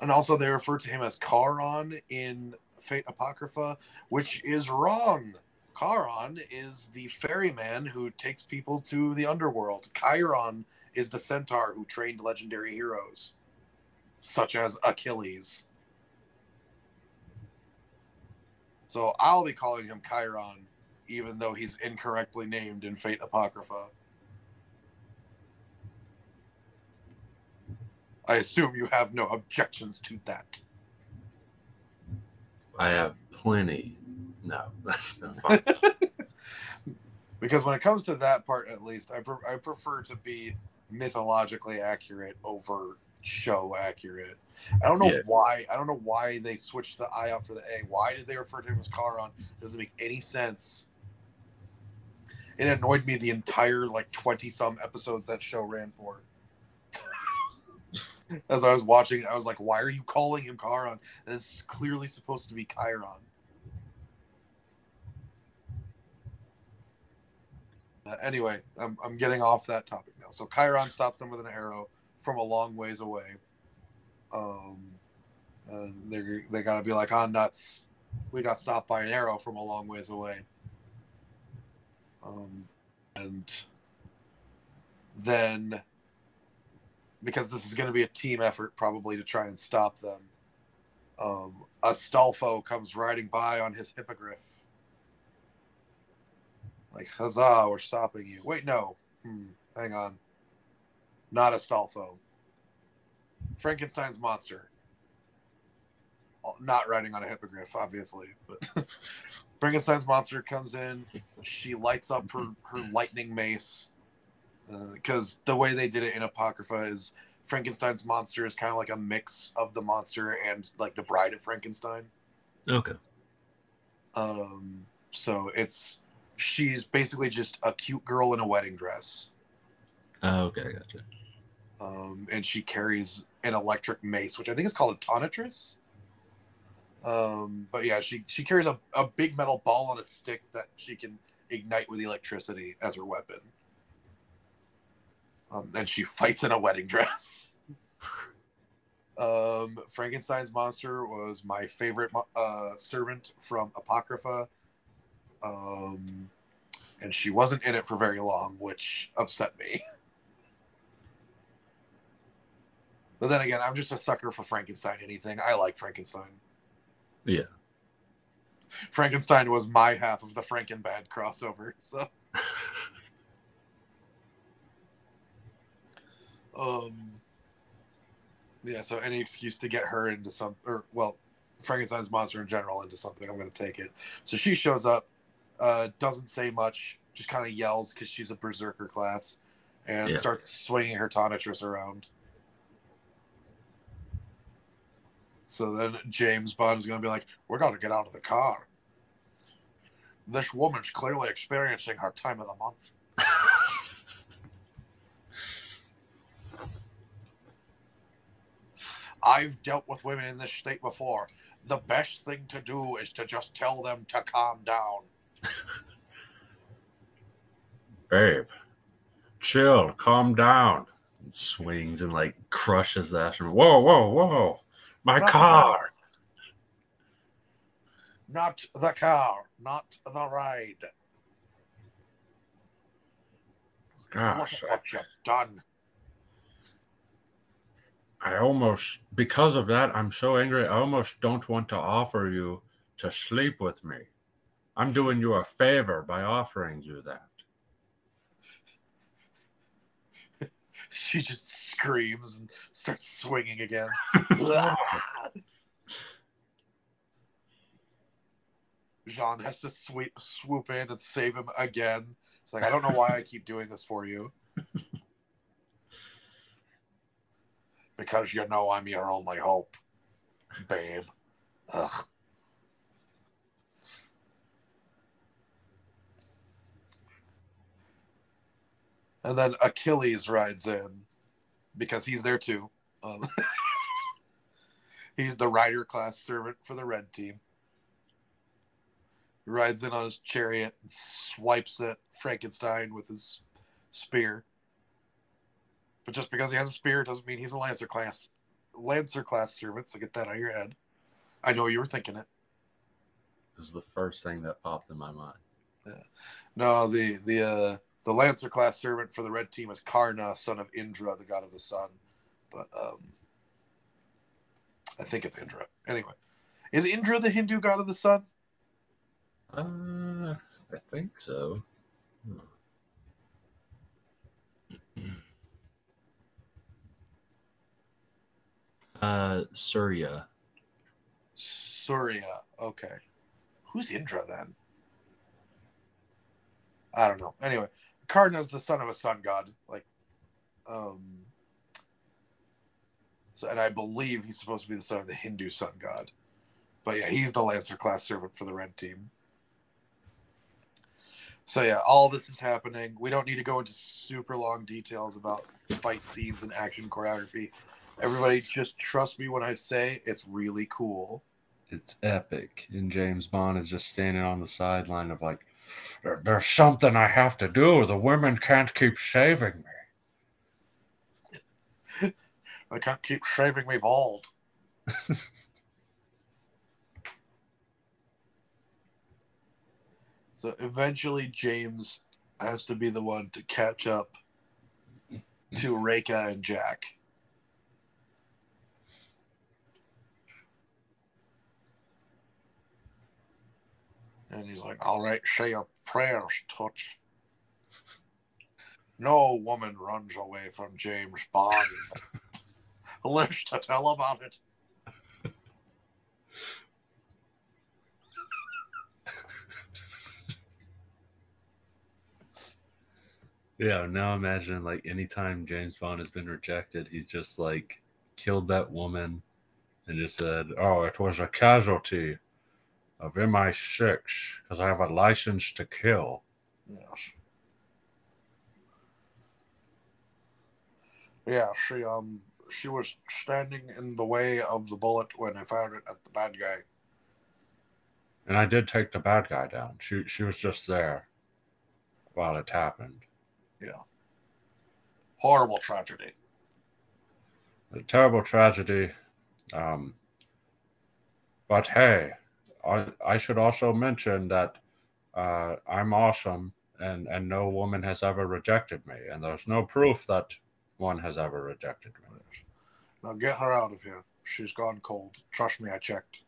And also they refer to him as Charon in Fate Apocrypha, which is wrong. Charon is the ferryman who takes people to the underworld. Chiron is the centaur who trained legendary heroes, such as Achilles. So I'll be calling him Chiron even though he's incorrectly named in Fate Apocrypha. I assume you have no objections to that. I have plenty. No, that's fine. because when it comes to that part, at least, I, pre- I prefer to be mythologically accurate over show accurate. I don't know yeah. why. I don't know why they switched the I out for the A. Why did they refer to him as Charon? Doesn't make any sense it annoyed me the entire like 20 some episodes that show ran for. As i was watching i was like why are you calling him Charon? This is clearly supposed to be chiron. Uh, anyway I'm, I'm getting off that topic now. So chiron stops them with an arrow from a long ways away. Um they're they gotta be like on oh, nuts. We got stopped by an arrow from a long ways away um, and then, because this is going to be a team effort, probably to try and stop them, um, Astolfo comes riding by on his hippogriff. Like, huzzah, we're stopping you. Wait, no. Hmm, hang on. Not Astolfo. Frankenstein's monster. Not riding on a hippogriff, obviously, but Frankenstein's monster comes in. She lights up her, her lightning mace because uh, the way they did it in Apocrypha is Frankenstein's monster is kind of like a mix of the monster and like the bride of Frankenstein. Okay. Um. So it's she's basically just a cute girl in a wedding dress. Oh, okay, gotcha. Um, and she carries an electric mace, which I think is called a tonitrus. Um, but yeah, she she carries a, a big metal ball on a stick that she can ignite with electricity as her weapon. Um, and she fights in a wedding dress. um, Frankenstein's monster was my favorite uh, servant from Apocrypha. Um, and she wasn't in it for very long, which upset me. But then again, I'm just a sucker for Frankenstein. Anything I like Frankenstein. Yeah. Frankenstein was my half of the Frankenbad crossover. So. um. Yeah. So any excuse to get her into some, or well, Frankenstein's monster in general into something, I'm going to take it. So she shows up, uh, doesn't say much, just kind of yells because she's a berserker class, and Yeah. starts swinging her tonitrus around. So then James Bond is going to be like, "We're going to get out of the car. This woman's clearly experiencing her time of the month." I've dealt with women in this state before. The best thing to do is to just tell them to calm down. Babe, chill, calm down. And swings and like crushes that. Whoa, whoa, whoa. My Not car. Not the car, not the ride. Look Gosh, at what you've done. I almost, because of that, I'm so angry. I almost don't want to offer you to sleep with me. I'm doing you a favor by offering you that. She just screams and starts swinging again. Jean has to sweep, swoop in and save him again. It's like, I don't know why I keep doing this for you. because you know I'm your only hope, babe. Ugh. And then Achilles rides in because he's there too. Um, he's the rider class servant for the red team. He rides in on his chariot and swipes at Frankenstein with his spear. But just because he has a spear doesn't mean he's a lancer class lancer class servant. So get that out of your head. I know you were thinking it. It was the first thing that popped in my mind. Yeah. No, the the uh, the lancer class servant for the red team is Karna, son of Indra, the god of the sun. But um, I think it's Indra. Anyway, is Indra the Hindu god of the sun? Uh, I think so. Uh, Surya. Surya. Okay. Who's Indra then? I don't know. Anyway, Karna's the son of a sun god. Like, um, so, and I believe he's supposed to be the son of the Hindu sun god. But yeah, he's the Lancer class servant for the red team. So yeah, all this is happening. We don't need to go into super long details about fight scenes and action choreography. Everybody just trust me when I say it's really cool. It's epic. And James Bond is just standing on the sideline of like, "There- there's something I have to do. The women can't keep shaving me. They can't keep shaving me bald. so eventually, James has to be the one to catch up to Reika and Jack. And he's like, All right, say your prayers, Touch. No woman runs away from James Bond. Lives to tell about it. Yeah, now imagine like anytime James Bond has been rejected, he's just like killed that woman and just said, Oh, it was a casualty of MI6 because I have a license to kill. Yes. Yeah, she um she was standing in the way of the bullet when I fired it at the bad guy. And I did take the bad guy down. She she was just there while it happened. Yeah. Horrible tragedy. A terrible tragedy. Um, but hey, I, I should also mention that uh, I'm awesome and, and no woman has ever rejected me. And there's no proof that one has ever rejected me. Now get her out of here. She's gone cold. Trust me, I checked.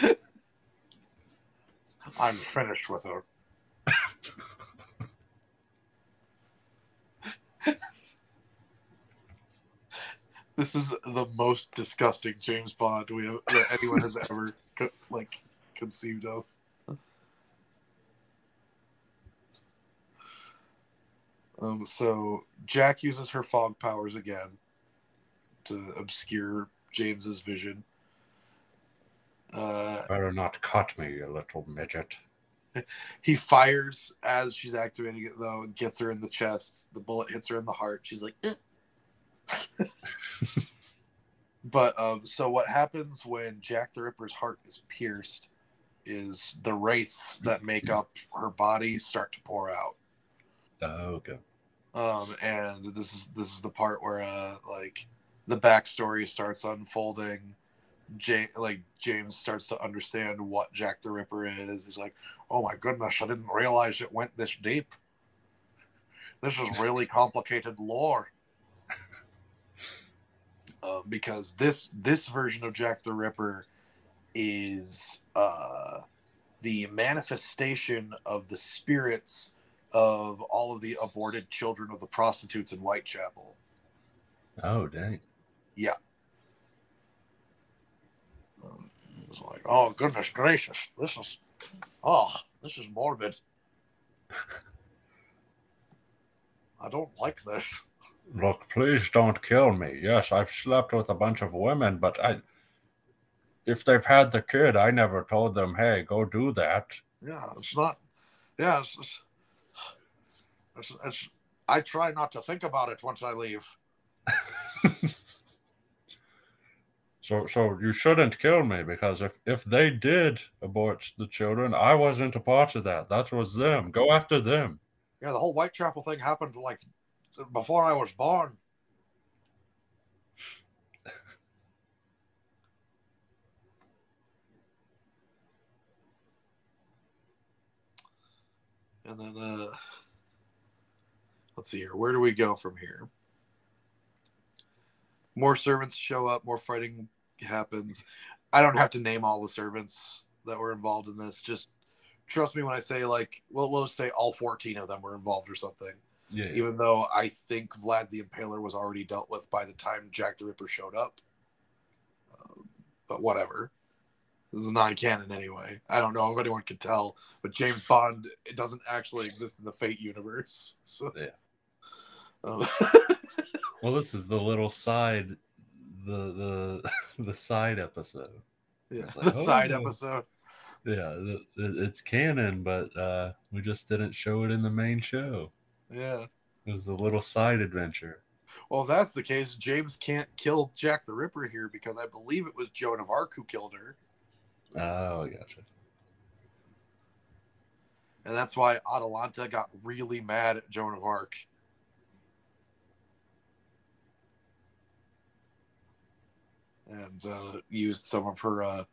I'm finished with her. this is the most disgusting James Bond we have, that anyone has ever co- like conceived of. Um, so Jack uses her fog powers again to obscure James's vision. Uh, Better not cut me, you little midget. he fires as she's activating it though and gets her in the chest. The bullet hits her in the heart. She's like, "Eh." but um, so what happens when Jack the Ripper's heart is pierced is the wraiths that make up her body start to pour out. Oh, okay. um, and this is this is the part where uh, like the backstory starts unfolding. James, like James starts to understand what Jack the Ripper is. He's like, "Oh my goodness, I didn't realize it went this deep. This is really complicated lore." Uh, because this this version of Jack the Ripper is uh, the manifestation of the spirits of all of the aborted children of the prostitutes in Whitechapel. Oh, dang. Yeah. Um, it was like, oh goodness gracious, this is, oh, this is morbid. I don't like this. Look, please don't kill me. Yes, I've slept with a bunch of women, but I. If they've had the kid, I never told them, hey, go do that. Yeah, it's not. Yeah, it's, it's, it's, it's. I try not to think about it once I leave. So, so you shouldn't kill me because if if they did abort the children, I wasn't a part of that. That was them. Go after them. Yeah, the whole Whitechapel thing happened like before I was born. And then uh let's see here. Where do we go from here? More servants show up, more fighting happens. I don't have to name all the servants that were involved in this. Just trust me when I say like well we'll just say all 14 of them were involved or something Yeah. even though I think Vlad the Impaler was already dealt with by the time Jack the Ripper showed up. Um, but whatever. This is non-canon anyway. I don't know if anyone could tell, but James Bond it doesn't actually exist in the Fate universe. So, Yeah. Um, Well, this is the little side, the the the side episode. yeah, like, the side oh. episode. Yeah, it, it- it's canon, but uh, we just didn't show it in the main show. Yeah. It was a little side adventure. Well, if that's the case, James can't kill Jack the Ripper here because I believe it was Joan of Arc who killed her. Oh, I gotcha. And that's why Atalanta got really mad at Joan of Arc. And uh, used some of her uh,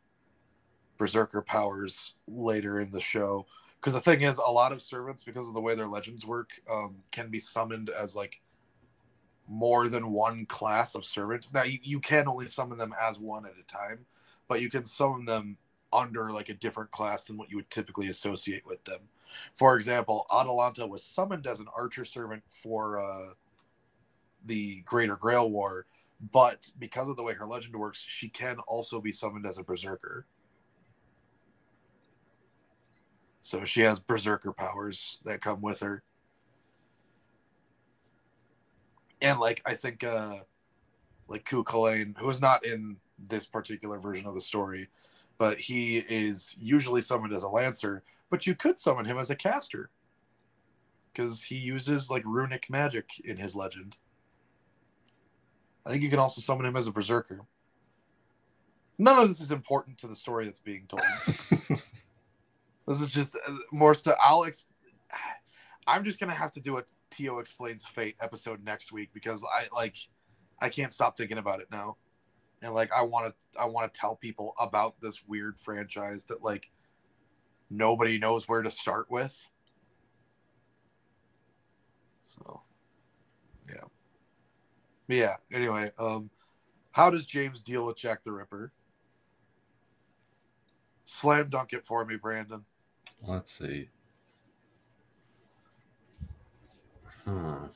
berserker powers later in the show. Because the thing is, a lot of servants, because of the way their legends work, um, can be summoned as like more than one class of servant. Now, you, you can only summon them as one at a time, but you can summon them under like a different class than what you would typically associate with them. For example, Atalanta was summoned as an archer servant for uh, the Greater Grail War, but because of the way her legend works, she can also be summoned as a berserker. So she has berserker powers that come with her. And like I think uh like Cú Chulainn, who is not in this particular version of the story, but he is usually summoned as a lancer, But you could summon him as a caster because he uses like runic magic in his legend. I think you can also summon him as a berserker. None of this is important to the story that's being told. this is just uh, more so. I'm just gonna have to do a Tio explains fate episode next week because I like I can't stop thinking about it now, and like I want to I want to tell people about this weird franchise that like nobody knows where to start with. So, yeah, yeah. Anyway, um, how does James deal with Jack the Ripper? Slam dunk it for me, Brandon. Let's see. Hmm.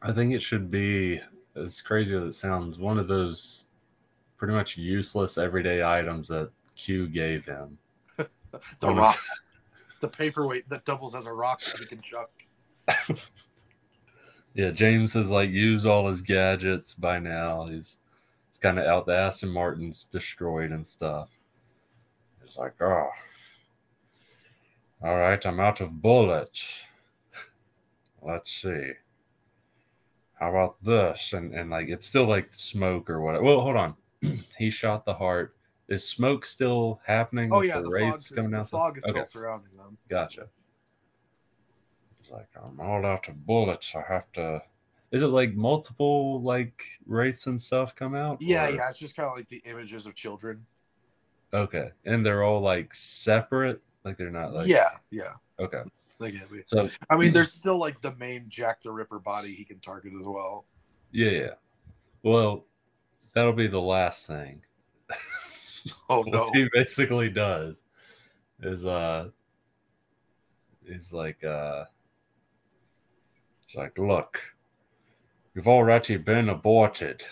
I think it should be as crazy as it sounds, one of those pretty much useless everyday items that Q gave him. The no. rock, the paperweight that doubles as a rock that he can chuck. Yeah, James has like used all his gadgets by now. He's he's kind of out. The Aston Martin's destroyed and stuff. He's like, oh, all right, I'm out of bullets. Let's see. How about this? And and like it's still like smoke or whatever. Well, hold on. he shot the heart. Is smoke still happening? Oh yeah, the the, wraiths fog, coming the out. fog is okay. still surrounding them. Gotcha. It's like I'm all out of bullets. I have to. Is it like multiple like wraiths and stuff come out? Yeah, or- yeah, it's just kind of like the images of children. Okay, and they're all like separate. Like they're not like. yeah, yeah, Okay. they get me. So I mean, there's still like the main Jack the Ripper body he can target as well. yeah, yeah. Well, that'll be the last thing. Oh no! he basically does is uh he's like uh it's like look you've already been aborted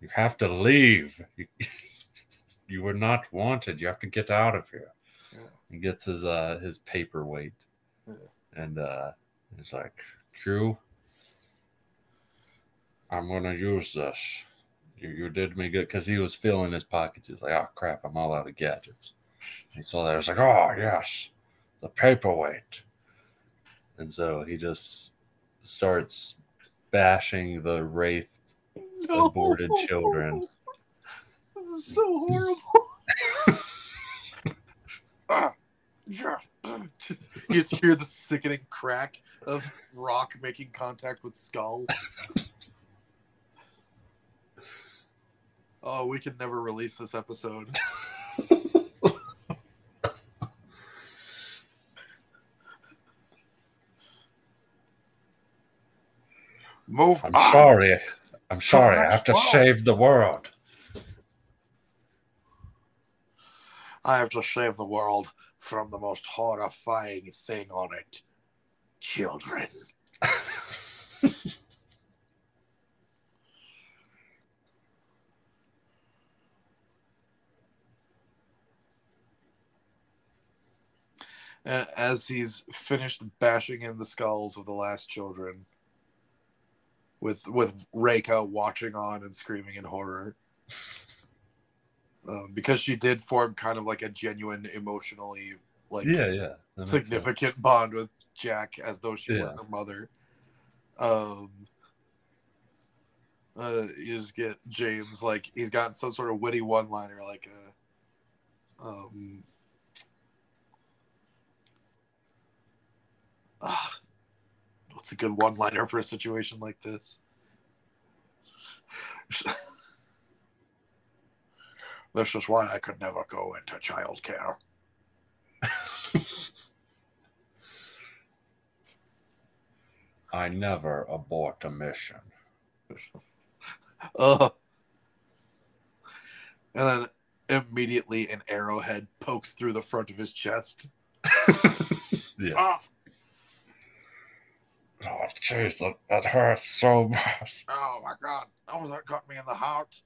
you have to leave you were not wanted you have to get out of here He gets his uh his paperweight Yeah. and uh he's like true i'm gonna use this you, you did me good because he was feeling his pockets. He's like, oh crap, I'm all out of gadgets. He saw that. He was like, oh yes, the paperweight. And so he just starts bashing the wraith No. aborted children. This is so horrible. Ah, yeah. just you just hear the sickening crack of rock making contact with skull. Oh, we can never release this episode. Move I'm on. sorry. I'm sorry. I have to one. save the world. I have to save the world from the most horrifying thing on it children. And as he's finished bashing in the skulls of the last children, with with Reika watching on and screaming in horror, um, because she did form kind of like a genuine emotionally like yeah, yeah. significant bond with Jack as though she were her mother. Um, uh, you just get James like he's got some sort of witty one-liner like a, um, ah, what's a good one-liner for a situation like this? This is why I could never go into childcare. I never abort a mission. Uh, and then immediately an arrowhead pokes through the front of his chest. yeah. Ah, Oh, jeez, that, that hurts so much. oh my god. Oh, that got me in the heart.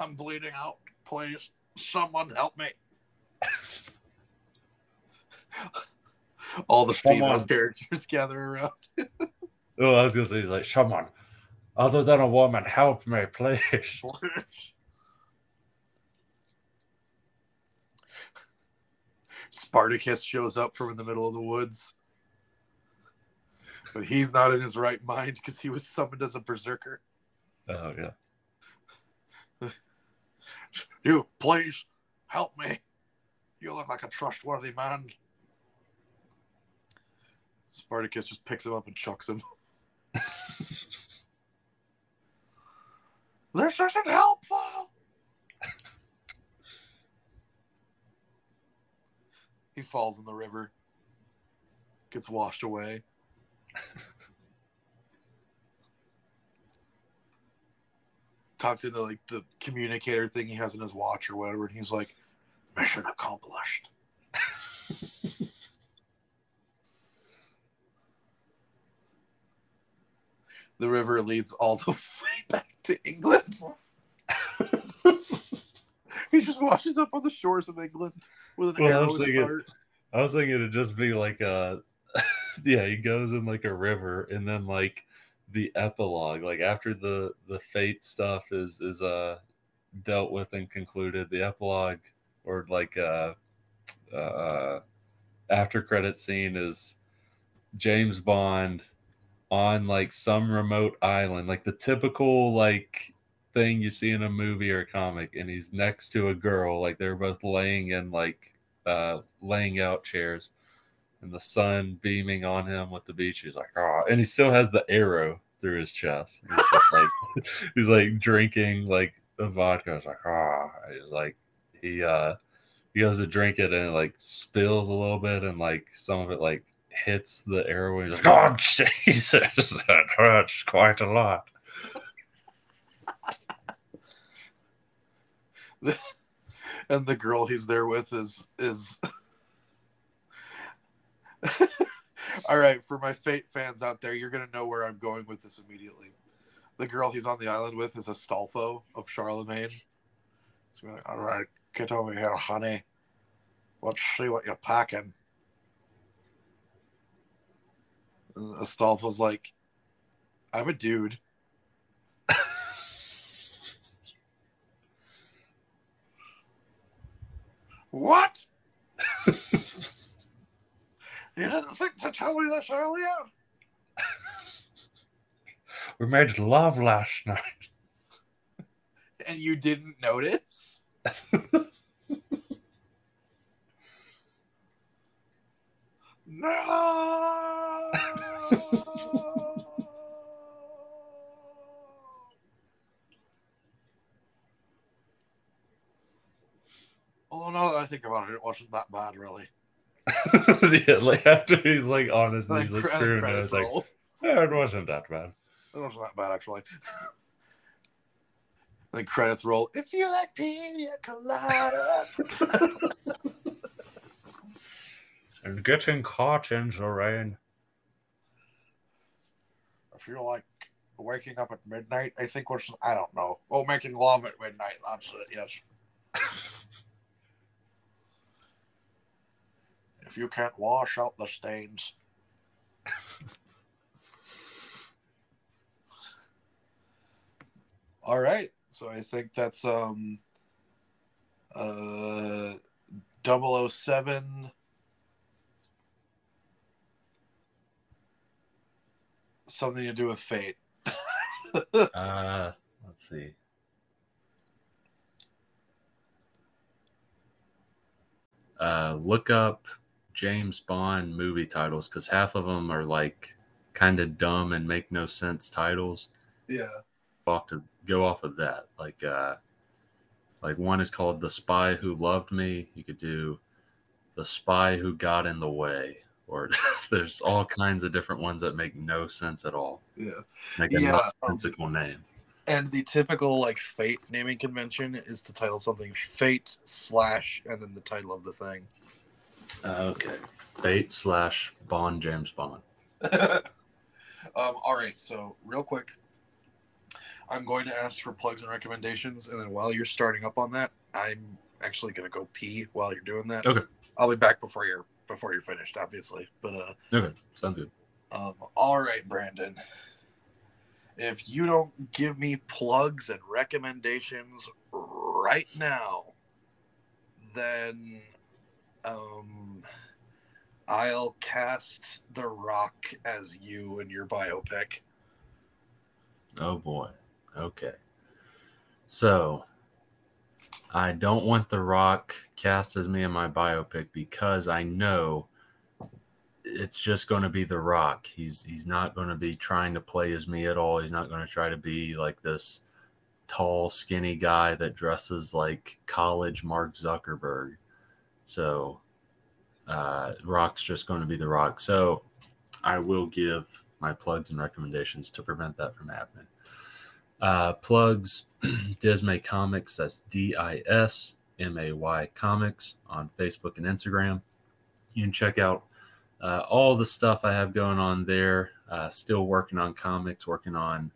I'm bleeding out. Please, someone help me. All the female Someone- characters gather around. Oh, I was gonna say, he's like, someone other than a woman, help me, please. Spartacus shows up from in the middle of the woods. But he's not in his right mind because he was summoned as a berserker. Oh yeah. You, please, help me. You look like a trustworthy man. Spartacus just picks him up and chucks him. this isn't helpful. he falls in the river, gets washed away. Talks into like the communicator thing he has in his watch or whatever, and he's like, "Mission accomplished." the river leads all the way back to England. he just washes up on the shores of England with an Well, I arrow was in his thinking- heart. I was thinking it'd just be like a, yeah, he goes in like a river, and then like the epilogue, like after the the fate stuff is is uh dealt with and concluded, the epilogue or like uh uh after credit scene is James Bond on like some remote island, like the typical like thing you see in a movie or a comic, and he's next to a girl, like they're both laying in like uh laying out chairs and the sun beaming on him with the beach. He's like, oh, and he still has the arrow through his chest. He's just like, he's like drinking like the vodka. It's like, ah, oh. he's like, he uh, he goes to drink it and it like spills a little bit and like some of it like hits the arrow. He's like, oh Jesus, that hurts quite a lot. and the girl he's there with is is all right for my fate fans out there you're gonna know where i'm going with this immediately. The girl he's on the island with is astolfo of charlemagne. So we're like, all right get over here honey. Let's see what you're packing. And astolfo's like i'm a dude. What? you didn't think to tell me this earlier? We made love last night. And you didn't notice? No! Although now that I think about it, it wasn't that bad, really. yeah, like after he's like honest, and Like, he's like cre- screwing it. credits It's like, yeah, it wasn't that bad. It wasn't that bad, actually. the credits roll. If you like pina coladas. And getting caught in the rain. if you're like waking up at midnight, I think what's I don't know. Oh, making love at midnight. That's it. Yes. If you can't wash out the stains. All right. So I think that's um uh 007 something to do with fate. Uh, let's see. Uh, look up James Bond movie titles because half of them are like kind of dumb and make no sense titles. yeah. Off to go off of that. Like, uh, like one is called "The Spy Who Loved Me." You could do "The Spy Who Got in the Way," or there's all kinds of different ones that make no sense at all. Yeah. Make a Yeah, um, nonsensical name. And the typical like fate naming convention is to title something fate slash and then the title of the thing. Uh, okay. Fate slash Bond James Bond. um, all right, so real quick, I'm going to ask for plugs and recommendations, and then while you're starting up on that, I'm actually going to go pee while you're doing that. Okay. I'll be back before you're before you're finished, obviously. But uh, Okay, sounds good. um, all right, Brandon. If you don't give me plugs and recommendations right now, then Um, I'll cast The Rock as you in your biopic. Oh boy. Okay. So I don't want The Rock cast as me in my biopic because I know it's just going to be The Rock. He's he's not going to be trying to play as me at all. He's not going to try to be like this tall, skinny guy that dresses like college Mark Zuckerberg. So uh, Rock's just going to be The Rock. So I will give my plugs and recommendations to prevent that from happening. Uh, plugs Dismay Comics, that's D I S M A Y Comics on Facebook and Instagram. You can check out uh, all the stuff I have going on there. Uh, still working on comics, working on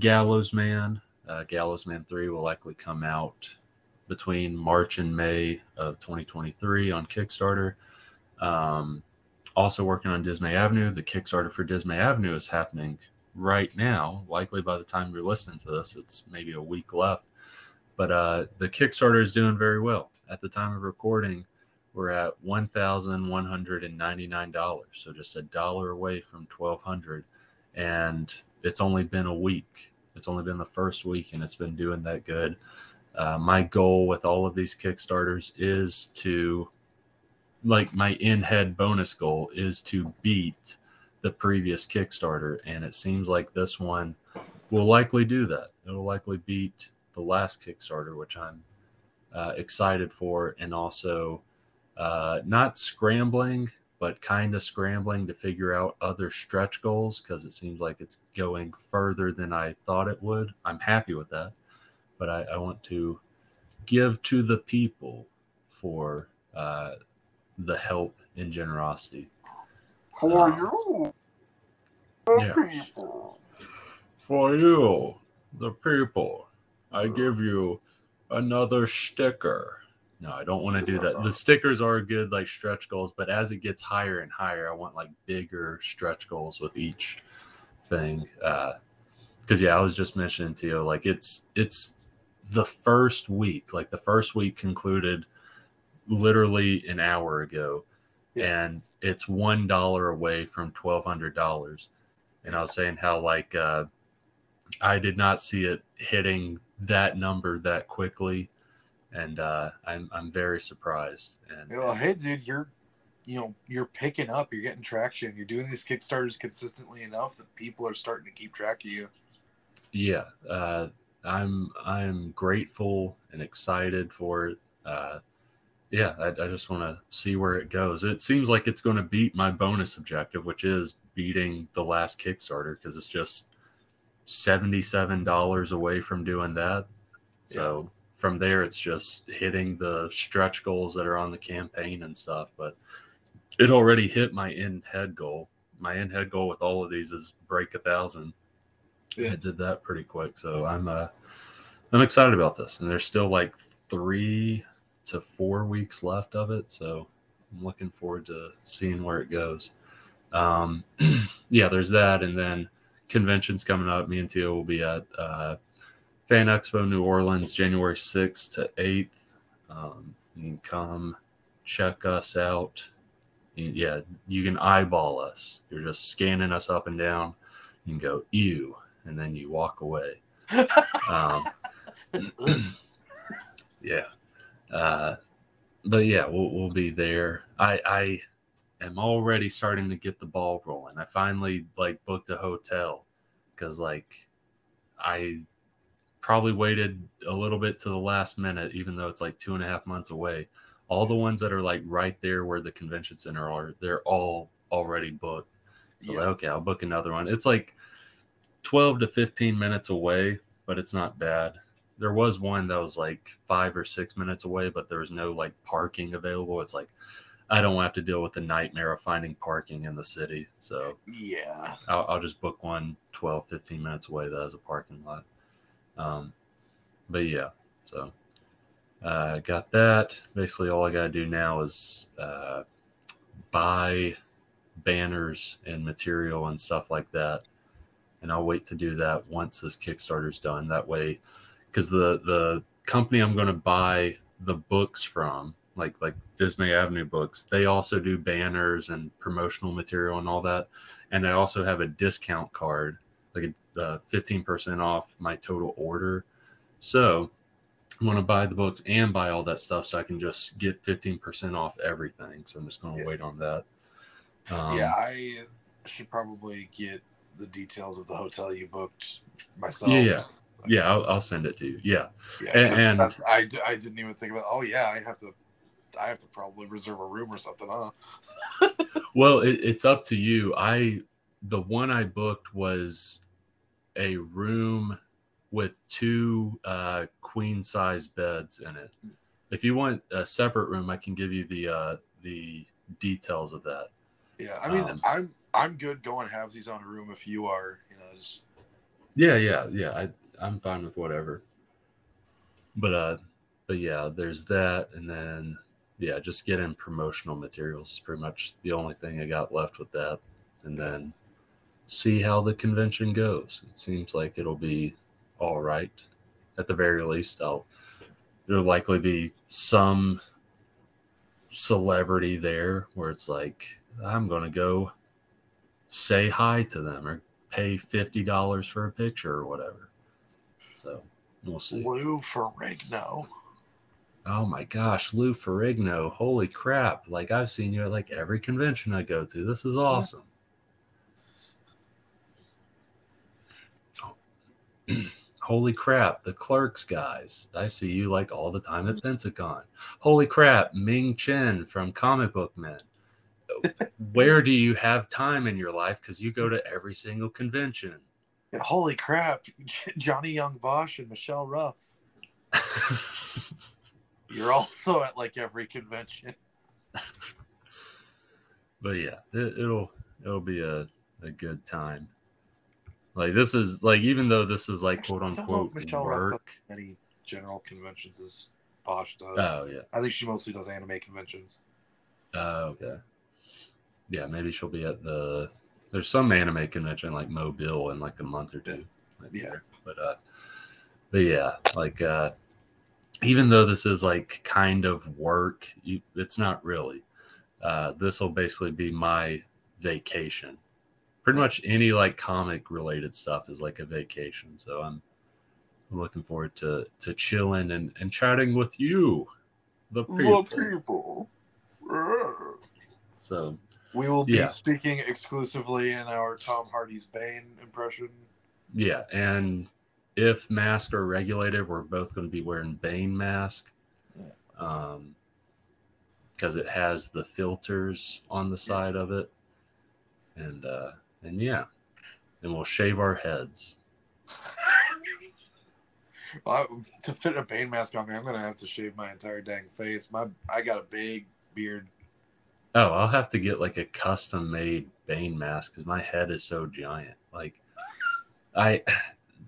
Gallows Man. Uh, Gallows Man 3 will likely come out between March and May of 2023 on Kickstarter. Um, also working on Dismay Avenue. The Kickstarter for Dismay Avenue is happening right now. Likely by the time you're listening to this, it's maybe a week left. But uh, the Kickstarter is doing very well. At the time of recording, we're at one thousand one hundred and ninety nine dollars, so just a dollar away from twelve hundred, and it's only been a week. It's only been the first week, and it's been doing that good. Uh, my goal with all of these Kickstarters is to, like, my in head bonus goal is to beat the previous Kickstarter, and it seems like this one will likely do that. It will likely beat the last Kickstarter, which I'm uh, excited for, and also uh, not scrambling, but kind of scrambling to figure out other stretch goals because it seems like it's going further than I thought it would. I'm happy with that, but I, I want to give to the people for uh, the help and generosity for um, you, the yes. people. For you, the people, I give you another sticker. No, I don't want to do that. The stickers are good, like stretch goals, but as it gets higher and higher, I want like bigger stretch goals with each thing. Uh, because yeah, I was just mentioning to you, like it's it's the first week, like the first week concluded literally an hour ago yeah. and it's one dollar away from twelve hundred dollars. And I was saying how like uh, I did not see it hitting that number that quickly, and uh, I'm I'm very surprised. And well, hey, dude, you're you know you're picking up, you're getting traction, you're doing these kickstarters consistently enough that people are starting to keep track of you. Yeah, uh, I'm I'm grateful and excited for it. Uh, yeah, I, I just want to see where it goes. It seems like it's going to beat my bonus objective, which is beating the last Kickstarter because it's just $77 away from doing that. So yeah. from there, it's just hitting the stretch goals that are on the campaign and stuff. But it already hit my in head goal. My in head goal with all of these is break a thousand. Yeah. It did that pretty quick. So I'm, uh, I'm excited about this. And there's still like three to four weeks left of it. So I'm looking forward to seeing where it goes. Um, yeah, there's that. And then conventions coming up. Me and Tio will be at uh, Fan Expo New Orleans January 6th to 8th. Um, you can come check us out. Yeah, you can eyeball us. You're just scanning us up and down. You can go, ew, and then you walk away. um, yeah. Uh, but yeah, we'll, we'll be there. I, I am already starting to get the ball rolling. I finally like booked a hotel because like I probably waited a little bit to the last minute, even though it's like two and a half months away. All the ones that are like right there where the convention center are, they're all already booked. So yeah. like, okay, I'll book another one. It's like 12 to 15 minutes away, but it's not bad there was one that was like five or six minutes away, but there was no like parking available. It's like I don't have to deal with the nightmare of finding parking in the city. So yeah, I'll, I'll just book one 12, 15 minutes away that has a parking lot. Um, but yeah, so uh, got that. Basically, all I got to do now is uh, buy banners and material and stuff like that. And I'll wait to do that once this Kickstarter's done. That way, because the the company I'm going to buy the books from like like Dismay Avenue Books, they also do banners and promotional material and all that, and I also have a discount card, like a fifteen percent off my total order. So I'm going to buy the books and buy all that stuff, so I can just get fifteen percent off everything. So I'm just going to Yeah. wait on that. Um, yeah, I should probably get the details of the hotel you booked myself. Yeah, yeah. yeah, I'll, I'll send it to you. Yeah, Yeah, And- and- I, I didn't even think about. Oh yeah, I have to. I have to probably reserve a room or something, huh? Well, it, it's up to you. I the one I booked was a room with two uh, queen size beds in it. If you want a separate room, I can give you the uh, the details of that. Yeah, I mean, Um, I'm I'm good going halvesies on a room if you are. You know, just Yeah, yeah, yeah. I I'm fine with whatever. But uh, but yeah, there's that, and then yeah, just getting promotional materials is pretty much the only thing I got left with that, and then see how the convention goes. It seems like it'll be all right. At the very least, I'll there'll likely be some celebrity there where it's like I'm gonna go say hi to them or pay fifty dollars for a picture or whatever. So we'll see. Lou Ferrigno. Oh my gosh, Lou Ferrigno! Holy crap! Like I've seen you at like every convention I go to. This is awesome. Holy crap, the clerks guys. I see you like all the time at Pensacon. Holy crap, Ming Chen from Comic Book Men. Where do you have time in your life? Because you go to every single convention. Yeah, holy crap, Johnny Young Bosch and Michelle Ruff. You're also at like every convention. but yeah, it, it'll it'll be a, a good time. Like this is like even though this is like quote I don't know if unquote Michelle Ruff work. Any general conventions as Bosch does. Oh yeah. I think she mostly does anime conventions. Oh okay. Yeah, maybe she'll be at the. There's some anime convention like Mobile in like a month or two. Yeah. there. But uh, but yeah, like uh, even though this is like kind of work, you, it's not really. Uh, this will basically be my vacation. Pretty much any like comic related stuff is like a vacation. So I'm, I'm looking forward to to chilling and and chatting with you, the people. The people. So We will be Yeah. speaking exclusively in our Tom Hardy's Bane impression. Yeah, and if masks are regulated, we're both going to be wearing Bane mask, um, because it has the filters on the side of it, and uh, and yeah, and we'll shave our heads. I, to fit a Bane mask on me, I'm gonna have to shave my entire dang face. My I got a big beard. Oh, I'll have to get like a custom made Bane mask because my head is so giant. Like, I,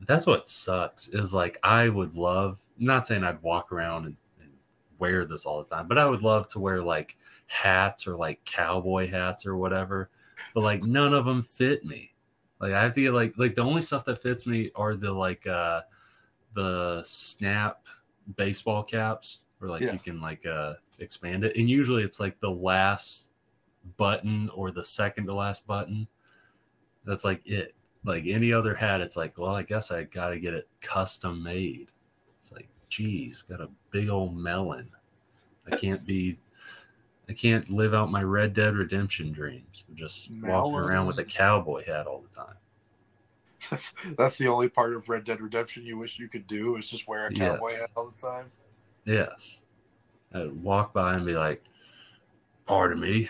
that's what sucks is like, I would love, not saying I'd walk around and, and wear this all the time, but I would love to wear like hats or like cowboy hats or whatever. But like, none of them fit me. Like, I have to get like, like the only stuff that fits me are the like, uh, the snap baseball caps where like Yeah. you can like uh expand it. And usually it's like the last button or the second to last button. That's like it. Like any other hat it's like well i guess i gotta get it custom made. It's like geez got a big old melon. I can't be i can't live out my red dead redemption dreams just walking around with a cowboy hat all the time. That's, that's the only part of Red Dead Redemption you wish you could do is just wear a cowboy hat all the time. Yes. I'd walk by and be like, pardon me.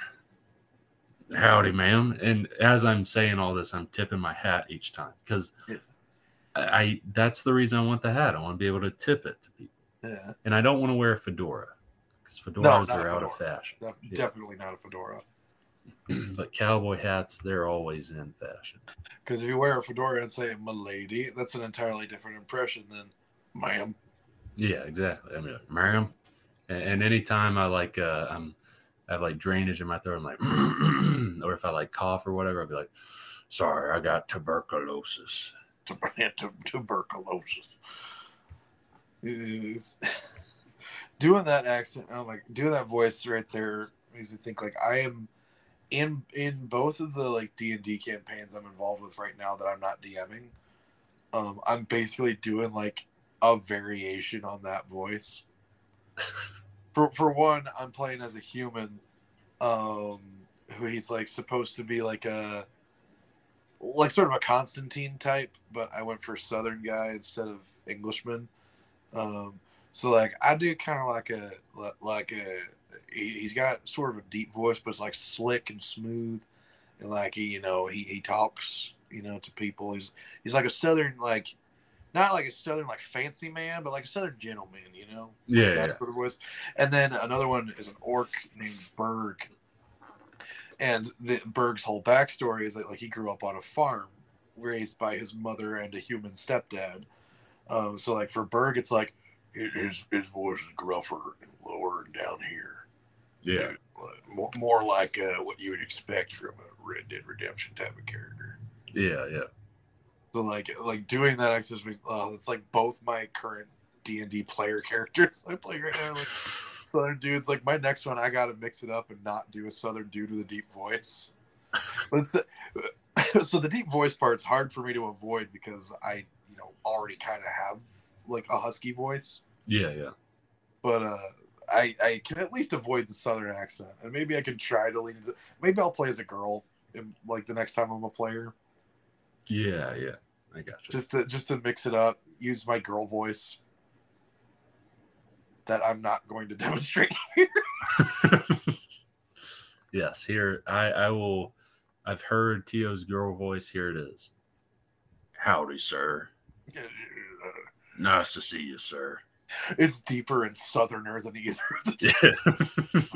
Howdy, ma'am. And as I'm saying all this, I'm tipping my hat each time because Yeah. I, I that's the reason I want the hat. I want to be able to tip it to people. Yeah, And I don't want to wear a fedora because fedoras not a are out of fashion. def- Yeah. definitely not a fedora. but cowboy hats, they're always in fashion. Because if you wear a fedora and say "milady," that's an entirely different impression than "ma'am." Yeah, exactly. I mean, ma'am. And, and anytime I like, uh, I'm, I have like drainage in my throat. I'm like, or if I like cough or whatever, I'll be like, sorry, I got tuberculosis. Tub- tu- tuberculosis. Doing that accent, I'm like doing that voice right there makes me think like I am in in both of the like D and D campaigns I'm involved with right now that I'm not DMing. Um, I'm basically doing like a variation on that voice. For for one, I'm playing as a human, um, who he's like supposed to be like a like sort of a Constantine type, but I went for Southern guy instead of Englishman. Um, so like I do kind of like a like a he, has got sort of a deep voice, but it's like slick and smooth, and like he you know he he talks you know to people. He's he's like a Southern like not like a southern like fancy man, but like a southern gentleman, you know. Yeah, like that yeah. sort of voice. And then another one is an orc named Berg, and the Berg's whole backstory is that like he grew up on a farm, raised by his mother and a human stepdad. Um, so like for Berg, it's like his his voice is gruffer and lower and down here. Yeah. More, more like uh, what you would expect from a Red Dead Redemption type of character. Yeah, yeah. So like like doing that exercise, uh, it's like both my current D and D player characters I play right now. Like Southern dudes. Like my next one, I got to mix it up and not do a Southern dude with a deep voice. But it's, so the deep voice part's hard for me to avoid because I you know already kind of have like a husky voice. Yeah, yeah. But uh, I I can at least avoid the Southern accent, and maybe I can try to lean into. Maybe I'll play as a girl, in, like the next time I'm a player. Yeah, yeah. I got you. just to just to mix it up, use my girl voice that I'm not going to demonstrate here. yes, here I I will. I've heard Tio's girl voice. Here it is. Howdy, sir. Nice to see you, sir. It's deeper and southerner than either of the Yeah.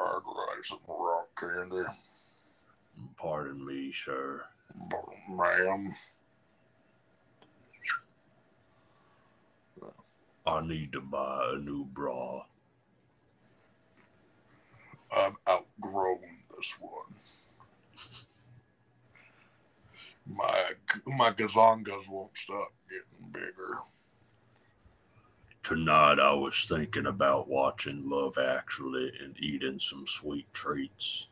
I'd like some rock candy, Pardon me, sir. Ma'am. I need to buy a new bra. I've outgrown this one. My my gazongas won't stop getting bigger. Tonight I was thinking about watching Love Actually and eating some sweet treats.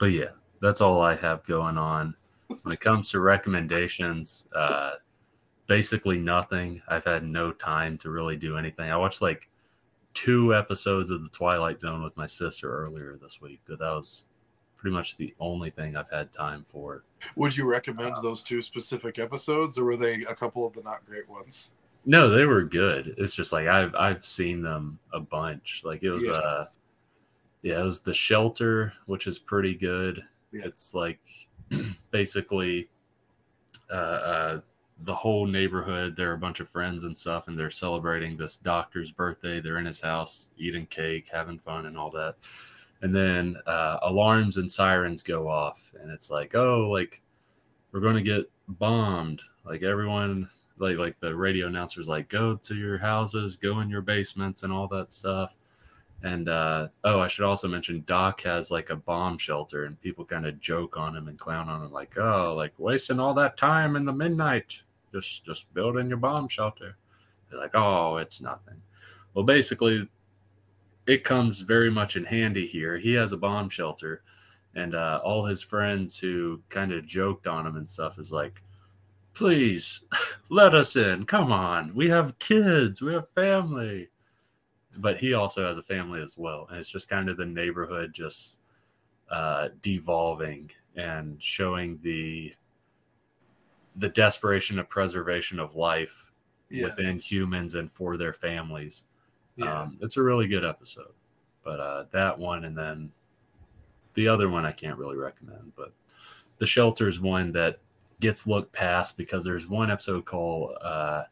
But yeah, that's all I have going on. When it comes to recommendations, uh, basically nothing. I've had no time to really do anything. I watched like two episodes of The Twilight Zone with my sister earlier this week, but that was pretty much the only thing I've had time for. Would you recommend those two specific episodes, or were they a couple of the not great ones? No, they were good. It's just like I've I've seen them a bunch. Like it was Yeah. uh yeah, it was the shelter, which is pretty good. Yeah. It's like basically uh, uh the whole neighborhood, they're a bunch of friends and stuff, and they're celebrating this doctor's birthday. They're in his house, eating cake, having fun, and all that. And then uh, alarms and sirens go off, and it's like, oh, like we're going to get bombed. Like everyone, like like the radio announcers, like go to your houses, go in your basements, and all that stuff. And uh, oh, I should also mention Doc has like a bomb shelter, and people kind of joke on him and clown on him, like, oh, like wasting all that time in the midnight, just just building your bomb shelter. They're like, oh, it's nothing. Well, basically, it comes very much in handy here. He has a bomb shelter, and uh, all his friends who kind of joked on him and stuff is like, please let us in. Come on, we have kids, we have family. But he also has a family as well, and it's just kind of the neighborhood just uh, devolving and showing the the desperation of preservation of life Yeah, within humans and for their families. yeah. Um, it's a really good episode, but uh, that one and then the other one I can't really recommend. But the shelter is one that gets looked past because there's one episode called uh,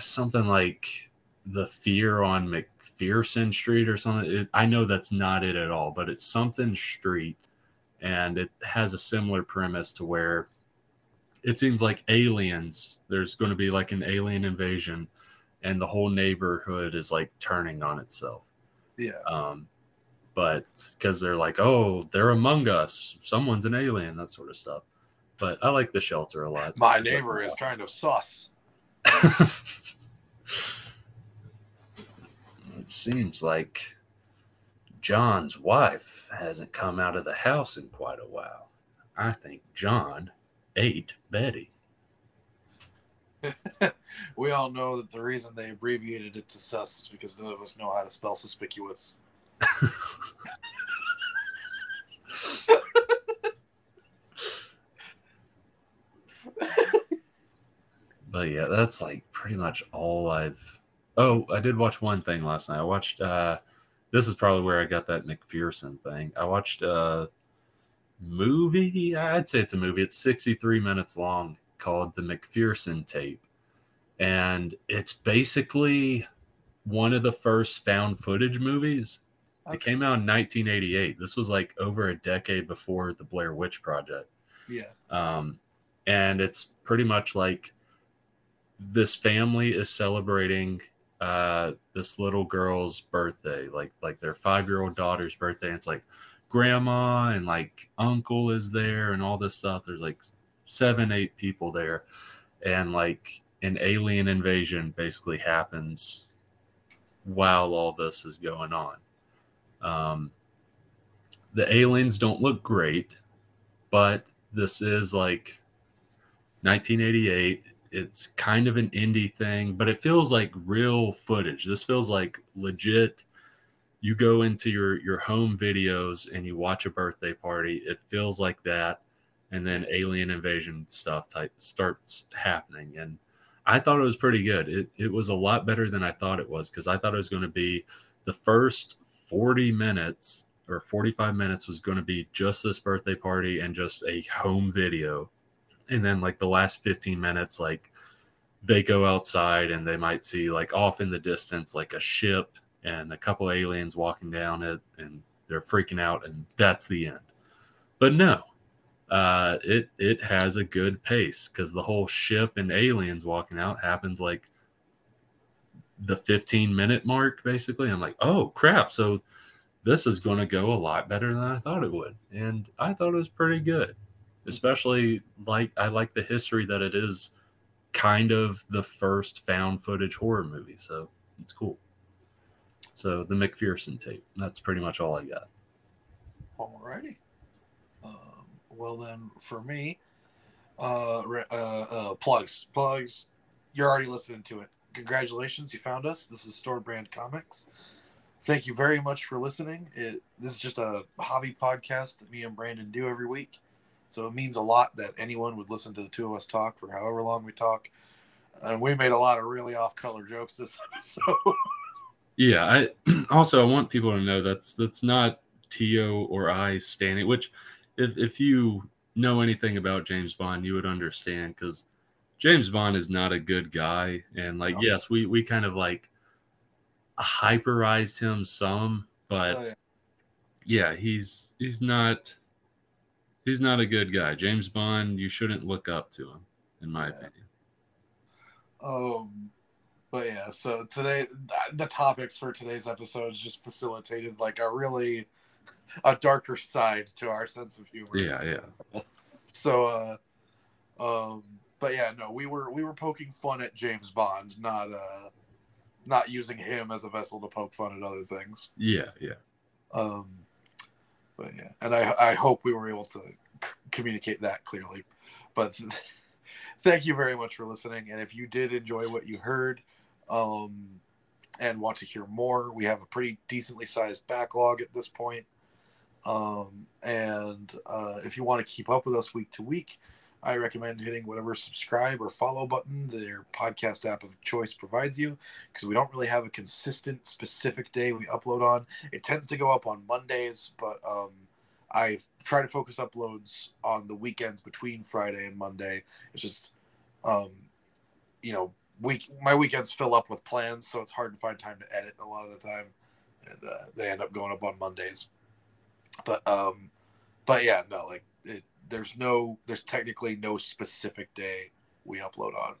something like the fear on McPherson Street or something. It, I know that's not it at all, but it's something street, and it has a similar premise to where it seems like aliens. There's going to be like an alien invasion and the whole neighborhood is like turning on itself. yeah. Um, but because they're like, oh, they're among us, someone's an alien, that sort of stuff. But I like the shelter a lot. My neighbor is kind of sus. it seems like John's wife hasn't come out of the house in quite a while. I think John ate Betty. we all know that the reason they abbreviated it to sus is because none of us know how to spell suspicious. but yeah, that's like pretty much all I've. Oh, I did watch one thing last night. I watched. uh This is probably where I got that McPherson thing. I watched a movie. I'd say it's a movie. It's 63 minutes long, called the McPherson Tape, and it's basically one of the first found footage movies. Okay. It came out in 1988. This was like over a decade before the Blair Witch Project. Yeah. Um, and it's pretty much like this family is celebrating uh, this little girl's birthday, like like their five year old daughter's birthday. And it's like grandma and like uncle is there and all this stuff. There's like seven, eight people there, and like an alien invasion basically happens while all this is going on. Um, the aliens don't look great, but this is like 1988 it's kind of an indie thing, but it feels like real footage. This feels like legit. You go into your your home videos and you watch a birthday party. It feels like that, and then alien invasion stuff type starts happening. And I thought it was pretty good. It it was a lot better than I thought it was because I thought it was going to be the first 40 minutes or 45 minutes was going to be just this birthday party and just a home video and then like the last 15 minutes like they go outside and they might see like off in the distance like a ship and a couple aliens walking down it and they're freaking out and that's the end. But no uh it it has a good pace because the whole ship and aliens walking out happens like the 15 minute mark basically. I'm like oh crap so this is going to go a lot better than i thought it would. And i thought it was pretty good especially like I like the history that it is kind of the first found footage horror movie. So it's cool. So the McPherson tape. That's pretty much all I got. Alrighty. Um, well then, for me, uh, uh, uh, plugs, plugs. You're already listening to it. Congratulations, you found us. This is Store Brand Comics. Thank you very much for listening. It this is just a hobby podcast that me and Brandon do every week. So it means a lot that anyone would listen to the two of us talk for however long we talk. And we made a lot of really off color jokes this episode. yeah, I also I want people to know that's that's not Tio or I standing. Which, if if you know anything about James Bond, you would understand because James Bond is not a good guy, and like no. yes, we we kind of like hyperized him some, but oh, yeah. yeah, he's he's not he's not a good guy. James Bond, you shouldn't look up to him, in my yeah. opinion. Um, but yeah, so today the topics for today's episode is just facilitated like a really a darker side to our sense of humor. Yeah, yeah. so, uh, um, but yeah, no, we were we were poking fun at James Bond, not uh, not using him as a vessel to poke fun at other things. Yeah, yeah. Um, but yeah, and I I hope we were able to c- communicate that clearly. But thank you very much for listening. And if you did enjoy what you heard, um, and want to hear more, we have a pretty decently sized backlog at this point. Um, and uh, if you want to keep up with us week to week, I recommend hitting whatever subscribe or follow button their podcast app of choice provides you because we don't really have a consistent, specific day we upload on. It tends to go up on Mondays, but um, I try to focus uploads on the weekends between Friday and Monday. It's just, um, you know, week my weekends fill up with plans, so it's hard to find time to edit a lot of the time, and uh, they end up going up on Mondays. But um, but yeah, no, like it, there's no there's technically no specific day we upload on.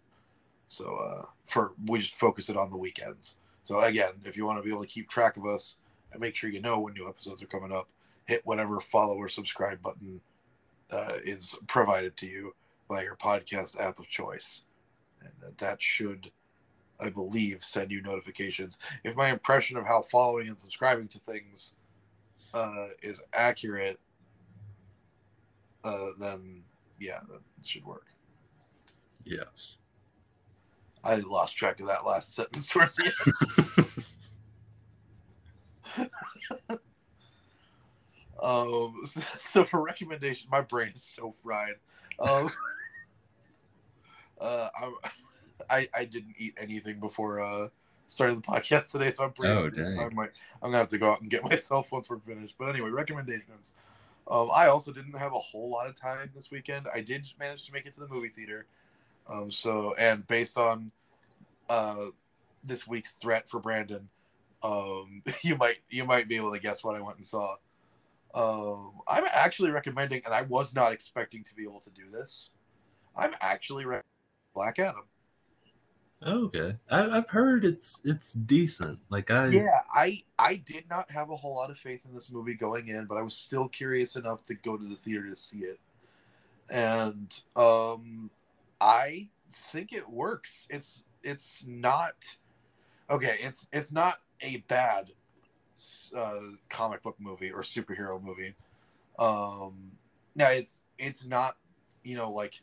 So uh, for we just focus it on the weekends. So again, if you want to be able to keep track of us, and make sure you know when new episodes are coming up. Hit whatever follow or subscribe button uh, is provided to you by your podcast app of choice, and that, should, I believe, send you notifications. If my impression of how following and subscribing to things uh, is accurate, uh, then yeah, that should work. Yes. I lost track of that last sentence towards the end. um, so for recommendation, my brain is so fried. Um, uh, I, I didn't eat anything before uh starting the podcast today, so I'm pretty. Oh, dang. I might, I'm gonna have to go out and get myself once we're finished. But anyway, recommendations. Um, I also didn't have a whole lot of time this weekend. I did manage to make it to the movie theater. Um, so and based on uh, this week's threat for Brandon, um, you might you might be able to guess what I went and saw. Um, I'm actually recommending, and I was not expecting to be able to do this. I'm actually recommending Black Adam. Okay, I, I've heard it's it's decent. Like I Yeah, I I did not have a whole lot of faith in this movie going in, but I was still curious enough to go to the theater to see it. And um I think it works. It's it's not okay, it's it's not a bad uh, comic book movie or superhero movie. Um now it's it's not, you know, like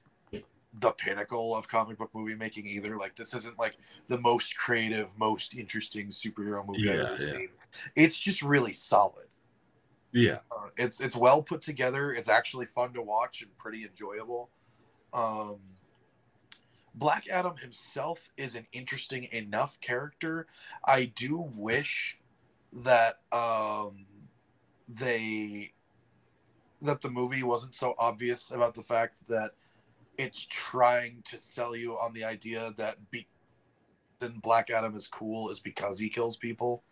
the pinnacle of comic book movie making either. Like this isn't like the most creative, most interesting superhero movie I've ever yeah. seen. It's just really solid. yeah Uh, it's it's well put together. It's actually fun to watch and pretty enjoyable. Um, Black Adam himself is an interesting enough character. I do wish that um, they that the movie wasn't so obvious about the fact that it's trying to sell you on the idea that be- then Black Adam is cool is because he kills people.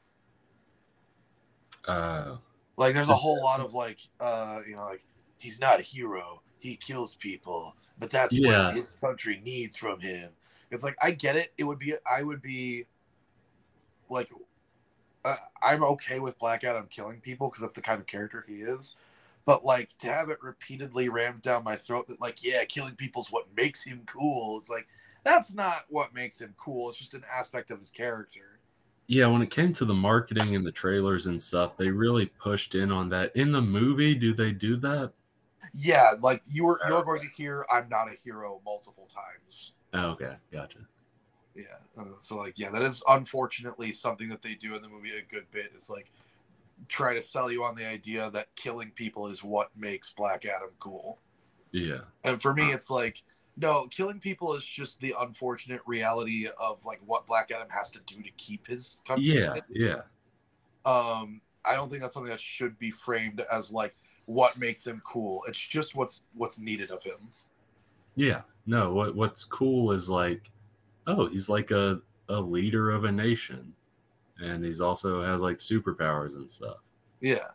uh Like there's a whole lot of like uh you know like he's not a hero. He kills people, but that's Yeah. what his country needs from him. It's like I get it. It would be I would be like uh, I'm okay with Black Adam killing people because that's the kind of character he is. But like to have it repeatedly rammed down my throat that like yeah, killing people's what makes him cool. It's like that's not what makes him cool. It's just an aspect of his character. yeah when it came to the marketing and the trailers and stuff they really pushed in on that in the movie do they do that Yeah, like you were you're going to hear I'm not a hero multiple times. oh, okay gotcha Yeah. Uh, so like yeah, that is unfortunately something that they do in the movie a good bit. it's like try to sell you on the idea that killing people is what makes Black Adam cool. yeah And for me, it's like no, killing people is just the unfortunate reality of like what Black Adam has to do to keep his country. yeah safe. yeah Um, I don't think that's something that should be framed as like what makes him cool. It's just what's what's needed of him. yeah no what what's cool is like oh he's like a a leader of a nation and he's also has like superpowers and stuff Yeah.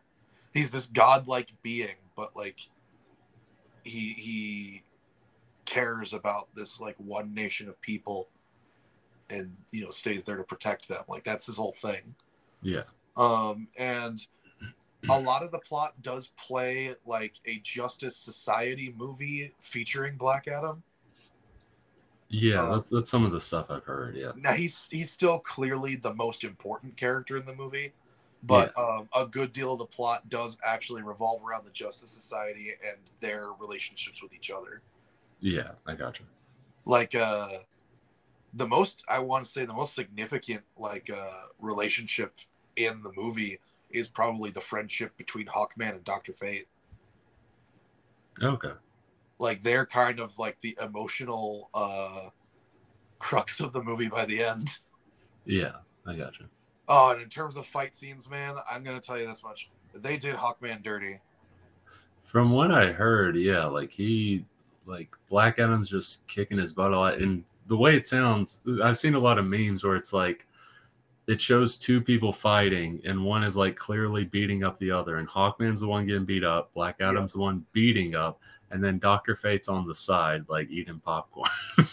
He's this godlike being, but like he he cares about this like one nation of people and you know stays there to protect them. Like that's his whole thing. yeah Um and a lot of the plot does play like a Justice Society movie featuring Black Adam. Yeah Uh, that's, that's some of the stuff i've heard yeah Now he's he's still clearly the most important character in the movie, but um, a good deal of the plot does actually revolve around the Justice Society and their relationships with each other. yeah i gotcha Like uh, the most I want to say the most significant like uh, relationship in the movie is probably the friendship between Hawkman and Doctor Fate. okay Like they're kind of like the emotional uh, crux of the movie by the end. yeah i gotcha Oh, and in terms of fight scenes, man, I'm gonna tell you this much: they did Hawkman dirty. From what I heard, yeah, like he, like Black Adam's just kicking his butt a lot. And the way it sounds, I've seen a lot of memes where it's like, it shows two people fighting, and one is like clearly beating up the other, and Hawkman's the one getting beat up, Black Yeah. Adam's the one beating up, and then Doctor Fate's on the side, like eating popcorn.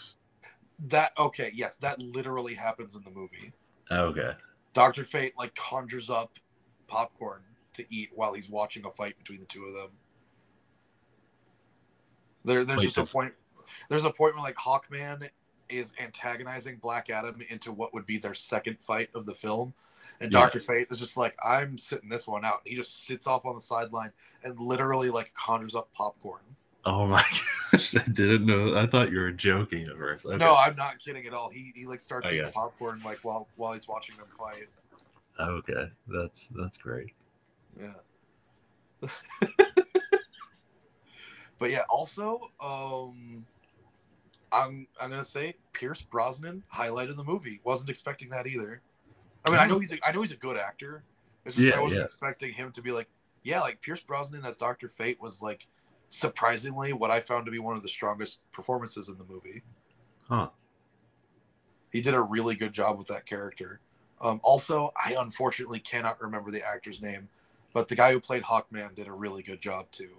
That okay, yes, that literally happens in the movie. okay. Doctor Fate like conjures up popcorn to eat while he's watching a fight between the two of them. There, there's Wait, just does- a point. There's a point where like Hawkman is antagonizing Black Adam into what would be their second fight of the film, and Yeah. Doctor Fate is just like, "I'm sitting this one out." He just sits off on the sideline and literally like conjures up popcorn. Oh my gosh, I didn't know. I thought you were joking at first. Okay. No, I'm not kidding at all. He he like starts eating popcorn like while while he's watching them fight. Okay, that's that's great. Yeah. but yeah, also, um I'm I'm gonna say Pierce Brosnan highlighted the movie. Wasn't expecting that either. I mean, I know he's a, I know he's a good actor. It's just Yeah, I wasn't yeah. expecting him to be like, yeah, like Pierce Brosnan as Doctor Fate was like surprisingly what I found to be one of the strongest performances in the movie. Huh. He did a really good job with that character. Um, also, I unfortunately cannot remember the actor's name, but the guy who played Hawkman did a really good job too.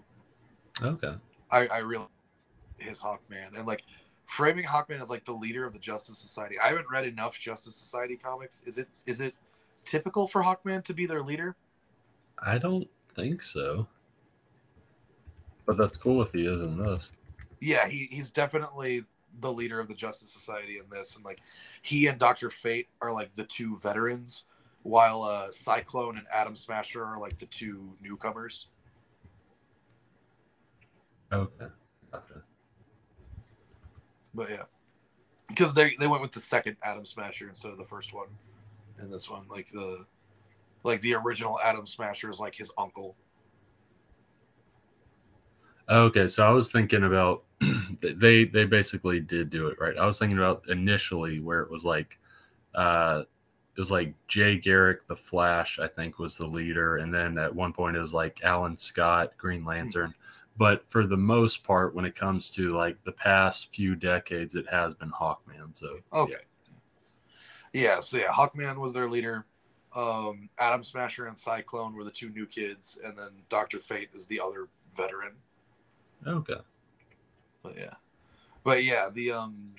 Okay. I, I really his Hawkman and like framing Hawkman as like the leader of the Justice Society. I haven't read enough Justice Society comics. Is it is it typical for Hawkman to be their leader? I don't think so. But that's cool if he is in this. Yeah, he, he's definitely the leader of the Justice Society in this, and like he and Doctor Fate are like the two veterans, while uh, Cyclone and Atom Smasher are like the two newcomers. Okay. Gotcha. But yeah, because they they went with the second Atom Smasher instead of the first one in this one. Like the like the original Atom Smasher is like his uncle. Okay, so I was thinking about they they basically did do it right. I was thinking about initially where it was like uh it was like Jay Garrick the Flash, I think was the leader, and then at one point it was like Alan Scott, Green Lantern. But for the most part, when it comes to like the past few decades, it has been Hawkman. So Okay. Yeah. so yeah, Hawkman was their leader. Um, Atom Smasher and Cyclone were the two new kids, and then Doctor Fate is the other veteran. Okay. But yeah, but yeah, the um,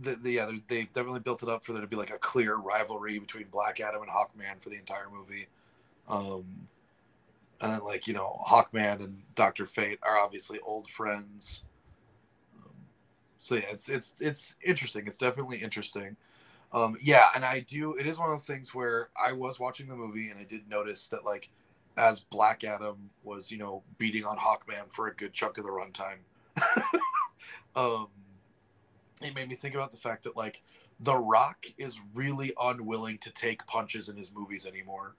the, the yeah, they definitely built it up for there to be like a clear rivalry between Black Adam and Hawkman for the entire movie. Um, and then like you know, Hawkman and Doctor Fate are obviously old friends. Um, so yeah, it's it's it's interesting. It's definitely interesting. Um, yeah, and I do. It is one of those things where I was watching the movie and I did notice that like as Black Adam was, you know, beating on Hawkman for a good chunk of the runtime. um, it made me think about the fact that like The Rock is really unwilling to take punches in his movies anymore.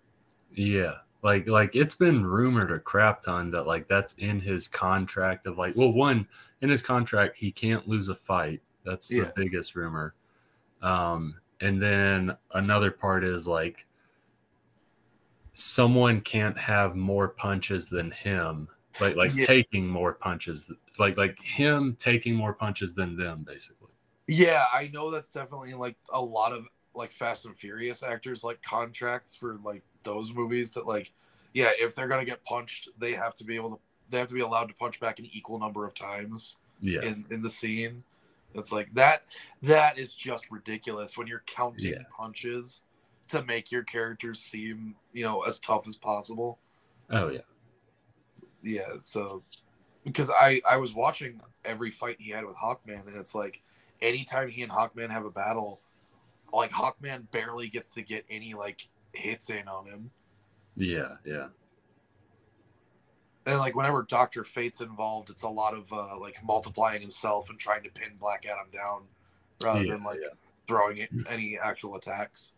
Yeah. Like like it's been rumored a crap ton that like that's in his contract of like well one in his contract he can't lose a fight. That's the biggest rumor. Um and then another part is like someone can't have more punches than him. Like like Yeah. taking more punches like like him taking more punches than them basically. Yeah, I know that's definitely like a lot of like Fast and Furious actors like contracts for like those movies that like yeah, if they're gonna get punched, they have to be able to they have to be allowed to punch back an equal number of times. Yeah. in, in the scene. It's like that that is just ridiculous when you're counting Yeah. punches to make your characters seem, you know, as tough as possible. Oh yeah. Yeah, so because I I was watching every fight he had with Hawkman and it's like anytime he and Hawkman have a battle, like Hawkman barely gets to get any like hits in on him. Yeah, yeah. And like whenever Doctor Fate's involved, it's a lot of uh, like multiplying himself and trying to pin Black Adam down, rather Yeah, than like yeah. throwing any actual attacks.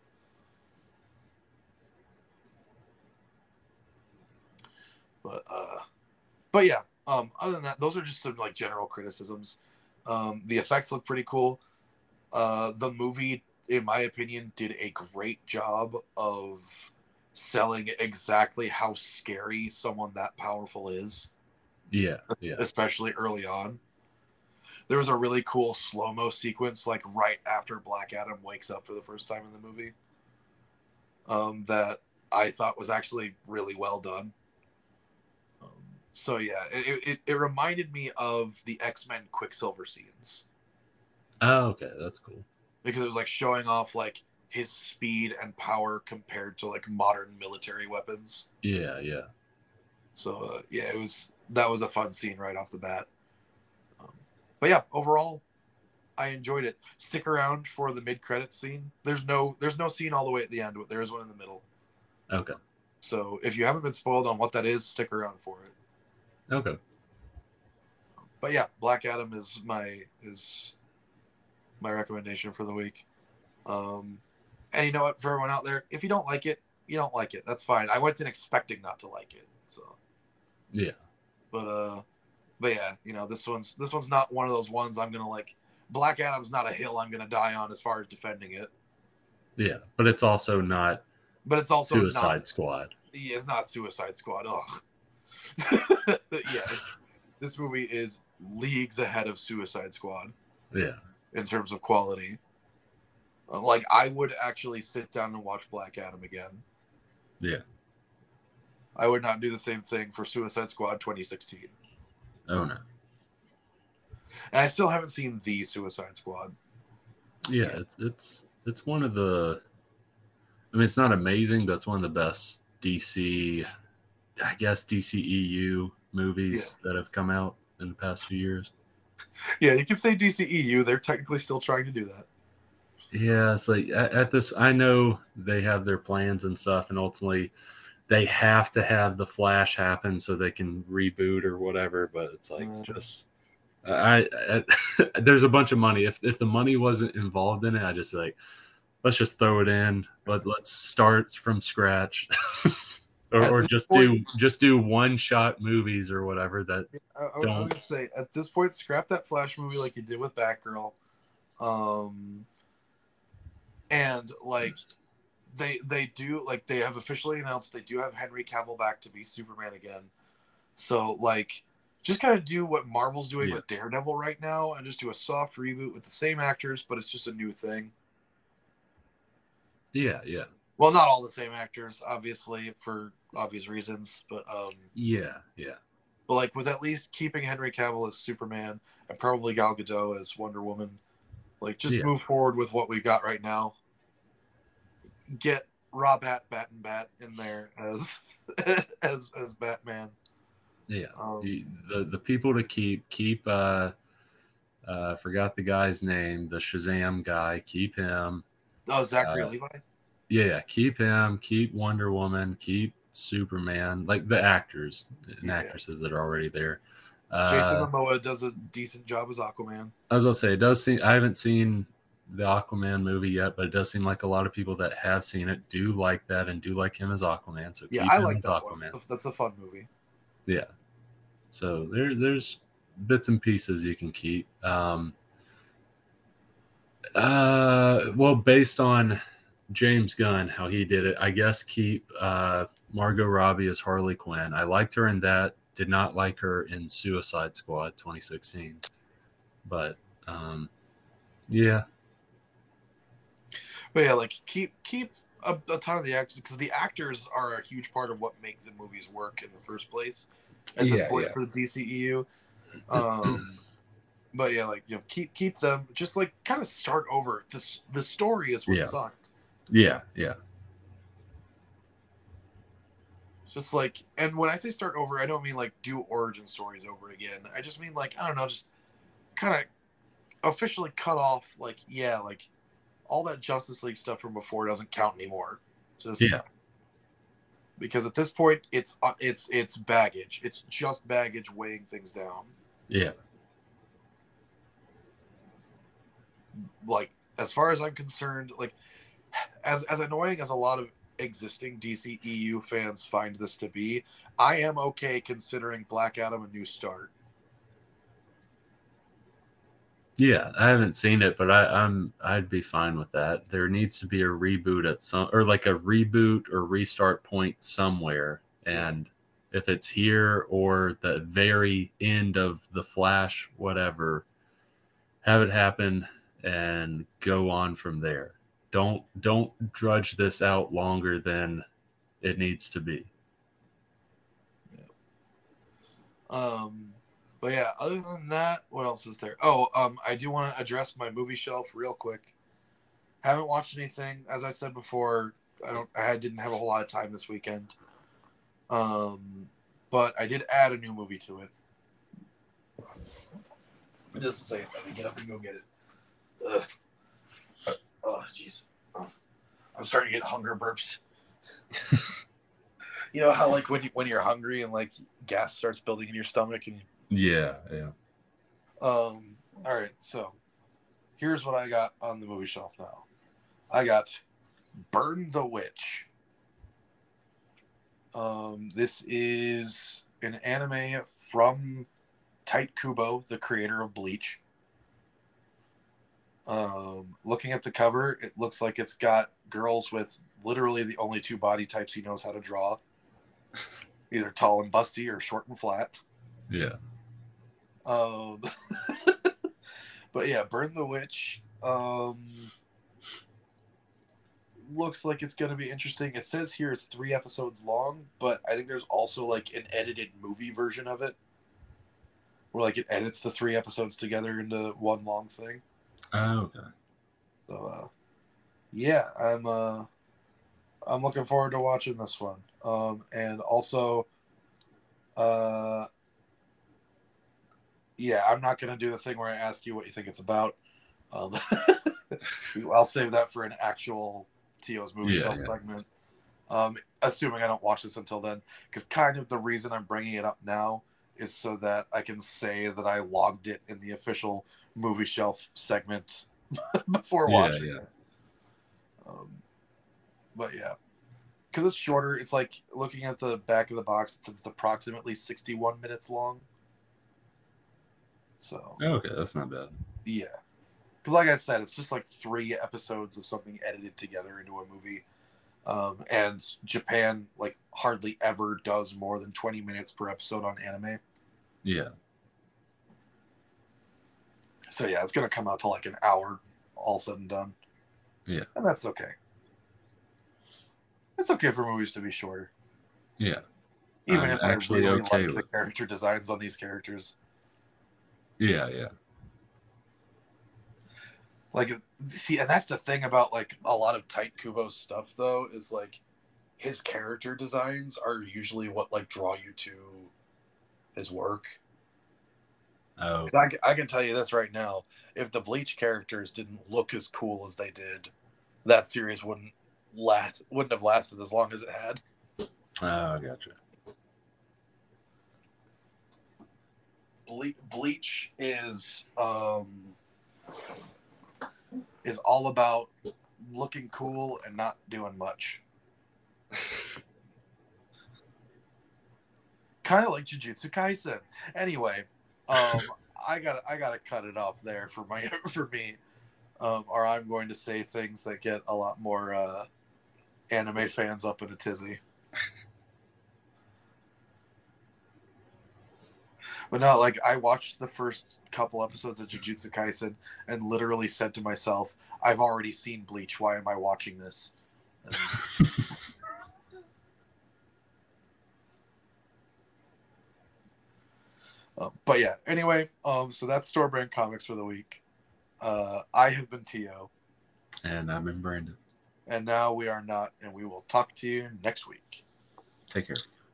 But uh, but yeah. Um, other than that, those are just some like general criticisms. Um, the effects look pretty cool. Uh, the movie, in my opinion, did a great job of selling exactly how scary someone that powerful is, Yeah, yeah. especially early on. There was a really cool slow mo sequence, like right after Black Adam wakes up for the first time in the movie, um, that I thought was actually really well done. So yeah, it, it, it reminded me of the X Men Quicksilver scenes Oh, okay, that's cool. because it was like showing off like his speed and power compared to like modern military weapons. Yeah, yeah. So uh, yeah, it was that was a fun scene right off the bat. Um, but yeah, overall, I enjoyed it. Stick around for the mid credit scene. There's no there's no scene all the way at the end, but there is one in the middle. Okay. So if you haven't been spoiled on what that is, stick around for it. Okay. But yeah, Black Adam is my is my recommendation for the week. Um, and you know what, for everyone out there, if you don't like it, you don't like it. That's fine. I went in expecting not to like it. So Yeah. but uh but yeah, you know, this one's this one's not one of those ones I'm gonna like Black Adam's not a hill I'm gonna die on as far as defending it. Yeah. But it's also not But it's also Suicide not Squad. yeah, it's not Suicide Squad. Ugh. yeah, it's, this movie is leagues ahead of Suicide Squad Yeah. in terms of quality. Like I would actually sit down and watch Black Adam again. Yeah. I would not do the same thing for Suicide Squad 2016. Oh no. And I still haven't seen the Suicide Squad. Yeah, Yeah. it's it's it's one of the I mean it's not amazing, but it's one of the best DC I guess DCEU movies that have come out in the past few years. Yeah, you can say DCEU. They're technically still trying to do that. Yeah, it's like at, at this I know they have their plans and stuff and ultimately they have to have the flash happen so they can reboot or whatever, but it's like Mhm. just I, I there's a bunch of money. If if the money wasn't involved in it, I'd just be like, let's just throw it in. But let's start from scratch. or, or just point- do just do one shot movies or whatever that I, I Don't. gonna say at this point, scrap that Flash movie like you did with Batgirl, um, and like they they do like they have officially announced they do have Henry Cavill back to be Superman again. So like, just kind of do what Marvel's doing Yeah. with Daredevil right now, and just do a soft reboot with the same actors, but it's just a new thing. yeah, yeah. Well, not all the same actors, obviously, for obvious reasons, but um, Yeah, yeah. but like with at least keeping Henry Cavill as Superman and probably Gal Gadot as Wonder Woman, like just Yeah. move forward with what we got right now. Get Rob Hat Bat and Bat in there as as as Batman. Yeah. Um, the, the the people to keep keep uh uh forgot the guy's name the shazam guy keep him oh, Zachary uh, Levi. Yeah keep him keep wonder woman keep superman like the actors and Yeah. actresses that are already there Jason uh, Momoa does a decent job as Aquaman. As i was gonna say it does seem i haven't seen the aquaman movie yet but it does seem like a lot of people that have seen it do like that and do like him as aquaman so Yeah, keep I him like as that aquaman one. That's a fun movie. Yeah. So there there's bits and pieces you can keep. Um uh well based on James Gunn, how he did it, I guess keep uh Margot Robbie as Harley Quinn. I liked her in that, did not like her in Suicide Squad 2016. But um yeah, But yeah, like keep keep a, a ton of the actors because the actors are a huge part of what make the movies work in the first place. At this Yeah, point yeah. for the DCEU, um, but yeah, like you know, keep keep them just like kind of start over. This the story is what Yeah. sucked. Yeah, yeah. Just like, and when I say start over, I don't mean like do origin stories over again. I just mean like I don't know, just kind of officially cut off. Like yeah, like all that Justice League stuff from before doesn't count anymore. Just Yeah. because at this point it's uh, it's it's baggage. It's just baggage weighing things down. Yeah. Like as far as I'm concerned, like as as annoying as a lot of existing DC EU fans find this to be, I am okay considering Black Adam a new start. Yeah, I haven't seen it, but I, I'm I'd be fine with that. There needs to be a reboot at some or like a reboot or restart point somewhere. And if it's here or the very end of the Flash, whatever, have it happen and go on from there. Don't don't drudge this out longer than it needs to be. Um, but yeah, other than that, what else is there? Oh, um, I do want to address my movie shelf real quick. Haven't watched anything. As I said before, I don't. I didn't have a whole lot of time this weekend. Um, but I did add a new movie to it. Just a second. Let me get up and go get it. Ugh. Oh, jeez. I'm starting to get hunger burps. you know how like when you when you're hungry and like gas starts building in your stomach and you, Yeah, yeah. um all right so here's what i got on the movie shelf now i got burn the witch um this is an anime from Tite Kubo the creator of bleach um looking at the cover it looks like it's got girls with literally the only two body types he knows how to draw either tall and busty or short and flat Yeah. um, but yeah, Burn the Witch. Um, looks like it's going to be interesting. It says here it's three episodes long, but I think there's also like an edited movie version of it, where like it edits the three episodes together into one long thing. Oh, okay. So, uh, yeah, I'm uh, I'm looking forward to watching this one. Um, and also, uh, yeah, I'm not gonna do the thing where I ask you what you think it's about. Um, I'll save that for an actual Tio's movie Yeah, shelf yeah. segment. Um, assuming I don't watch this until then, because kind of the reason I'm bringing it up now is so that I can say that I logged it in the official movie shelf segment before watching yeah. it. Um, but yeah, because it's shorter. It's like looking at the back of the box. It says it's approximately 61 minutes long. So Okay, that's not bad. yeah, because like I said, it's just like three episodes of something edited together into a movie. Um, and Japan like hardly ever does more than 20 minutes per episode on anime. Yeah. So yeah, it's gonna come out to like an hour, all said and done. Yeah. and that's okay. It's okay for movies to be shorter, Yeah. even I'm if I actually really okay like the character designs on these characters. Yeah, yeah. Like, see, and that's the thing about like a lot of Tite Kubo stuff, though, is like his character designs are usually what like draw you to his work. Oh, I, I can tell you this right now: if the Bleach characters didn't look as cool as they did, that series wouldn't last. Wouldn't have lasted as long as it had. oh, I gotcha. Ble- Bleach is um is all about looking cool and not doing much. kind of like Jujutsu Kaisen. Anyway, um, I got to I got to cut it off there for my for me, um, or I'm going to say things that get a lot more uh, anime fans up in a tizzy. But no, like I watched the first couple episodes of Jujutsu Kaisen and literally said to myself, "I've already seen Bleach. Why am I watching this?" Uh, but yeah, anyway, um, so that's store brand comics for the week. Uh, I have been Tio, and I'm in Brandon. and now we are not, and we will talk to you next week. Take care.